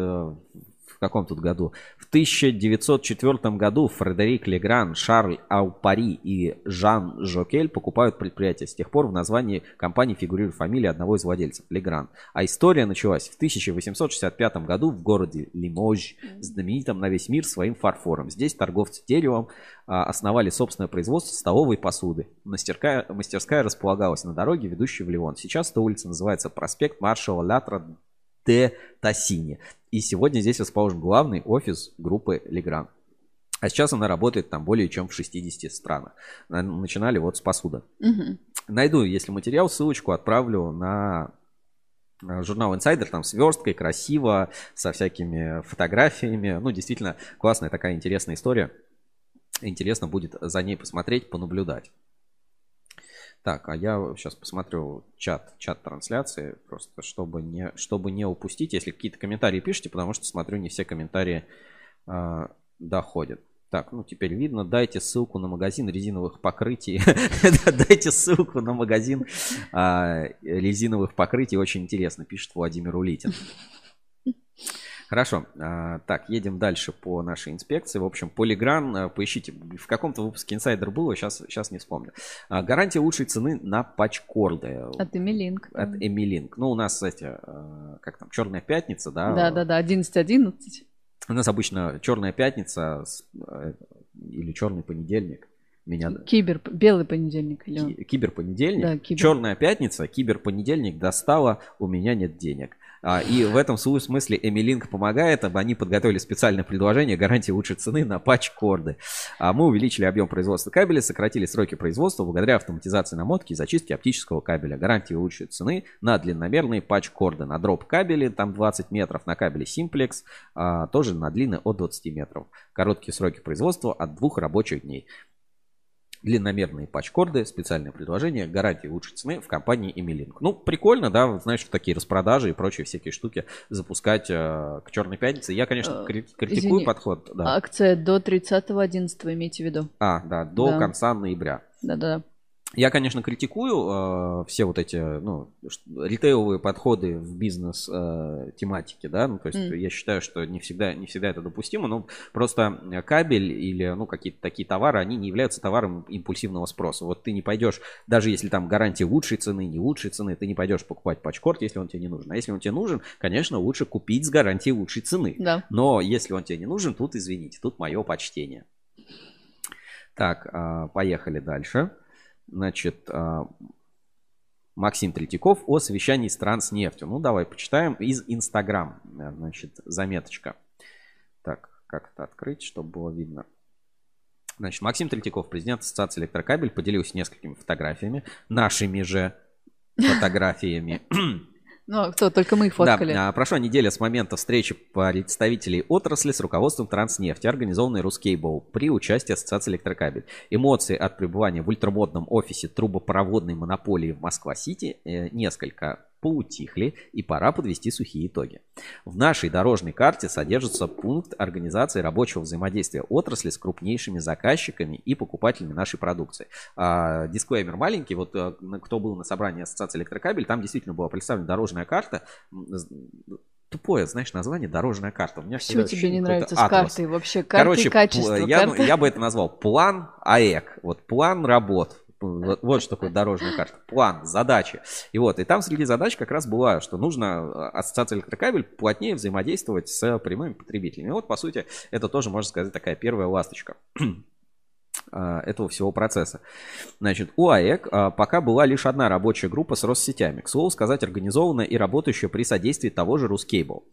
э, каком тут году? В 1904 году Фредерик Легран, Шарль Аупари и Жан Жокель покупают предприятие. С тех пор в названии компании фигурирует фамилия одного из владельцев, Легран. А история началась в 1865 году в городе Лимож, знаменитом на весь мир своим фарфором. Здесь торговцы деревом а, основали собственное производство столовой посуды. Мастерская, мастерская располагалась на дороге, ведущей в Ливон. Сейчас эта улица называется проспект маршала Лятра Тассини. И сегодня здесь расположен главный офис группы Legrand. А сейчас она работает там более чем в 60 странах. Начинали вот с посуды. Угу. Найду, если материал, ссылочку отправлю на журнал Insider, там с версткой, красиво, со всякими фотографиями. Ну, действительно, классная такая интересная история. Интересно будет за ней посмотреть, понаблюдать. Так, а я сейчас посмотрю чат, чат трансляции, просто чтобы не, чтобы не упустить, если какие-то комментарии пишите, потому что смотрю, не все комментарии э, доходят. Так, ну теперь видно. Дайте ссылку на магазин резиновых покрытий. *laughs* Дайте ссылку на магазин а, резиновых покрытий. Очень интересно, пишет Владимир Улитин. Хорошо. А, так, едем дальше по нашей инспекции. В общем, Полигран, а, поищите, в каком-то выпуске инсайдер было, сейчас, сейчас не вспомню. А, гарантия лучшей цены на патчкорды. От Эмилинк. От Эмилинк. Ну, у нас, кстати, как там, Черная пятница, да? Да-да-да, 11.11. У нас обычно Черная пятница э, или Черный понедельник. Меня... Кибер, белый понедельник. Или... Киберпонедельник. Да, кибер. Черная пятница, киберпонедельник достала, у меня нет денег. А, и в этом смысле Эмилинк помогает, они подготовили специальное предложение гарантии лучшей цены на патч-корды. А мы увеличили объем производства кабеля, сократили сроки производства благодаря автоматизации намотки и зачистки оптического кабеля. Гарантии лучшей цены на длинномерные патч-корды. На дроп кабели там 20 метров, на кабеле Simplex а, тоже на длины от 20 метров. Короткие сроки производства от двух рабочих дней длинномерные патчкорды, специальное предложение, гарантии лучшей цены в компании Emilink. Ну, прикольно, да, знаешь, такие распродажи и прочие всякие штуки запускать э, к Черной Пятнице. Я, конечно, э, критикую Извини, подход. Да. Акция до 30.11, имейте в виду. А, да, до да. конца ноября. Да-да. Я, конечно, критикую э, все вот эти, ну, ритейловые подходы в бизнес э, тематике, да, ну, то есть mm. я считаю, что не всегда, не всегда это допустимо, но просто кабель или, ну, какие-то такие товары, они не являются товаром импульсивного спроса. Вот ты не пойдешь, даже если там гарантия лучшей цены, не лучшей цены, ты не пойдешь покупать патчкорд, если он тебе не нужен. А если он тебе нужен, конечно, лучше купить с гарантией лучшей цены. Да. Но если он тебе не нужен, тут, извините, тут мое почтение. Так, э, поехали дальше. Значит, а, Максим Третьяков о совещании с нефтью. Ну, давай почитаем из Инстаграм. Значит, заметочка. Так, как это открыть, чтобы было видно. Значит, Максим Третьяков, президент Ассоциации Электрокабель, поделился несколькими фотографиями, нашими же фотографиями *clears throat* Ну, а кто? Только мы фоткали. Да, прошла неделя с момента встречи представителей отрасли с руководством Транснефти, организованной Рускейбл при участии Ассоциации Электрокабель. Эмоции от пребывания в ультрамодном офисе трубопроводной монополии в Москва-Сити э, несколько поутихли и пора подвести сухие итоги. В нашей дорожной карте содержится пункт организации рабочего взаимодействия отрасли с крупнейшими заказчиками и покупателями нашей продукции. А, дисклеймер маленький, вот э, кто был на собрании Ассоциации Электрокабель, там действительно была представлена дорожная карта тупое, знаешь, название дорожная карта. У меня Все тебе не нравится с картой вообще? Карты Короче, качество, я, карты... я бы это назвал план АЭК. Вот план работ. Вот, вот что такое дорожная карта. План, задачи. И вот, и там среди задач как раз была, что нужно э, ассоциация электрокабель плотнее взаимодействовать с прямыми потребителями. И вот, по сути, это тоже, можно сказать, такая первая ласточка э, этого всего процесса. Значит, у АЭК э, пока была лишь одна рабочая группа с Россетями. К слову сказать, организованная и работающая при содействии того же Рускейбл.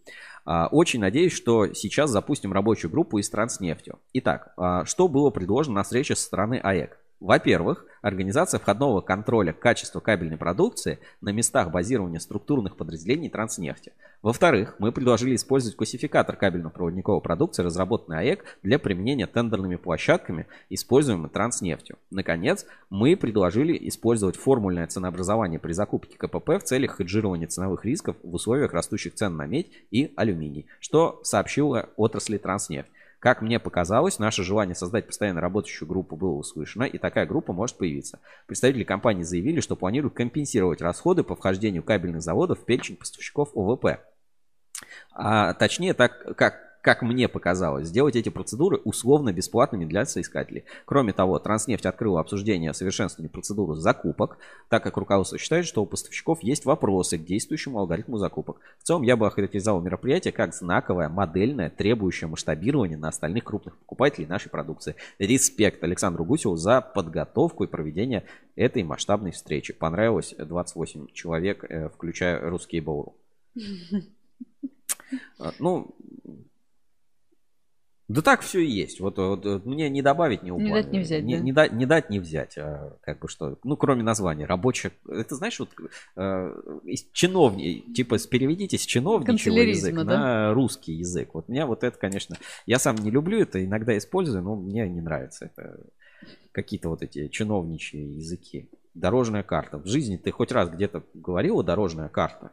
Очень надеюсь, что сейчас запустим рабочую группу из Транснефтью. Итак, что было предложено на встрече со стороны АЭК? Во-первых, организация входного контроля качества кабельной продукции на местах базирования структурных подразделений Транснефти. Во-вторых, мы предложили использовать классификатор кабельно-проводниковой продукции, разработанный АЭК, для применения тендерными площадками, используемыми Транснефтью. Наконец, мы предложили использовать формульное ценообразование при закупке КПП в целях хеджирования ценовых рисков в условиях растущих цен на медь и алюминий, что сообщила отрасли Транснефть. Как мне показалось, наше желание создать постоянно работающую группу было услышано, и такая группа может появиться. Представители компании заявили, что планируют компенсировать расходы по вхождению кабельных заводов в перечень поставщиков ОВП. А точнее, так как как мне показалось, сделать эти процедуры условно бесплатными для соискателей. Кроме того, Транснефть открыла обсуждение совершенствования процедуры закупок, так как руководство считает, что у поставщиков есть вопросы к действующему алгоритму закупок. В целом, я бы охарактеризовал мероприятие как знаковое, модельное, требующее масштабирования на остальных крупных покупателей нашей продукции. Респект Александру Гусеву за подготовку и проведение этой масштабной встречи. Понравилось 28 человек, э, включая русские Боуру. *laughs* Ну, да так все и есть. Вот, вот, вот мне не добавить, не убавить. Не дать, не взять. Не, да? не, дать, не дать, не взять. А, как бы что. Ну, кроме названия. Рабочая. Это знаешь, вот э, чиновник, типа переведите с чиновничего язык да? на русский язык. Вот меня вот это, конечно. Я сам не люблю это, иногда использую, но мне не нравится. Это какие-то вот эти чиновничьи языки. Дорожная карта. В жизни ты хоть раз где-то говорила дорожная карта?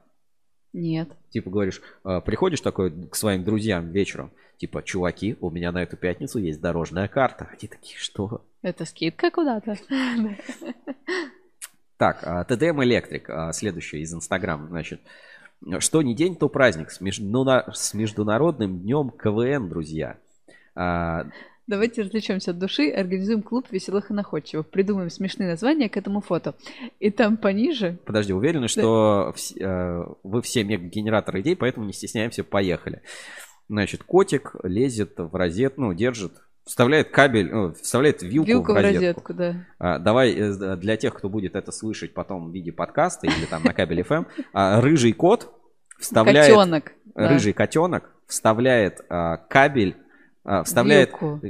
Нет. Типа говоришь, э, приходишь такой к своим друзьям вечером, типа, чуваки, у меня на эту пятницу есть дорожная карта. Они такие, что? Это скидка куда-то. Так, а, ТДМ Электрик, а, следующий из Инстаграм, значит. Что не день, то праздник с, Международным днем КВН, друзья. Давайте развлечемся от души, организуем клуб веселых и находчивых, придумаем смешные названия к этому фото. И там пониже... Подожди, уверены, что да. вы все мега-генераторы идей, поэтому не стесняемся, поехали. Значит, котик лезет в розет, ну, держит, вставляет кабель, ну, вставляет вилку, вилку в розетку. В розетку да. а, давай э, для тех, кто будет это слышать потом в виде подкаста или там на кабеле FM, а, рыжий кот вставляет... Котенок. Рыжий да. котенок вставляет а, кабель, вставляет... Вилку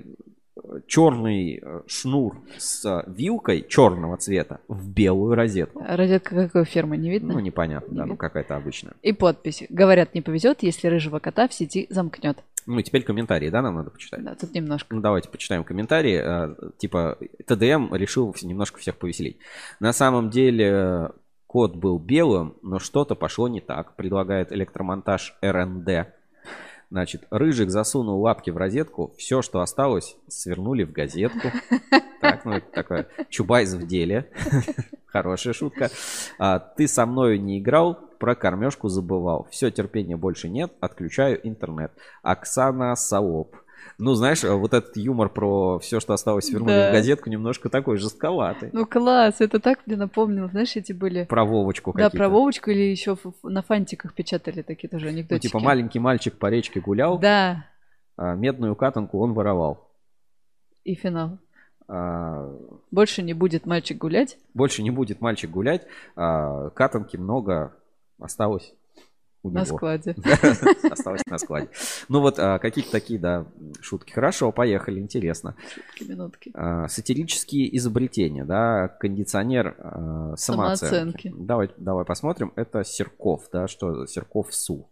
черный э, шнур с э, вилкой черного цвета в белую розетку. Розетка какой фирмы, не видно? Ну, непонятно, не да, ну, видно. ну какая-то обычная. И подпись. Говорят, не повезет, если рыжего кота в сети замкнет. Ну, и теперь комментарии, да, нам надо почитать? Да, тут немножко. Ну, давайте почитаем комментарии. Э, типа, ТДМ решил немножко всех повеселить. На самом деле, код был белым, но что-то пошло не так, предлагает электромонтаж РНД. Значит, Рыжик засунул лапки в розетку, все, что осталось, свернули в газетку. *laughs* Так, ну это такое Чубайс в деле. *laughs* Хорошая шутка. А, ты со мной не играл, про кормежку забывал. Все, терпения больше нет, отключаю интернет. Оксана Саоп. Ну, знаешь, вот этот юмор про все, что осталось, вернули да. в газетку, немножко такой жестковатый. Ну, класс, это так мне напомнило, знаешь, эти были... Про Вовочку Да, про Вовочку или еще на фантиках печатали такие тоже анекдотики. Ну, типа маленький мальчик по речке гулял. Да. А медную катанку он воровал. И финал. А... Больше не будет мальчик гулять. Больше не будет мальчик гулять. А, катанки много осталось у на него. складе. *laughs* Осталось на складе. Ну вот а, какие-то такие, да, шутки. Хорошо, поехали, интересно. Шутки, минутки. А, сатирические изобретения, да, кондиционер а, самооценки. Давай, давай посмотрим. Это Серков, да, что Серков СУ.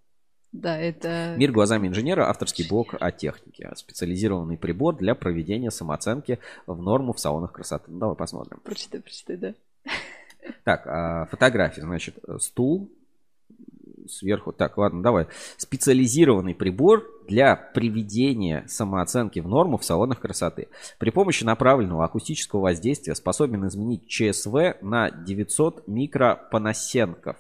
Да, это... Мир глазами инженера, авторский блог о технике. Специализированный прибор для проведения самооценки в норму в салонах красоты. Ну, давай посмотрим. Прочитай, прочитай, да. Так, фотографии, значит, стул, сверху. Так, ладно, давай. Специализированный прибор для приведения самооценки в норму в салонах красоты. При помощи направленного акустического воздействия способен изменить ЧСВ на 900 микропанасенков.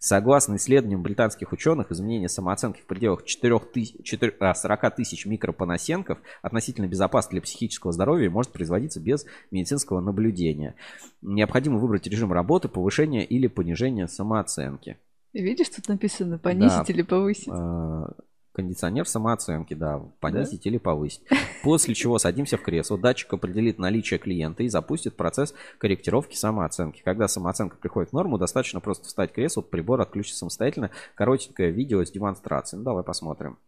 Согласно исследованиям британских ученых, изменение самооценки в пределах 4 тысяч, 4, 40 тысяч микропанасенков относительно безопасно для психического здоровья может производиться без медицинского наблюдения. Необходимо выбрать режим работы, повышения или понижения самооценки. Видишь, тут написано понизить да. или повысить. А, кондиционер самооценки, да, понизить да? или повысить. После чего садимся в кресло, датчик определит наличие клиента и запустит процесс корректировки самооценки. Когда самооценка приходит в норму, достаточно просто встать в кресло, прибор отключится самостоятельно. Коротенькое видео с демонстрацией. Ну, давай посмотрим.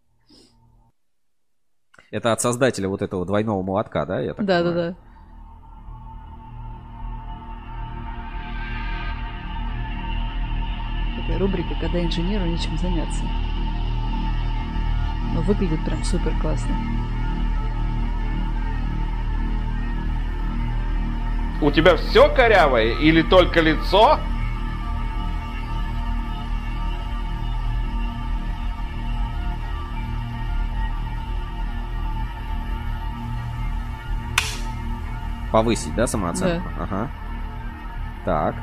Это от создателя вот этого двойного молотка, да? Я так да, понимаю? да, да. Такая рубрика, когда инженеру нечем заняться. Но выглядит прям супер классно. У тебя все корявое или только лицо? Повысить, да, самооценку? Да. Ага. Так.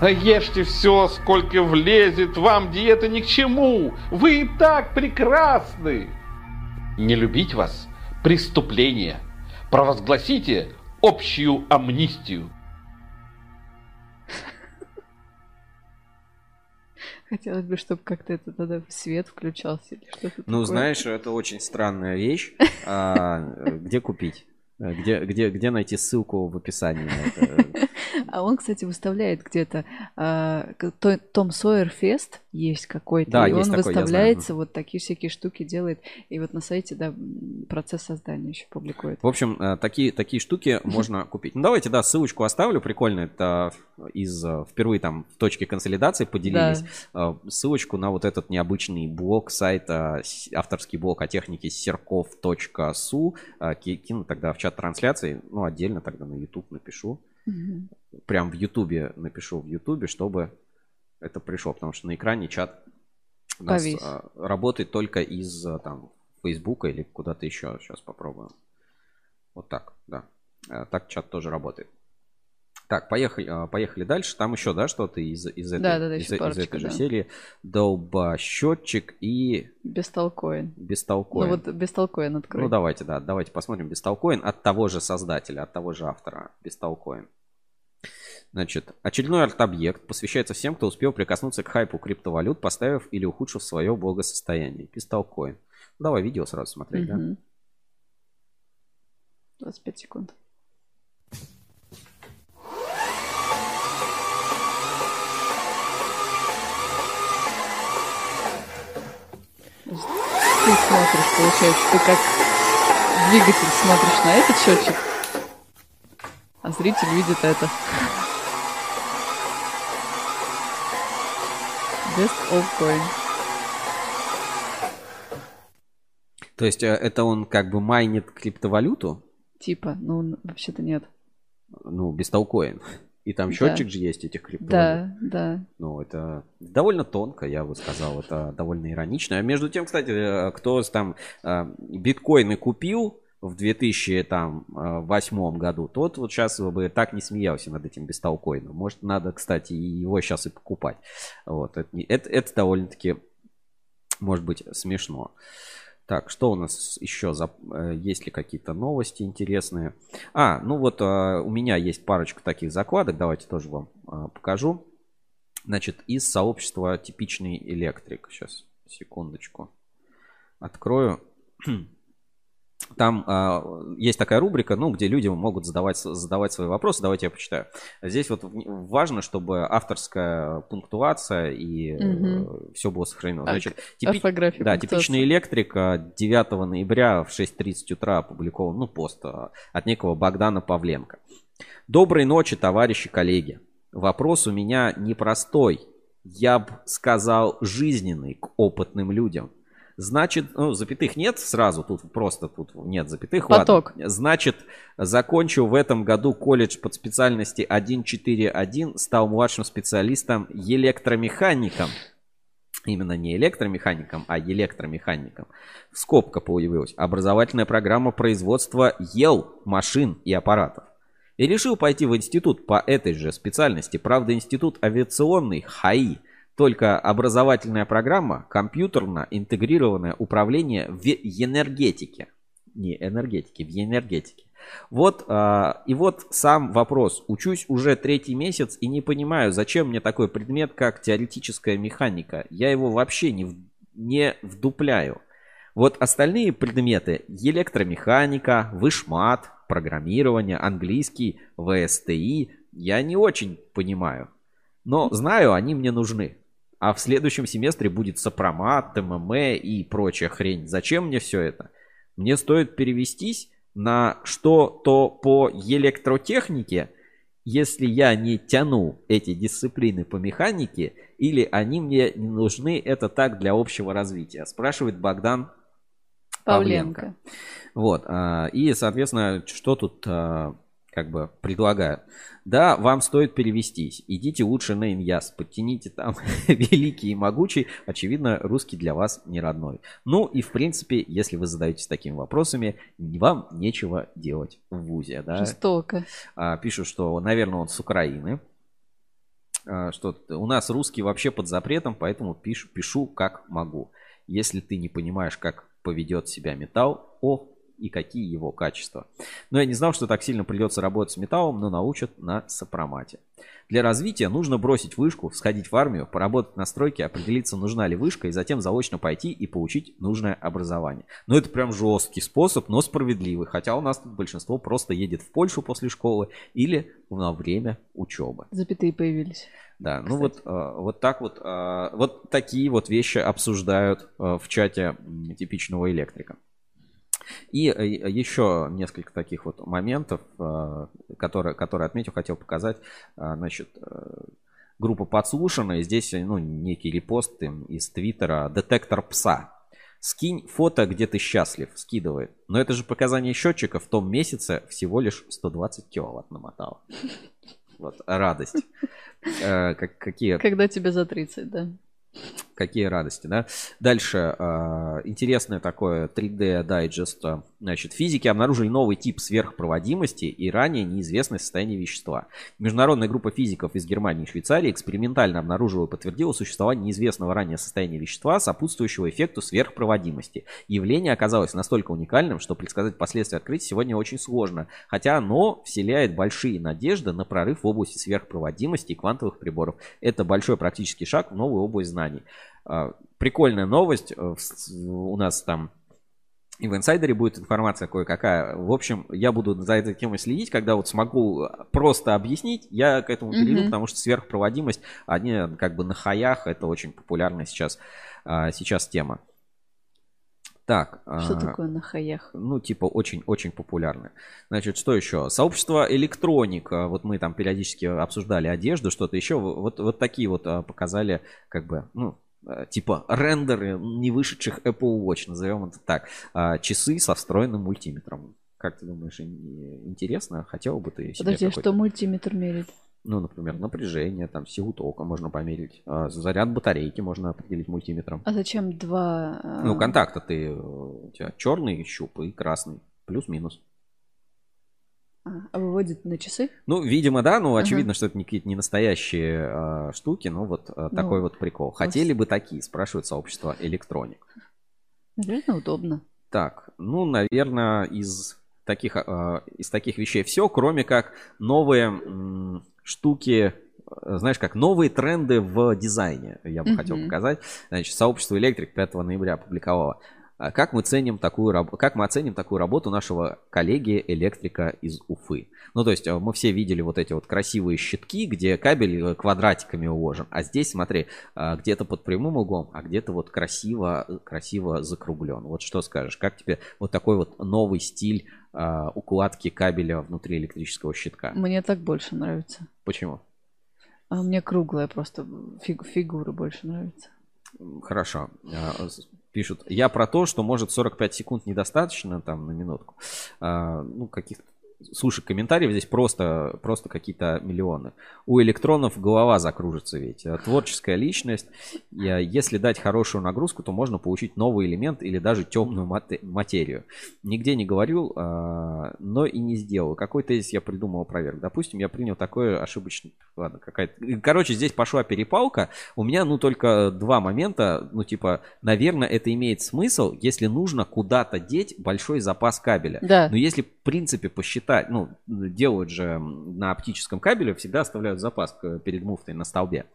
А ешьте все, сколько влезет, вам диета ни к чему. Вы и так прекрасны. Не любить вас – преступление. Провозгласите общую амнистию. Хотелось бы, чтобы как-то это тогда свет включался или что-то Ну, такое. знаешь, это очень странная вещь. А, где купить? Где, где, где найти ссылку в описании? *laughs* А он, кстати, выставляет где-то э, Том Сойер Фест есть какой-то, да, и есть он такой, выставляется, вот такие всякие штуки делает, и вот на сайте, да, процесс создания еще публикует. В общем, э, такие, такие штуки можно купить. Ну, давайте, да, ссылочку оставлю, прикольно, это из, э, впервые там в точке консолидации поделились, да. Э, ссылочку на вот этот необычный блог сайта, авторский блог о технике серков.су, кину тогда в чат трансляции, ну, отдельно тогда на YouTube напишу. Угу. Прям в Ютубе напишу в Ютубе, чтобы это пришло, потому что на экране чат у нас Повис. Работает только из там Фейсбука или куда-то еще. Сейчас попробуем. Вот так, да. Так чат тоже работает. Так, поехали, поехали дальше. Там еще, да, что-то из, из этой, да, да, да, из, парочка, из этой же да. серии. Долбосчетчик и... Бестолкоин. Бестолкоин. Ну вот Бестолкоин открой. Ну давайте, да, давайте посмотрим. Бестолкоин от того же создателя, от того же автора. Бестолкоин. Значит, очередной арт-объект посвящается всем, кто успел прикоснуться к хайпу криптовалют, поставив или ухудшив свое благосостояние. Пистолкоин. Давай видео сразу смотреть, угу. да? 25 секунд. Ты смотришь, получается, ты как двигатель смотришь на этот счетчик, а зритель видит это. Best of coin. То есть э, это он как бы майнит криптовалюту? Типа, ну вообще-то нет. Ну, бестолкоин. И там счетчик да. же есть этих криптовалют. Да, да. Ну, это довольно тонко, я бы сказал. Это довольно иронично. А между тем, кстати, э, кто там э, биткоины купил в 2008 году, тот вот сейчас бы так не смеялся над этим бестолкойным. Может, надо, кстати, его сейчас и покупать. Вот. Это, это, это довольно-таки может быть смешно. Так, что у нас еще? За... Э, есть ли какие-то новости интересные? А, ну вот э, у меня есть парочка таких закладок. Давайте тоже вам э, покажу. Значит, из сообщества типичный электрик. Сейчас, секундочку. Открою. *clears throat* Там э, есть такая рубрика, ну, где люди могут задавать, задавать свои вопросы. Давайте я почитаю. Здесь вот важно, чтобы авторская пунктуация и угу. э, все было сохранено. Значит, типи... да, типичный электрик 9 ноября в 6.30 утра опубликован, ну, пост а, от некого Богдана Павленко. Доброй ночи, товарищи коллеги. Вопрос у меня непростой. Я бы сказал жизненный к опытным людям. Значит, ну, запятых нет сразу, тут просто тут нет запятых. Поток. Ладно. Значит, закончил в этом году колледж под специальности 141, стал младшим специалистом электромехаником. Именно не электромехаником, а электромехаником. Скобка появилась. Образовательная программа производства ел машин и аппаратов. И решил пойти в институт по этой же специальности. Правда, институт авиационный, ХАИ, только образовательная программа, компьютерно интегрированное управление в энергетике. Не энергетике, в энергетике. Вот, э, и вот сам вопрос. Учусь уже третий месяц и не понимаю, зачем мне такой предмет, как теоретическая механика. Я его вообще не, не вдупляю. Вот остальные предметы, электромеханика, вышмат, программирование, английский, ВСТИ, я не очень понимаю. Но знаю, они мне нужны. А в следующем семестре будет сопромат, ТММ и прочая хрень. Зачем мне все это? Мне стоит перевестись на что-то по электротехнике, если я не тяну эти дисциплины по механике, или они мне не нужны, это так для общего развития, спрашивает Богдан Павленко. Павленко. Вот, а, и, соответственно, что тут а, как бы предлагаю. Да, вам стоит перевестись. Идите лучше на Иньяс, подтяните там *laughs* великий и могучий. Очевидно, русский для вас не родной. Ну и в принципе, если вы задаетесь такими вопросами, вам нечего делать в ВУЗе. Да? Жестоко. А, пишут, что, наверное, он с Украины. А, что у нас русский вообще под запретом, поэтому пишу, пишу как могу. Если ты не понимаешь, как поведет себя металл, о, и какие его качества. Но я не знал, что так сильно придется работать с металлом, но научат на сопромате. Для развития нужно бросить вышку, сходить в армию, поработать на стройке, определиться, нужна ли вышка, и затем заочно пойти и получить нужное образование. Но это прям жесткий способ, но справедливый. Хотя у нас тут большинство просто едет в Польшу после школы или на время учебы. Запятые появились. Да, ну вот, э, вот так вот, э, вот такие вот вещи обсуждают э, в чате типичного электрика. И э, еще несколько таких вот моментов, э, которые, которые отметил, хотел показать. Э, значит, группа подслушана, и здесь ну, некий репост из Твиттера «Детектор пса». Скинь фото, где ты счастлив, скидывает. Но это же показание счетчика в том месяце всего лишь 120 киловатт намотало. Вот, радость. как, какие... Когда тебе за 30, да. Какие радости, да? Дальше э, интересное такое 3D дайджест. Значит, физики обнаружили новый тип сверхпроводимости и ранее неизвестное состояние вещества. Международная группа физиков из Германии и Швейцарии экспериментально обнаружила и подтвердила существование неизвестного ранее состояния вещества, сопутствующего эффекту сверхпроводимости. Явление оказалось настолько уникальным, что предсказать последствия открытия сегодня очень сложно, хотя оно вселяет большие надежды на прорыв в области сверхпроводимости и квантовых приборов. Это большой практический шаг в новую область знаний. А, прикольная новость. Э, у нас там и в инсайдере будет информация кое-какая. В общем, я буду за этой темой следить, когда вот смогу просто объяснить, я к этому перейду, mm-hmm. потому что сверхпроводимость, они как бы на хаях, это очень популярная сейчас, а, сейчас тема. Так. Что а, такое на хаях? Ну, типа, очень-очень популярное. Значит, что еще? Сообщество электроника. Вот мы там периодически обсуждали одежду, что-то еще. Вот, вот такие вот показали, как бы, ну, Э, типа рендеры не вышедших Apple Watch, назовем это так, а, часы со встроенным мультиметром. Как ты думаешь, интересно? Хотел бы ты себе Подожди, а что мультиметр мерит? Ну, например, напряжение, там, силу тока можно померить. А заряд батарейки можно определить мультиметром. А зачем два... Э, ну, контакта ты... У тебя черный щуп и красный. Плюс-минус. А, а выводит на часы? Ну, видимо, да, ну, очевидно, ага. что это не какие-то не настоящие а, штуки, но вот а, ну, такой вот прикол. Хотели бы такие, спрашивает сообщество электроник. Наверное, удобно. Так, ну, наверное, из таких, а, из таких вещей все, кроме как новые м, штуки знаешь, как новые тренды в дизайне, я бы mm-hmm. хотел показать. Значит, сообщество Электрик 5 ноября опубликовало как мы, ценим такую, как мы оценим такую работу нашего коллеги электрика из Уфы? Ну, то есть э, мы все видели вот эти вот красивые щитки, где кабель э, квадратиками уложен. А здесь, смотри, э, где-то под прямым углом, а где-то вот красиво, красиво закруглен. Вот что скажешь, как тебе вот такой вот новый стиль укладки кабеля внутри электрического щитка? Мне так больше нравится. Почему? А мне круглая просто фиг, фигура больше нравится. Хорошо пишут. Я про то, что может 45 секунд недостаточно там на минутку. А, ну, каких-то Слушай, комментариев здесь просто, просто какие-то миллионы. У электронов голова закружится ведь. Э, творческая личность. Если дать хорошую нагрузку, то можно получить новый элемент или даже темную материю. Нигде не говорил, а, но и не сделал. Какой тезис я придумал проверк? Допустим, я принял такое ошибочное... Ладно, какая-то... Короче, здесь пошла перепалка. У меня, ну, только два момента. Ну, типа, наверное, это имеет смысл, если нужно куда-то деть большой запас кабеля. Да. Но если, в принципе, посчитать считать, ну, делают же на оптическом кабеле, всегда оставляют запас перед муфтой на столбе.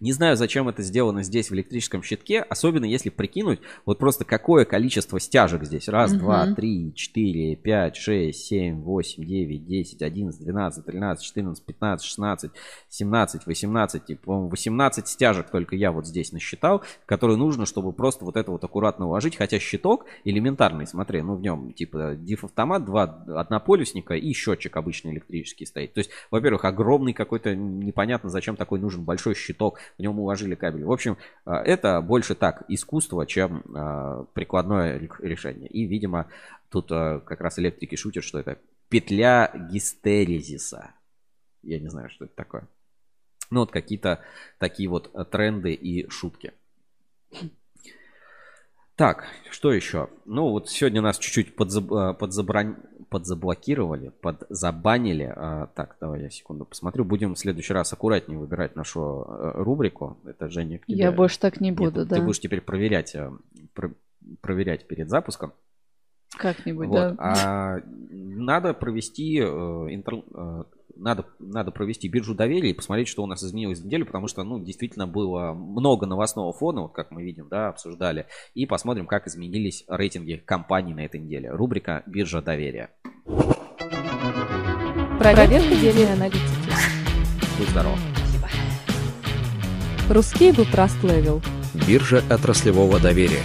Не знаю, зачем это сделано здесь в электрическом щитке, особенно если прикинуть вот просто какое количество стяжек здесь. Раз, угу. два, три, четыре, пять, шесть, семь, восемь, девять, десять, одиннадцать, двенадцать, тринадцать, четырнадцать, пятнадцать, шестнадцать, семнадцать, восемнадцать. И, по-моему, восемнадцать стяжек только я вот здесь насчитал, которые нужно, чтобы просто вот это вот аккуратно уложить. Хотя щиток элементарный, смотри, ну в нем типа диф-автомат, два однополюсника и счетчик обычный электрический стоит. То есть, во-первых, огромный какой-то, непонятно зачем такой нужен большой щиток щиток, в нем уложили кабель. В общем, а, это больше так искусство, чем а, прикладное решение. И, видимо, тут а, как раз электрики шутят, что это петля гистеризиса. Я не знаю, что это такое. Ну, вот какие-то такие вот тренды и шутки. Так, что еще? Ну, вот сегодня нас чуть-чуть подзаб... подзабран подзаблокировали, подзабанили. А, так, давай я секунду посмотрю. Будем в следующий раз аккуратнее выбирать нашу э, рубрику. Это Женя к тебе. Я больше так не буду, Нет, да. Ты будешь теперь проверять, э, про, проверять перед запуском. Как-нибудь, вот. да. А надо провести э, интер, надо, надо провести биржу доверия и посмотреть, что у нас изменилось в неделю, потому что, ну, действительно было много новостного фона, вот как мы видим, да, обсуждали, и посмотрим, как изменились рейтинги компаний на этой неделе. Рубрика «Биржа доверия». Проверка недели аналитики. Будь здоров. Русский был Trust Level. Биржа отраслевого доверия.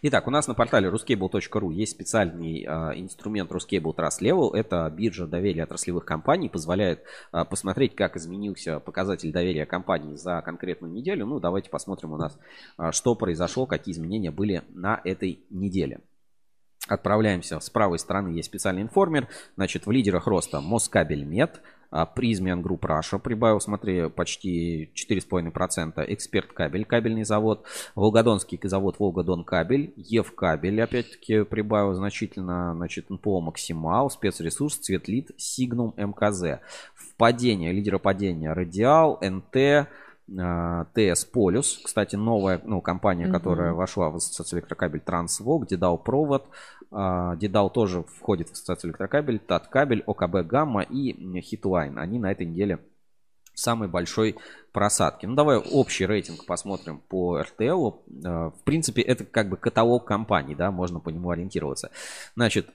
Итак, у нас на портале ruscable.ru есть специальный э, инструмент Ruscable Trust Level. Это биржа доверия отраслевых компаний. Позволяет э, посмотреть, как изменился показатель доверия компании за конкретную неделю. Ну, давайте посмотрим у нас, э, что произошло, какие изменения были на этой неделе. Отправляемся с правой стороны, есть специальный информер. Значит, в лидерах роста Москабельмет, Prysmian Group Russia прибавил, смотри, почти 4,5%. Эксперт кабель, кабельный завод. Волгодонский завод Волгодон кабель. Ев кабель, опять-таки, прибавил значительно. Значит, НПО Максимал, спецресурс, Цветлит, Сигнум, МКЗ. В падении, лидера падения Радиал, НТ, а, ТС Полюс, кстати, новая ну, компания, mm-hmm. которая вошла в ассоциацию электрокабель Трансвок, Дедал Провод, а, Дедал тоже входит в ассоциацию электрокабель, Таткабель, ОКБ Гамма и Хитлайн. Они на этой неделе самой большой просадки. Ну, давай общий рейтинг посмотрим по RTL. А, в принципе, это как бы каталог компаний, да, можно по нему ориентироваться. Значит,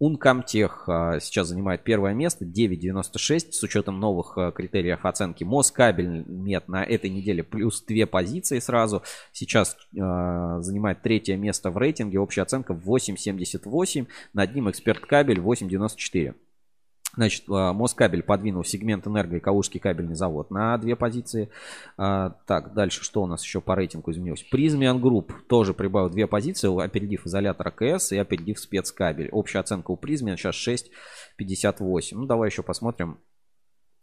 Uncomtech а, сейчас занимает первое место, 9.96 с учетом новых а, критериев оценки. Москабель нет на этой неделе плюс две позиции сразу. Сейчас э, занимает третье место в рейтинге, общая оценка 8.78, над ним эксперт кабель 8.94. Значит, а, Москабель подвинул сегмент энерго и Калужский кабельный завод на две позиции. А, так, дальше что у нас еще по рейтингу изменилось? Prysmian Group тоже прибавил две позиции, опередив изолятор АКС и опередив спецкабель. Общая оценка у Prysmian сейчас 6,58. Ну, давай еще посмотрим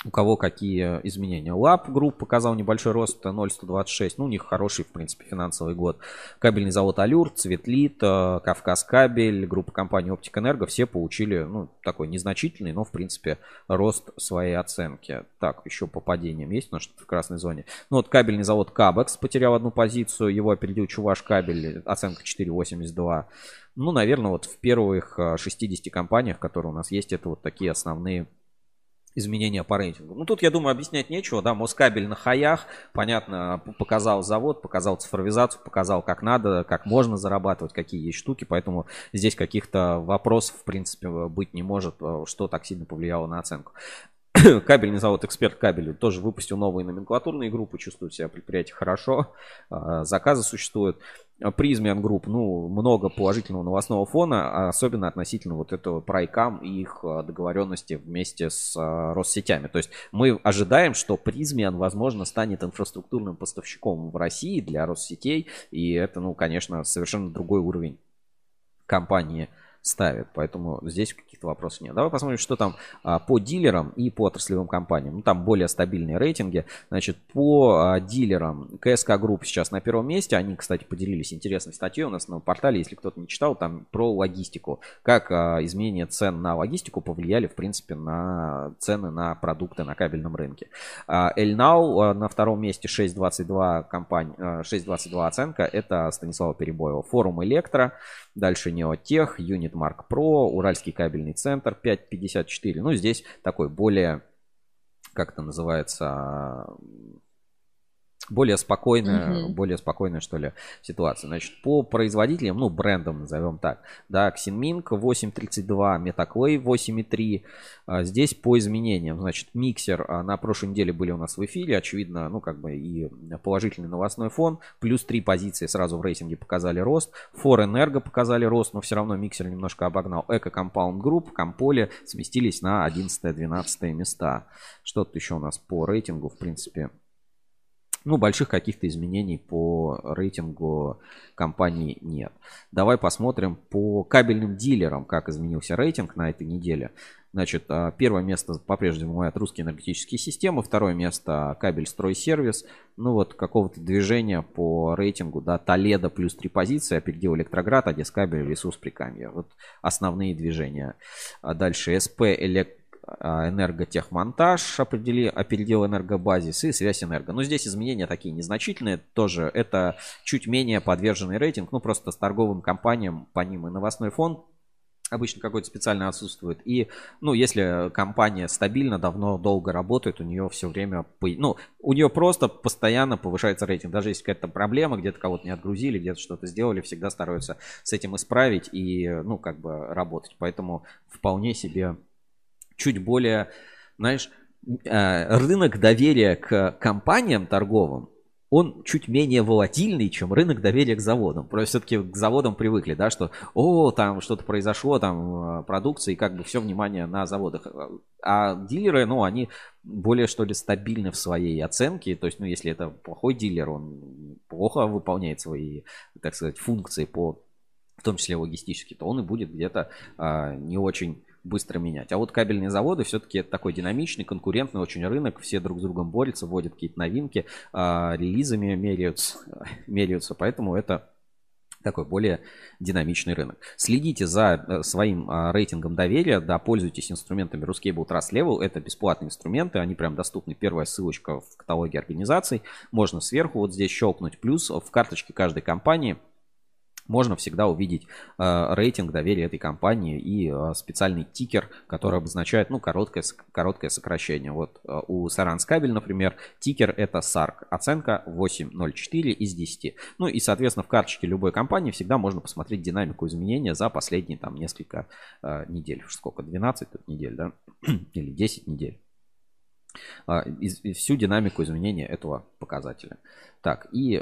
у кого какие изменения. Lapp Group показал небольшой рост 0,126. Ну, у них хороший, в принципе, финансовый год. Кабельный завод Алюр, Цветлит, э, Кавказ Кабель, группа компании Оптик Энерго. Все получили, ну, такой незначительный, но, в принципе, рост своей оценки. Так, еще по падениям есть, потому что в красной зоне. Ну, вот кабельный завод Кабекс потерял одну позицию. Его опередил Чуваш Кабель, оценка 4,82. Ну, наверное, вот в первых 60 э, компаниях, которые у нас есть, это вот такие основные изменения по рейтингу. Ну, тут, я думаю, объяснять нечего, да, Москабель на хаях, понятно, показал завод, показал цифровизацию, показал, как надо, как можно зарабатывать, какие есть штуки, поэтому здесь каких-то вопросов, в принципе, быть не может, э, что так сильно повлияло на оценку. *coughs* Кабельный завод «Эксперт кабель» тоже выпустил новые номенклатурные группы, чувствует себя предприятие хорошо, э, заказы существуют. Prysmian Group, ну, много положительного новостного фона, особенно относительно вот этого PRY-CAM и их а, договоренности вместе с а, Россетями. То есть мы ожидаем, что Prysmian, возможно, станет инфраструктурным поставщиком в России для Россетей, и это, ну, конечно, совершенно другой уровень компании ставит. Поэтому здесь каких-то вопросов нет. Давай посмотрим, что там а, по дилерам и по отраслевым компаниям. Ну, там более стабильные рейтинги. Значит, по а, дилерам КСК Групп сейчас на первом месте. Они, кстати, поделились интересной статьей у нас на портале. Если кто-то не читал, там про логистику. Как а, изменение цен на логистику повлияли, в принципе, на цены на продукты на кабельном рынке. Эльнау на втором месте 6.22 компания, а, 6.22 оценка. Это Станислава Перебоева. Форум Электро. Дальше Неотех, Марк Про, Уральский кабельный центр 554. Ну, здесь такой более, как это называется, более спокойная, угу. более спокойная, что ли, ситуация. Значит, по производителям, ну, брендам назовем так, да, Xinming 8.32, Metaclay 8.3. А, здесь по изменениям, значит, миксер а, на прошлой неделе были у нас в эфире, очевидно, ну, как бы и положительный новостной фон, плюс три позиции сразу в рейтинге показали рост, Energo показали рост, но все равно миксер немножко обогнал. Eco Compound Group, Комполе сместились на 11-12 места. Что тут еще у нас по рейтингу, в принципе, ну, больших каких-то изменений по рейтингу компании нет. Давай посмотрим по кабельным дилерам, как изменился рейтинг на этой неделе. Значит, а, первое место по-прежнему моят русские энергетические системы, второе место кабель стройсервис. Ну вот какого-то движения по рейтингу, да, Толедо плюс три позиции, опередил Электроград, Одескабель, Ресурс Прикамье. Вот основные движения. А дальше СП Элект энерготехмонтаж определи, опередил энергобазис и связь энерго. Но здесь изменения такие незначительные. Тоже это чуть менее подверженный рейтинг. Ну, просто с торговым компаниям по ним и новостной фонд обычно какой-то специально отсутствует. И, ну, если компания стабильно, давно, долго работает, у нее все время, ну, у нее просто постоянно повышается рейтинг. Даже если какая-то проблема, где-то кого-то не отгрузили, где-то что-то сделали, всегда стараются с этим исправить и, ну, как бы работать. Поэтому вполне себе чуть более, знаешь, э, рынок доверия к компаниям торговым, он чуть менее волатильный, чем рынок доверия к заводам. Просто все-таки к заводам привыкли, да, что, о, там что-то произошло, там э, продукция, и как бы все внимание на заводах. А дилеры, ну, они более, что ли, стабильны в своей оценке. То есть, ну, если это плохой дилер, он плохо выполняет свои, так сказать, функции по, в том числе логистически, то он и будет где-то а, не очень быстро менять. А вот кабельные заводы все-таки это такой динамичный, конкурентный очень рынок. Все друг с другом борются, вводят какие-то новинки, а, релизами меряются, *laughs* меряются. Поэтому это такой более динамичный рынок. Следите за э, своим а, рейтингом доверия, да, пользуйтесь инструментами Ruscable Trust Level, это бесплатные инструменты, они прям доступны, первая ссылочка в каталоге организаций, можно сверху вот здесь щелкнуть, плюс в карточке каждой компании можно всегда увидеть э, рейтинг доверия этой компании и э, специальный тикер, который обозначает, ну, короткое, короткое сокращение. Вот э, у Саранскабель, например, тикер это SARC, оценка 8.04 из 10. Ну и, соответственно, в карточке любой компании всегда можно посмотреть динамику изменения за последние там несколько э, недель. Сколько? 12 тут недель, да? *clears throat* Или 10 недель. Э, и, всю динамику изменения этого показателя. Так, и,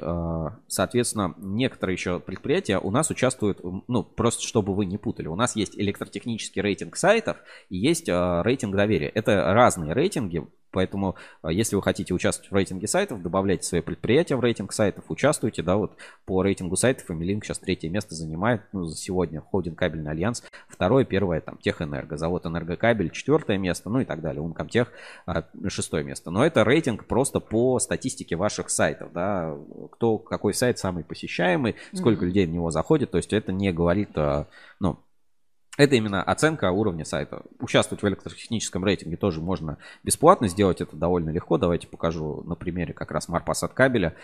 соответственно, некоторые еще предприятия у нас участвуют, ну, просто чтобы вы не путали. У нас есть электротехнический рейтинг сайтов и есть рейтинг доверия. Это разные рейтинги, Поэтому, а, если вы хотите участвовать в рейтинге сайтов, добавляйте свои предприятия в рейтинг сайтов, участвуйте, да, вот по рейтингу сайтов Эмилинк сейчас третье место занимает, ну, за сегодня Холдинг Кабельный Альянс, второе, первое, там, Техэнерго, завод Энергокабель, четвертое место, ну и так далее, Ункомтех, шестое место. Но это рейтинг просто по статистике ваших сайтов, да, кто, какой сайт самый посещаемый, сколько mm-hmm. людей в него заходит, то есть это не говорит, а, ну, это именно оценка уровня сайта. Участвовать в электротехническом рейтинге тоже можно бесплатно, сделать это довольно легко. Давайте покажу на примере как раз Марпас от кабеля.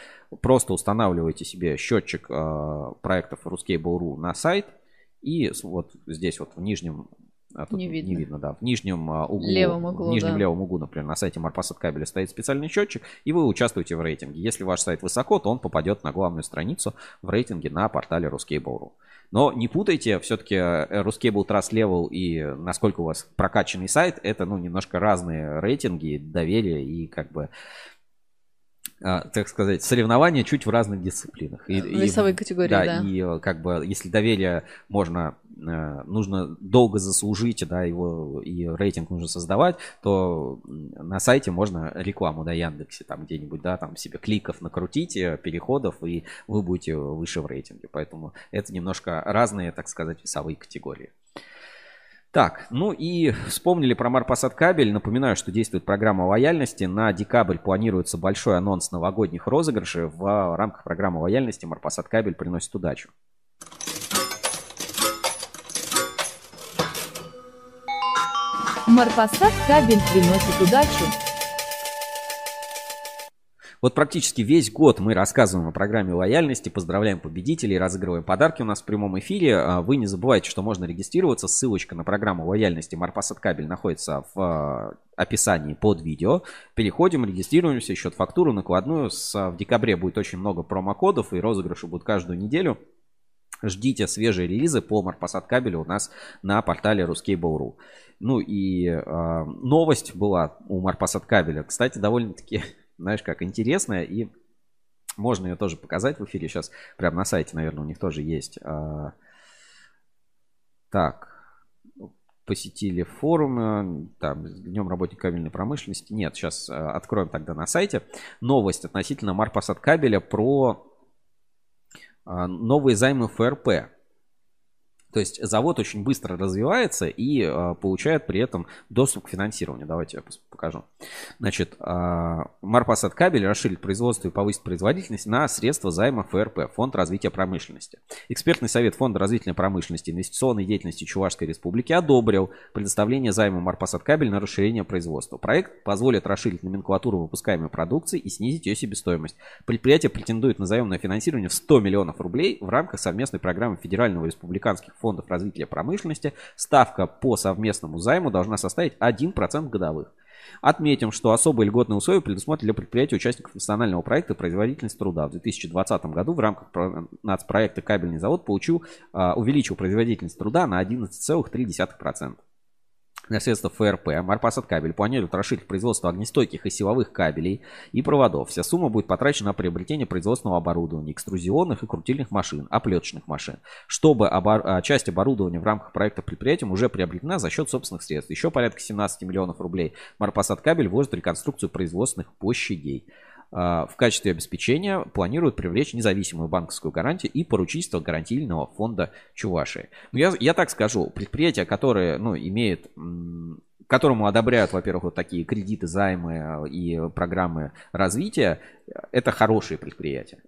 Просто устанавливаете себе счетчик э, проектов Ruscable.ru на сайт. И вот здесь вот в нижнем а тут не видно. Не видно, да. В нижнем а, углу, левом углу, в нижнем да. левом углу, например, на сайте Марпас от кабеля стоит специальный счетчик, и вы участвуете в рейтинге. Если ваш сайт высоко, то он попадет на главную страницу в рейтинге на портале Ruscable.ru. Но не путайте, все-таки э, Ruscable Trust Level и насколько у вас прокачанный сайт, это ну, немножко разные рейтинги, доверие и как бы так сказать, соревнования чуть в разных дисциплинах. И, Весовой категории, да, да. И э, как бы, если доверие можно, э, нужно долго заслужить, да, его и рейтинг нужно создавать, то на сайте можно рекламу, да, Яндексе, там где-нибудь, да, там себе кликов накрутите, переходов, и вы будете выше в рейтинге. Поэтому это немножко разные, так сказать, весовые категории. Так, ну и вспомнили про Марпасад кабель. Напоминаю, что действует программа лояльности. На декабрь планируется большой анонс новогодних розыгрышей. В рамках программы лояльности Марпасад кабель приносит удачу. Марпасад кабель приносит удачу. Вот практически весь год мы рассказываем о программе лояльности, поздравляем победителей, разыгрываем подарки у нас в прямом эфире. А вы не забывайте, что можно регистрироваться. Ссылочка на программу лояльности Марпасад Кабель находится в а, описании под видео. Переходим, регистрируемся, счет фактуру накладную. С, в декабре будет очень много промокодов и розыгрыши будут каждую неделю. Ждите свежие релизы по Марпасад кабелю у нас на портале Ruskable.ru. Ну и э, новость была у Марпасад кабеля. Кстати, довольно-таки знаешь, как интересная, и можно ее тоже показать в эфире. Сейчас прямо на сайте, наверное, у них тоже есть. А, так, посетили форум, там, Днем работника кабельной промышленности. Нет, сейчас а, откроем тогда на сайте. Новость относительно Марпасад кабеля про а, новые займы ФРП. То есть завод очень быстро развивается и э, получает при этом доступ к финансированию. Давайте я покажу. Значит, э, Марпасад кабель расширит производство и повысит производительность на средства займа ФРП, Фонд развития промышленности. Экспертный совет Фонда развития промышленности и инвестиционной деятельности Чувашской республики одобрил предоставление займа Марпасад кабель на расширение производства. Проект позволит расширить номенклатуру выпускаемой продукции и снизить ее себестоимость. Предприятие претендует на заемное финансирование в 100 миллионов рублей в рамках совместной программы федерального республиканских фондов развития промышленности, ставка по совместному займу должна составить 1% годовых. Отметим, что особые льготные условия предусмотрены для предприятий участников национального проекта «Производительность труда». В 2020 году в рамках нацпроекта «Кабельный завод» получил, а, увеличил производительность труда на 11,3%. На средства ФРП Марпасад кабель планирует расширить производство огнестойких и силовых кабелей и проводов. Вся сумма будет потрачена на приобретение производственного оборудования, экструзионных и крутильных машин, оплеточных машин. Чтобы обор... А, часть оборудования в рамках проекта предприятием уже приобретена за счет собственных средств. Еще порядка 17 миллионов рублей Марпасад кабель вложит в реконструкцию производственных площадей. А, в качестве обеспечения планируют привлечь независимую банковскую гарантию и поручительство гарантийного фонда Чувашии. Ну, я, я так скажу, предприятия, которые ну, имеют которому одобряют, во-первых, вот такие кредиты, займы и программы развития, это хорошие предприятия.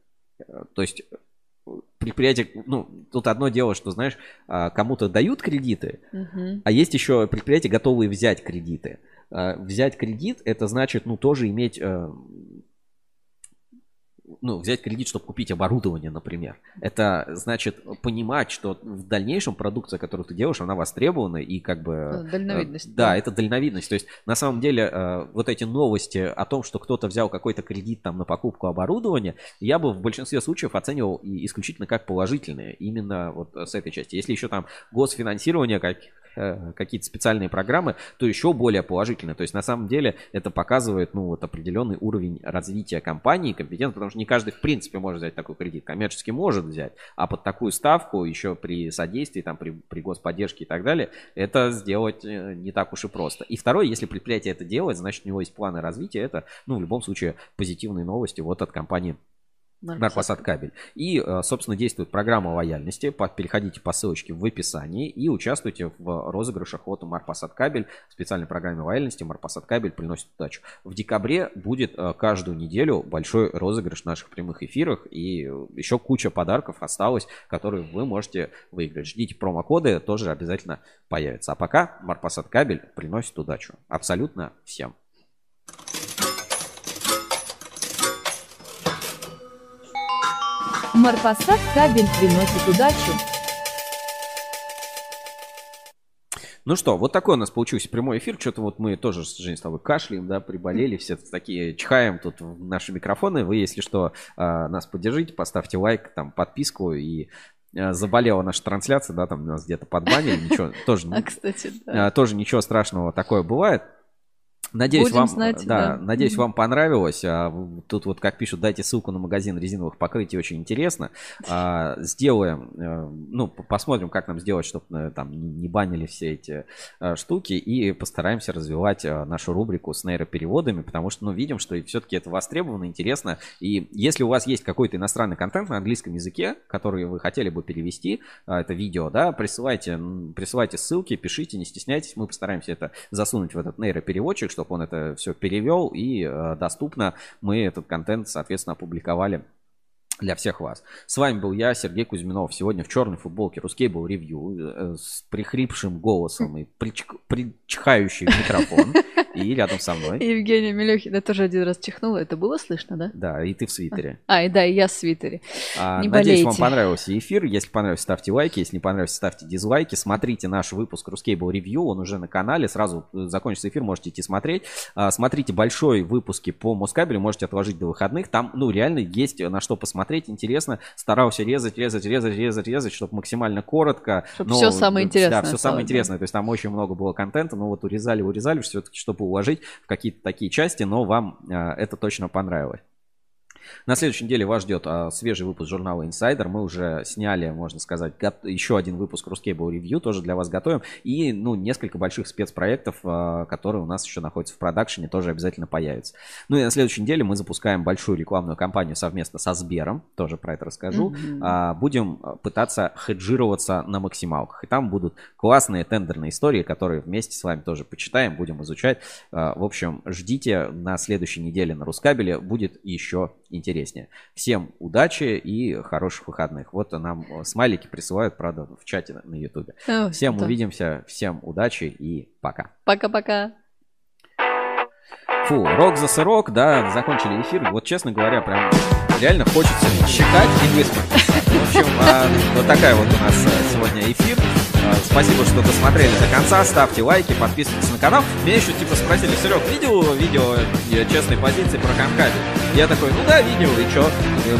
То есть предприятия, ну, тут одно дело, что, знаешь, а, кому-то дают кредиты, uh-huh. а есть еще предприятия, готовые взять кредиты. А, взять кредит, это значит, ну, тоже иметь э, ну, взять кредит, чтобы купить оборудование, например. Это значит понимать, что в дальнейшем продукция, которую ты делаешь, она востребована и как бы... Э, дальновидность. Да, да, это дальновидность. То есть на самом деле э, вот эти новости о том, что кто-то взял какой-то кредит там на покупку оборудования, я бы в большинстве случаев оценивал исключительно как положительные. Именно вот с этой части. Если еще там госфинансирование как э, какие-то специальные программы, то еще более положительно. То есть на самом деле это показывает ну, вот определенный уровень развития компании, компетентности, потому что не каждый в принципе может взять такой кредит. Коммерчески может взять, а под такую ставку еще при содействии, там, при, при господдержке и так далее, это сделать э, не так уж и просто. И второе, если предприятие это делает, значит у него есть планы развития, это ну, в любом случае позитивные новости вот от компании Наркосад кабель. И, э, собственно, действует программа лояльности. Переходите по ссылочке в описании и участвуйте в розыгрышах от Марпасад кабель. В специальной программе лояльности Марпасад кабель приносит удачу. В декабре будет э, каждую неделю большой розыгрыш в наших прямых эфирах. И еще куча подарков осталось, которые вы можете выиграть. Ждите промокоды, тоже обязательно появятся. А пока Марпасад кабель приносит удачу. Абсолютно всем. Марпасад кабель приносит удачу. Ну что, вот такой у нас получился прямой эфир. Что-то вот мы тоже с Женей с тобой кашляем, да, приболели, все такие чихаем тут в наши микрофоны. Вы, если что, а, нас поддержите, поставьте лайк, там, подписку и а, заболела наша трансляция, да, там нас где-то подбанили, ничего, тоже, *laughs* а, кстати, да. тоже ничего страшного такое бывает. Надеюсь, Будем вам, знать, да, да. надеюсь, mm-hmm. вам понравилось. А, тут вот, как пишут, дайте ссылку на магазин резиновых покрытий, очень интересно. А, сделаем, а, ну, посмотрим, как нам сделать, чтобы э, там не банили все эти а, штуки, и постараемся развивать нашу рубрику с нейропереводами, потому что, ну, видим, что все-таки это востребовано, интересно. И если у вас есть какой-то иностранный контент на английском языке, который вы хотели бы перевести, а, это видео, да, присылайте, присылайте ссылки, пишите, не стесняйтесь, мы постараемся это засунуть в этот нейропереводчик, чтобы чтобы он это все перевел и э, доступно мы этот контент, соответственно, опубликовали для всех вас. С вами был я, Сергей Кузьминов. Сегодня в черной футболке Рускейбл ревью э, с прихрипшим голосом и причихающий микрофон. И рядом со мной. *laughs* Евгения Мелехина тоже один раз чихнула. Это было слышно, да? Да, и ты в свитере. А, и да, и я в свитере. А, не надеюсь, болейте. вам понравился эфир. Если понравился, ставьте лайки. Если не понравился, ставьте дизлайки. Смотрите наш выпуск Рускейбл ревью. Он уже на канале. Сразу э, закончится эфир, можете идти смотреть. А, смотрите большой выпуски по Москабелю. Можете отложить до выходных. Там, ну, реально есть на что посмотреть. Интересно. Старался резать, резать, резать, резать, резать, чтобы максимально коротко. Чтобы но, все самое интересное. Да, все самое интересное. То есть там очень много было контента. Но вот урезали, урезали все-таки, чтобы уложить в какие-то такие части, но вам а, это точно понравилось. На следующей неделе вас ждет а, свежий выпуск журнала Insider. Мы уже сняли, можно сказать, еще один выпуск Ruscable Review, тоже для вас готовим. И, ну, несколько больших спецпроектов, а, которые у нас еще находятся в продакшене, тоже обязательно появятся. Ну и на следующей неделе мы запускаем большую рекламную кампанию совместно со Сбером, тоже про это расскажу. Mm-hmm. Будем пытаться хеджироваться на максималках. И там будут классные тендерные истории, которые вместе с вами тоже почитаем, будем изучать. В общем, ждите на следующей неделе на Рускабеле, будет еще интереснее. Всем удачи и хороших выходных. Вот нам смайлики присылают, правда, в чате на ютубе. Всем это... увидимся, всем удачи и пока. Пока-пока. Фу, рок за сырок, да, закончили эфир. Вот, честно говоря, прям реально хочется читать и высмотреться. В общем, а, вот такая вот у нас а, сегодня эфир. А, спасибо, что досмотрели до конца. Ставьте лайки, подписывайтесь на канал. Меня еще типа спросили, Серег, видел видео э, честной позиции про Конкаби? Я такой, ну да, видел, и что?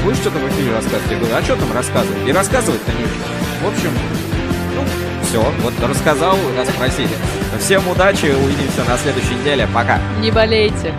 Будешь что-то в эфире рассказывать? Я говорю, а что там рассказывать? И рассказывать-то не В общем, ну, все, вот рассказал, нас спросили. Всем удачи, увидимся на следующей неделе. Пока. Не болейте.